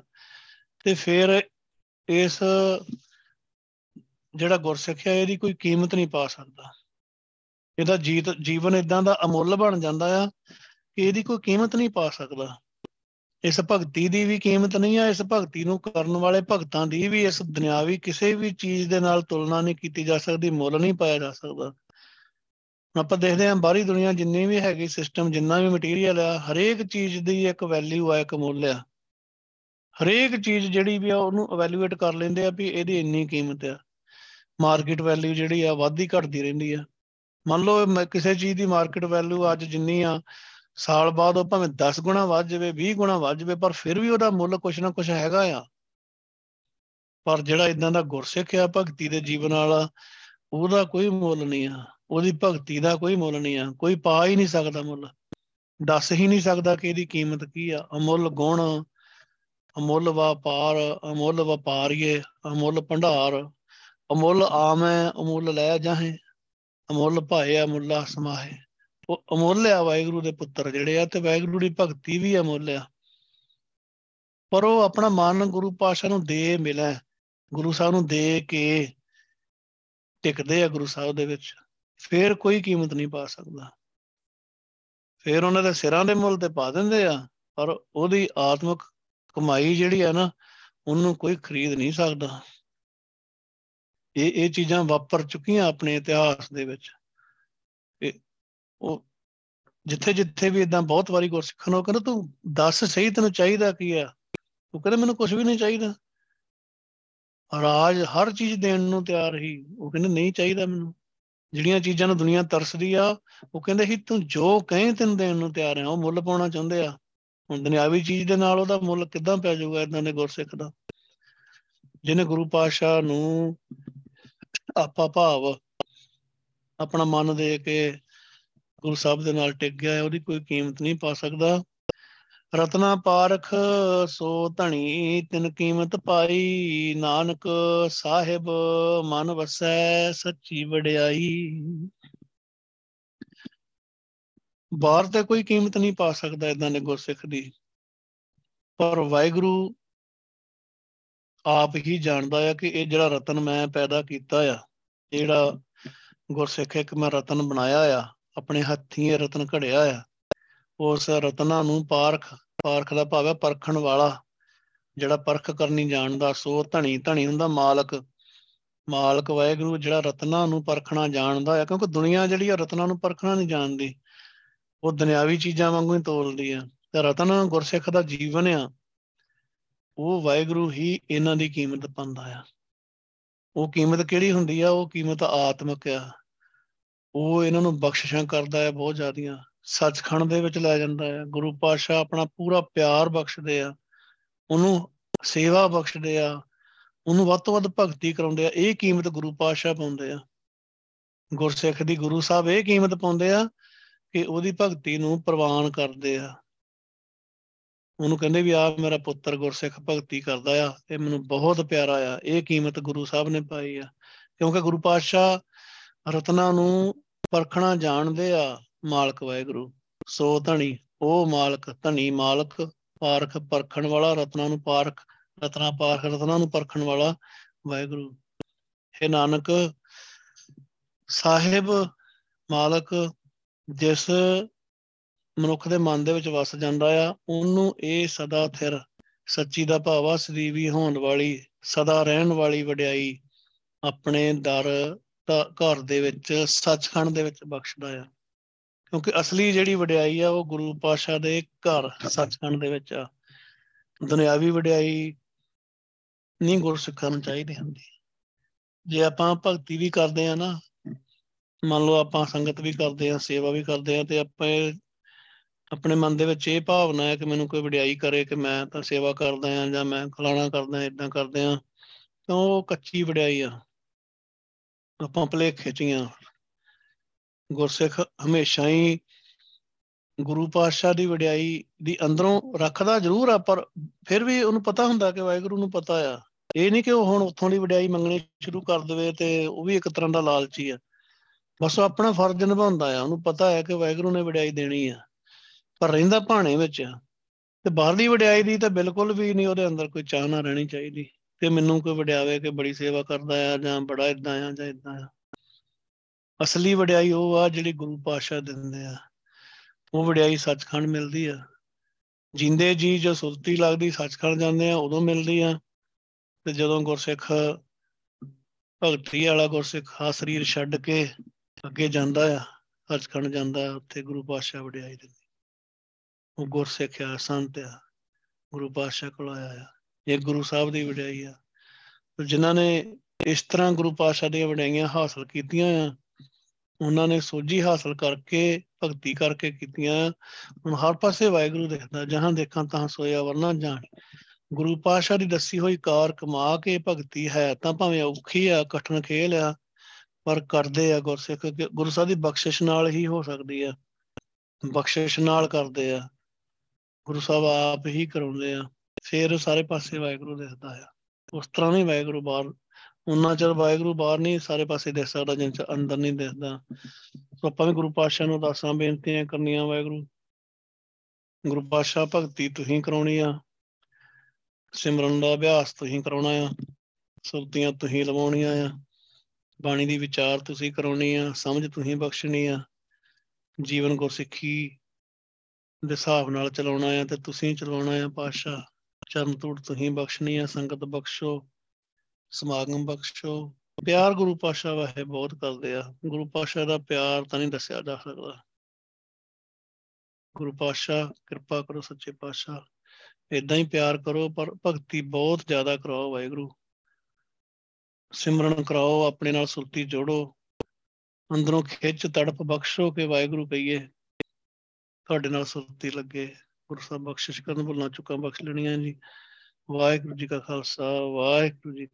ਤੇ ਫਿਰ ਇਸ ਜਿਹੜਾ ਗੁਰਸਿੱਖਿਆ, ਇਹਦੀ ਕੋਈ ਕੀਮਤ ਨਹੀਂ ਪਾ ਸਕਦਾ। ਇਹਦਾ ਜੀਤ, ਜੀਵਨ ਇਦਾਂ ਦਾ ਅਮੁੱਲ ਬਣ ਜਾਂਦਾ ਆ ਕਿ ਇਹਦੀ ਕੋਈ ਕੀਮਤ ਨਹੀਂ ਪਾ ਸਕਦਾ। ਇਸ ਭਗਤੀ ਦੀ ਵੀ ਕੀਮਤ ਨਹੀਂ ਆ, ਇਸ ਭਗਤੀ ਨੂੰ ਕਰਨ ਵਾਲੇ ਭਗਤਾਂ ਦੀ ਵੀ, ਇਸ ਦੁਨਿਆਵੀ ਕਿਸੇ ਵੀ ਚੀਜ਼ ਦੇ ਨਾਲ ਤੁਲਨਾ ਨਹੀਂ ਕੀਤੀ ਜਾ ਸਕਦੀ, ਮੁੱਲ ਨਹੀਂ ਪਾਇਆ ਜਾ ਸਕਦਾ। ਆਪਾਂ ਦੇਖਦੇ ਹਾਂ ਬਾਹਰੀ ਦੁਨੀਆ ਜਿੰਨੀ ਵੀ ਹੈਗੀ ਸਿਸਟਮ ਜਿੰਨਾ ਵੀ ਮਟੀਰੀਅਲ ਆ, ਹਰੇਕ ਚੀਜ਼ ਦੀ ਇੱਕ ਵੈਲਿਊ ਆ, ਇੱਕ ਮੁੱਲ ਆ। ਹਰੇਕ ਚੀਜ਼ ਜਿਹੜੀ ਵੀ ਆ, ਉਹਨੂੰ ਇਵੈਲੂਏਟ ਕਰ ਲੈਂਦੇ ਆ ਵੀ ਇਹਦੀ ਇੰਨੀ ਕੀਮਤ ਆ। ਮਾਰਕੀਟ ਵੈਲਿਊ ਜਿਹੜੀ ਆ ਵੱਧਦੀ ਘਟਦੀ ਰਹਿੰਦੀ ਆ। ਮੰਨ ਲਓ ਕਿਸੇ ਚੀਜ਼ ਦੀ ਮਾਰਕੀਟ ਵੈਲਿਊ ਅੱਜ ਜਿੰਨੀ ਆ, ਸਾਲ ਬਾਅਦ ਉਹ ਭਾਵੇਂ 10 ਗੁਣਾ ਵੱਧ ਜਾਵੇ 20 ਗੁਣਾ ਵੱਧ ਜਾਵੇ, ਪਰ ਫਿਰ ਵੀ ਉਹਦਾ ਮੁੱਲ ਕੁਛ ਨਾ ਕੁਛ ਹੈਗਾ ਆ। ਪਰ ਜਿਹੜਾ ਇਦਾਂ ਦਾ ਗੁਰਸਿੱਖ ਆ, ਭਗਤੀ ਦੇ ਜੀਵਨ ਵਾਲਾ, ਉਹਦਾ ਕੋਈ ਮੁੱਲ ਨਹੀਂ ਆ। ਉਹਦੀ ਭਗਤੀ ਦਾ ਕੋਈ ਮੁੱਲ ਨਹੀਂ ਆ। ਕੋਈ ਪਾ ਹੀ ਨਹੀਂ ਸਕਦਾ ਮੁੱਲ। ਦੱਸ ਹੀ ਨਹੀਂ ਸਕਦਾ ਕਿ ਇਹਦੀ ਕੀਮਤ ਕੀ ਆ। ਅਮੁੱਲ ਗੁਣ, ਅਮੁੱਲ ਵਪਾਰ, ਅਮੁੱਲ ਵਪਾਰੀਏ, ਅਮੁੱਲ ਭੰਡਾਰ। ਅਮੁੱਲ ਆਮੈ, ਅਮੁੱਲ ਲੈ ਜਾਹੇ, ਅਮੁੱਲ ਭਾਏ, ਅਮੁੱਲਾ ਸਮਾਹੇ। ਉਹ ਅਮੁੱਲ ਆ ਵਾਹਿਗੁਰੂ ਦੇ ਪੁੱਤਰ ਜਿਹੜੇ ਆ ਤੇ ਵਾਹਿਗੁਰੂ ਦੀ ਭਗਤੀ ਵੀ ਅਮੁੱਲ ਆ। ਪਰ ਉਹ ਆਪਣਾ ਮਨ ਗੁਰੂ ਪਾਸ਼ਾ ਨੂੰ ਦੇ ਮਿਲੇ। ਗੁਰੂ ਸਾਹਿਬ ਨੂੰ ਦੇ ਕੇ ਟਿਕਦੇ ਆ ਗੁਰੂ ਸਾਹਿਬ ਦੇ ਵਿੱਚ। ਫੇਰ ਕੋਈ ਕੀਮਤ ਨਹੀਂ ਪਾ ਸਕਦਾ। ਫੇਰ ਉਹਨਾਂ ਦੇ ਸਿਰਾਂ ਦੇ ਮੁੱਲ ਤੇ ਪਾ ਦਿੰਦੇ ਆ, ਪਰ ਉਹਦੀ ਆਤਮਿਕ ਕਮਾਈ ਜਿਹੜੀ ਆ ਨਾ, ਉਹਨੂੰ ਕੋਈ ਖਰੀਦ ਨਹੀਂ ਸਕਦਾ। ਇਹ ਇਹ ਚੀਜ਼ਾਂ ਵਾਪਰ ਚੁੱਕੀਆਂ ਆਪਣੇ ਇਤਿਹਾਸ ਦੇ ਵਿੱਚ। ਇਹ ਉਹ ਜਿੱਥੇ ਜਿੱਥੇ ਵੀ ਇਦਾਂ ਬਹੁਤ ਵਾਰੀ ਗੁਰਸਿੱਖਾਂ ਨੂੰ ਕਹਿੰਦਾ, ਤੂੰ ਦੱਸ ਸਹੀ ਤੈਨੂੰ ਚਾਹੀਦਾ ਕੀ ਆ? ਉਹ ਕਹਿੰਦਾ, ਮੈਨੂੰ ਕੁਝ ਵੀ ਨਹੀਂ ਚਾਹੀਦਾ। ਰਾਜ ਹਰ ਚੀਜ਼ ਦੇਣ ਨੂੰ ਤਿਆਰ ਹੀ। ਉਹ ਕਹਿੰਦੇ, ਨਹੀਂ ਚਾਹੀਦਾ ਮੈਨੂੰ। ਜਿਹੜੀਆਂ ਚੀਜ਼ਾਂ ਨੂੰ ਦੁਨੀਆ ਤਰਸਦੀ ਆ, ਉਹ ਕਹਿੰਦੇ ਸੀ ਤੂੰ ਜੋ ਕਹੇ ਤੈਨੂੰ ਦੇਣ ਨੂੰ ਤਿਆਰ ਆ। ਉਹ ਮੁੱਲ ਪਾਉਣਾ ਚਾਹੁੰਦੇ ਆ। ਹੁਣ ਦੁਨਿਆਵੀ ਚੀਜ਼ ਦੇ ਨਾਲ ਉਹਦਾ ਮੁੱਲ ਕਿੱਦਾਂ ਪੈ ਜਾਊਗਾ ਇਦਾਂ ਦੇ ਗੁਰਸਿੱਖ ਦਾ? ਜਿਹਨੇ ਗੁਰੂ ਪਾਤਸ਼ਾਹ ਨੂੰ ਆਪਾ ਭਾਵ ਆਪਣਾ ਮਨ ਦੇ ਕੇ ਗੁਰੂ ਸਾਹਿਬ ਦੇ ਨਾਲ ਟਿਕ ਗਿਆ ਉਹਦੀ ਕੋਈ ਕੀਮਤ ਨਹੀਂ ਪਾ ਸਕਦਾ। ਰਤਨਾ ਪਾਰਖ ਸੋ ਧਣੀ, ਤਿਨ ਕੀਮਤ ਪਾਈ ਨਾਨਕ ਸਾਹਿਬ, ਮਨ ਵਸੈ ਸੱਚੀ ਵਡਿਆਈ। ਬਾਹਰ ਤੇ ਕੋਈ ਕੀਮਤ ਨਹੀਂ ਪਾ ਸਕਦਾ ਇਦਾਂ ਦੇ ਗੁਰਸਿੱਖ ਦੀ। ਪਰ ਵਾਹਿਗੁਰੂ ਆਪ ਹੀ ਜਾਣਦਾ ਆ ਕਿ ਇਹ ਜਿਹੜਾ ਰਤਨ ਮੈਂ ਪੈਦਾ ਕੀਤਾ ਆ, ਜਿਹੜਾ ਗੁਰਸਿੱਖ ਇੱਕ ਮੈਂ ਰਤਨ ਬਣਾਇਆ ਆ, ਆਪਣੇ ਹੱਥੀਂ ਇਹ ਰਤਨ ਘੜਿਆ ਆ, ਉਸ ਰਤਨਾ ਨੂੰ ਪਾਰਖ ਪਾਰਖ ਦਾ ਭਾਵ ਹੈ ਪਰਖਣ ਵਾਲਾ, ਜਿਹੜਾ ਪਰਖ ਕਰਨੀ ਜਾਣਦਾ, ਸੋ ਧਣੀ ਧਣੀ ਹੁੰਦਾ ਮਾਲਕ ਮਾਲਕ ਵਾਹਿਗੁਰੂ ਜਿਹੜਾ ਰਤਨਾ ਨੂੰ ਪਰਖਣਾ ਜਾਣਦਾ ਹੈ ਕਿਉਂਕਿ ਦੁਨੀਆ ਜਿਹੜੀ ਆ ਰਤਨਾ ਨੂੰ ਪਰਖਣਾ ਨਹੀਂ ਜਾਣਦੀ, ਉਹ ਦੁਨਿਆਵੀ ਚੀਜ਼ਾਂ ਵਾਂਗੂ ਹੀ ਤੋਲਦੀ ਆ, ਤੇ ਰਤਨ ਗੁਰਸਿੱਖ ਦਾ ਜੀਵਨ ਆ ਉਹ ਵਾਹਿਗੁਰੂ ਹੀ ਇਹਨਾਂ ਦੀ ਕੀਮਤ ਪਾਉਂਦਾ ਆ। ਉਹ ਕੀਮਤ ਕਿਹੜੀ ਹੁੰਦੀ ਆ? ਉਹ ਕੀਮਤ ਆਤਮਿਕ ਆ। ਉਹ ਇਹਨਾਂ ਨੂੰ ਬਖਸ਼ਿਸ਼ਾਂ ਕਰਦਾ ਹੈ ਬਹੁਤ ਜ਼ਿਆਦੀਆਂ। ਸੱਚਖੰਡ ਦੇ ਵਿੱਚ ਲੈ ਜਾਂਦਾ ਹੈ ਗੁਰੂ ਪਾਤਸ਼ਾਹ ਆਪਣਾ ਪੂਰਾ ਪਿਆਰ ਬਖਸ਼ਦੇ ਆ। ਉਹਨੂੰ ਸੇਵਾ ਬਖਸ਼ਦੇ ਆ। ਉਹਨੂੰ ਵੱਧ ਤੋਂ ਵੱਧ ਭਗਤੀ ਕਰਾਉਂਦੇ ਆ। ਇਹ ਕੀਮਤ ਗੁਰੂ ਪਾਤਸ਼ਾਹ ਪਾਉਂਦੇ ਆ। ਗੁਰਸਿੱਖ ਦੀ ਗੁਰੂ ਸਾਹਿਬ ਇਹ ਕੀਮਤ ਪਾਉਂਦੇ ਆ ਕਿ ਉਹਦੀ ਭਗਤੀ ਨੂੰ ਪ੍ਰਵਾਨ ਕਰਦੇ ਆ। ਉਹਨੂੰ ਕਹਿੰਦੇ ਵੀ ਆ ਮੇਰਾ ਪੁੱਤਰ ਗੁਰਸਿੱਖ ਭਗਤੀ ਕਰਦਾ ਆ ਇਹ ਮੈਨੂੰ ਬਹੁਤ ਪਿਆਰਾ ਆ ਇਹ ਕੀਮਤ ਗੁਰੂ ਸਾਹਿਬ ਨੇ ਪਾਈ ਆ। ਕਿਉਂਕਿ ਗੁਰੂ ਪਾਤਸ਼ਾਹ ਰਤਨਾ ਨੂੰ ਪਰਖਣਾ ਜਾਣਦੇ ਆ ਮਾਲਕ ਵਾਹਿਗੁਰੂ। ਸੋ ਧਣੀ, ਉਹ ਮਾਲਕ, ਧਣੀ ਮਾਲਕ, ਪਾਰਖ ਪਰਖਣ ਵਾਲਾ ਰਤਨਾ ਨੂੰ ਪਾਰਖ, ਰਤਨਾ ਪਾਰਖ, ਰਤਨਾ ਨੂੰ ਪਰਖਣ ਵਾਲਾ ਵਾਹਿਗੁਰੂ। ਹੈ ਨਾਨਕ, ਸਾਹਿਬ ਮਾਲਕ, ਜਿਸ ਮਨੁੱਖ ਦੇ ਮਨ ਦੇ ਵਿੱਚ ਵਸ ਜਾਂਦਾ ਆ, ਉਹਨੂੰ ਇਹ ਸਦਾ ਥਿਰ, ਸੱਚੀ ਦਾ ਭਾਵਾ ਸਦੀਵੀ ਹੋਣ ਵਾਲੀ, ਸਦਾ ਰਹਿਣ ਵਾਲੀ ਵਡਿਆਈ ਆਪਣੇ ਦਰ ਘਰ ਦੇ ਵਿੱਚ, ਸੱਚਖੰਡ ਦੇ ਵਿੱਚ ਬਖਸ਼ਦਾ ਆ। ਕਿਉਂਕਿ ਅਸਲੀ ਜਿਹੜੀ ਵਡਿਆਈ ਆ, ਉਹ ਗੁਰੂ ਪਾਸ਼ਾ ਦੇ ਘਰ, ਸੱਚਖੰਡ ਦੇ ਵਿੱਚ ਆ। ਦੁਨਿਆਵੀ ਵਡਿਆਈ ਨਹੀਂ ਗੁਰਸਿੱਖਾਂ ਨੂੰ ਚਾਹੀਦੀ ਹੁੰਦੀ। ਜੇ ਆਪਾਂ ਭਗਤੀ ਵੀ ਕਰਦੇ ਆ ਨਾ, ਮੰਨ ਲਓ ਆਪਾਂ ਸੰਗਤ ਵੀ ਕਰਦੇ ਆ, ਸੇਵਾ ਵੀ ਕਰਦੇ ਆ, ਤੇ ਆਪਾਂ ਆਪਣੇ ਮਨ ਦੇ ਵਿੱਚ ਇਹ ਭਾਵਨਾ ਹੈ ਕਿ ਮੈਨੂੰ ਕੋਈ ਵਡਿਆਈ ਕਰੇ ਕਿ ਮੈਂ ਤਾਂ ਸੇਵਾ ਕਰਦਾ ਆ ਜਾਂ ਮੈਂ ਖਲਾਣਾ ਕਰਦਾ ਇਦਾਂ ਕਰਦੇ ਆ ਤਾਂ ਉਹ ਕੱਚੀ ਵਡਿਆਈ ਆ। ਆਪਾਂ ਭਲੇਖੇ ਚ ਆ ਗੁਰਸਿੱਖ ਹਮੇਸ਼ਾ ਹੀ ਗੁਰੂ ਪਾਤਸ਼ਾਹ ਦੀ ਵਡਿਆਈ ਦੀ ਅੰਦਰੋਂ ਰੱਖਦਾ ਜ਼ਰੂਰ ਆ, ਪਰ ਫਿਰ ਵੀ ਉਹਨੂੰ ਪਤਾ ਹੁੰਦਾ ਕਿ ਵਾਹਿਗੁਰੂ ਨੂੰ ਪਤਾ ਆ। ਇਹ ਨਹੀਂ ਕਿ ਉਹ ਹੁਣ ਉੱਥੋਂ ਦੀ ਵਡਿਆਈ ਮੰਗਣੀ ਸ਼ੁਰੂ ਕਰ ਦੇਵੇ ਤੇ ਉਹ ਵੀ ਇੱਕ ਤਰ੍ਹਾਂ ਦਾ ਲਾਲਚੀ ਆ। ਬਸ ਉਹ ਆਪਣਾ ਫਰਜ਼ ਨਿਭਾਉਂਦਾ ਆ। ਉਹਨੂੰ ਪਤਾ ਹੈ ਕਿ ਵਾਹਿਗੁਰੂ ਨੇ ਵਡਿਆਈ ਦੇਣੀ ਆ। ਪਰ ਰਹਿੰਦਾ ਭਾਣੇ ਵਿੱਚ ਆ। ਤੇ ਬਾਹਰਲੀ ਵਡਿਆਈ ਦੀ ਤਾਂ ਬਿਲਕੁਲ ਵੀ ਨਹੀਂ, ਉਹਦੇ ਅੰਦਰ ਕੋਈ ਚਾਹ ਨਾ ਰਹਿਣੀ ਚਾਹੀਦੀ। ਤੇ ਮੈਨੂੰ ਕੋਈ ਵਡਿਆਵੇ ਕਿ ਬੜੀ ਸੇਵਾ ਕਰਦਾ ਆ ਜਾਂ ਬੜਾ ਇਦਾਂ ਆ ਜਾਂ ਇਦਾਂ ਆ। ਅਸਲੀ ਵਡਿਆਈ ਉਹ ਆ ਜਿਹੜੀ ਗੁਰੂ ਪਾਤਸ਼ਾਹ ਦਿੰਦੇ ਆ। ਉਹ ਵਡਿਆਈ ਸੱਚਖੰਡ ਮਿਲਦੀ ਆ। ਜਿੰਦੇ ਜੀ ਜੋ ਸੁਰਤੀ ਲੱਗਦੀ ਸੱਚਖੰਡ ਜਾਂਦੇ ਆ, ਉਦੋਂ ਮਿਲਦੀ ਆ। ਤੇ ਜਦੋਂ ਗੁਰਸਿੱਖ ਭਗਤੀ ਵਾਲਾ ਗੁਰਸਿੱਖ ਆ ਸਰੀਰ ਛੱਡ ਕੇ ਅੱਗੇ ਜਾਂਦਾ ਆ, ਸੱਚਖੰਡ ਜਾਂਦਾ ਉੱਥੇ ਗੁਰੂ ਪਾਤਸ਼ਾਹ ਵਡਿਆਈ ਦਿੰਦੇ ਉਹ ਗੁਰਸਿੱਖ ਆ, ਸੰਤ ਆ, ਗੁਰੂ ਪਾਤਸ਼ਾਹ ਕੋਲ ਆਇਆ ਆ, ਇਹ ਗੁਰੂ ਸਾਹਿਬ ਦੀ ਵਡਿਆਈ ਆ। ਜਿਨ੍ਹਾਂ ਨੇ ਇਸ ਤਰ੍ਹਾਂ ਗੁਰੂ ਪਾਤਸ਼ਾਹ ਦੀਆਂ ਵਡਿਆਈਆਂ ਹਾਸਲ ਕੀਤੀਆਂ ਆ, ਉਹਨਾਂ ਨੇ ਸੋਝੀ ਹਾਸਲ ਕਰਕੇ, ਭਗਤੀ ਕਰਕੇ ਕੀਤੀਆਂ ਹੁਣ ਹਰ ਪਾਸੇ ਵਾਹਿਗੁਰੂ ਦੇਖਦਾ, ਜਹਾਂ ਦੇਖਾਂ ਤਾਂ ਸੋਇਆ ਵਰਨਾ ਜਾਣ। ਗੁਰੂ ਪਾਤਸ਼ਾਹ ਦੀ ਦੱਸੀ ਹੋਈ ਕਾਰ ਕਮਾ ਕੇ ਭਗਤੀ ਹੈ, ਤਾਂ ਭਾਵੇਂ ਔਖੀ ਆ, ਕਠਨ ਖੇਲ ਆ, ਪਰ ਕਰਦੇ ਆ ਗੁਰਸਿੱਖ ਗੁਰੂ ਸਾਹਿਬ ਦੀ ਬਖਸ਼ਿਸ਼ ਨਾਲ ਹੀ ਹੋ ਸਕਦੀ ਆ। ਬਖਸ਼ਿਸ਼ ਨਾਲ ਕਰਦੇ ਆ। ਗੁਰੂ ਸਾਹਿਬ ਆਪ ਹੀ ਕਰਾਉਂਦੇ ਆ, ਫੇਰ ਸਾਰੇ ਪਾਸੇ ਵਾਹਿਗੁਰੂ ਦਿਖਦਾ ਆ। ਉਸ ਤਰ੍ਹਾਂ ਨਹੀਂ ਵਾਹਿਗੁਰੂ ਬਾਹਰ ਉਹਨਾਂ ਚਿਰ ਵਾਹਿਗੁਰੂ ਬਾਹਰ ਨਹੀਂ, ਸਾਰੇ ਪਾਸੇ ਦਿਖ ਸਕਦਾ, ਜਿੰਨ ਚ ਅੰਦਰ ਨਹੀਂ ਦਿਖਦਾ ਸੋ ਆਪਾਂ ਵੀ ਗੁਰੂ ਪਾਤਸ਼ਾਹ ਨੂੰ ਦਾਸਾਂ ਬੇਨਤੀਆਂ ਕਰਨੀਆਂ ਵਾਹਿਗੁਰੂ। ਗੁਰੂ ਪਾਤਸ਼ਾਹ ਭਗਤੀ ਤੁਸੀਂ ਕਰਾਉਣੀ ਆ, ਸਿਮਰਨ ਦਾ ਅਭਿਆਸ ਤੁਸੀਂ ਕਰਾਉਣਾ ਆ, ਸੁਰਤੀਆਂ ਤੁਸੀਂ ਲਵਾਉਣੀਆਂ ਆ, ਬਾਣੀ ਦੀ ਵਿਚਾਰ ਤੁਸੀਂ ਕਰਾਉਣੀ ਆ, ਸਮਝ ਤੁਸੀਂ ਬਖਸ਼ਣੀ ਆ, ਜੀਵਨ ਗੁਰਸਿੱਖੀ ਦੇ ਹਿਸਾਬ ਨਾਲ ਚਲਾਉਣਾ ਆ ਤੇ ਤੁਸੀਂ ਚਲਾਉਣਾ ਆ ਪਾਤਸ਼ਾਹ। ਚਰਨ ਧੂੜ ਤੁਸੀਂ ਬਖਸ਼ਣੀ ਆ, ਸੰਗਤ ਬਖਸ਼ੋ, ਸਮਾਗਮ ਬਖਸ਼ੋ। ਪਿਆਰ ਗੁਰੂ ਪਾਤਸ਼ਾਹ ਵਾਹੇ ਬਹੁਤ ਕਰਦੇ ਆ। ਗੁਰੂ ਪਾਤਸ਼ਾਹ ਦਾ ਪਿਆਰ ਤਾਂ ਨਹੀਂ ਦੱਸਿਆ ਜਾ ਸਕਦਾ। ਗੁਰੂ ਪਾਤਸ਼ਾਹ, ਕਿਰਪਾ ਕਰੋ ਸੱਚੇ ਪਾਤਸ਼ਾਹ। ਇਦਾਂ ਹੀ ਪਿਆਰ ਕਰੋ, ਪਰ ਭਗਤੀ ਬਹੁਤ ਜ਼ਿਆਦਾ ਕਰਾਓ ਵਾਹਿਗੁਰੂ। ਸਿਮਰਨ ਕਰਾਓ, ਆਪਣੇ ਨਾਲ ਸੁਰਤੀ ਜੋੜੋ। ਅੰਦਰੋਂ ਖਿੱਚ ਤੜਪ ਬਖਸ਼ੋ ਕਿ ਵਾਹਿਗੁਰੂ ਕਹੀਏ। ਤੁਹਾਡੇ ਨਾਲ ਸੁਰਤੀ ਲੱਗੇ। ਗੁਰੂ ਸਾਹਿਬ ਬਖਸ਼ਿਸ਼ ਕਰਨ ਭੁੱਲਾਂ ਚੁੱਕਾਂ, ਬਖਸ਼ ਲੈਣੀਆਂ ਜੀ। ਵਾਹਿਗੁਰੂ ਜੀ ਕਾ ਖਾਲਸਾ, ਵਾਹਿਗੁਰੂ ਜੀ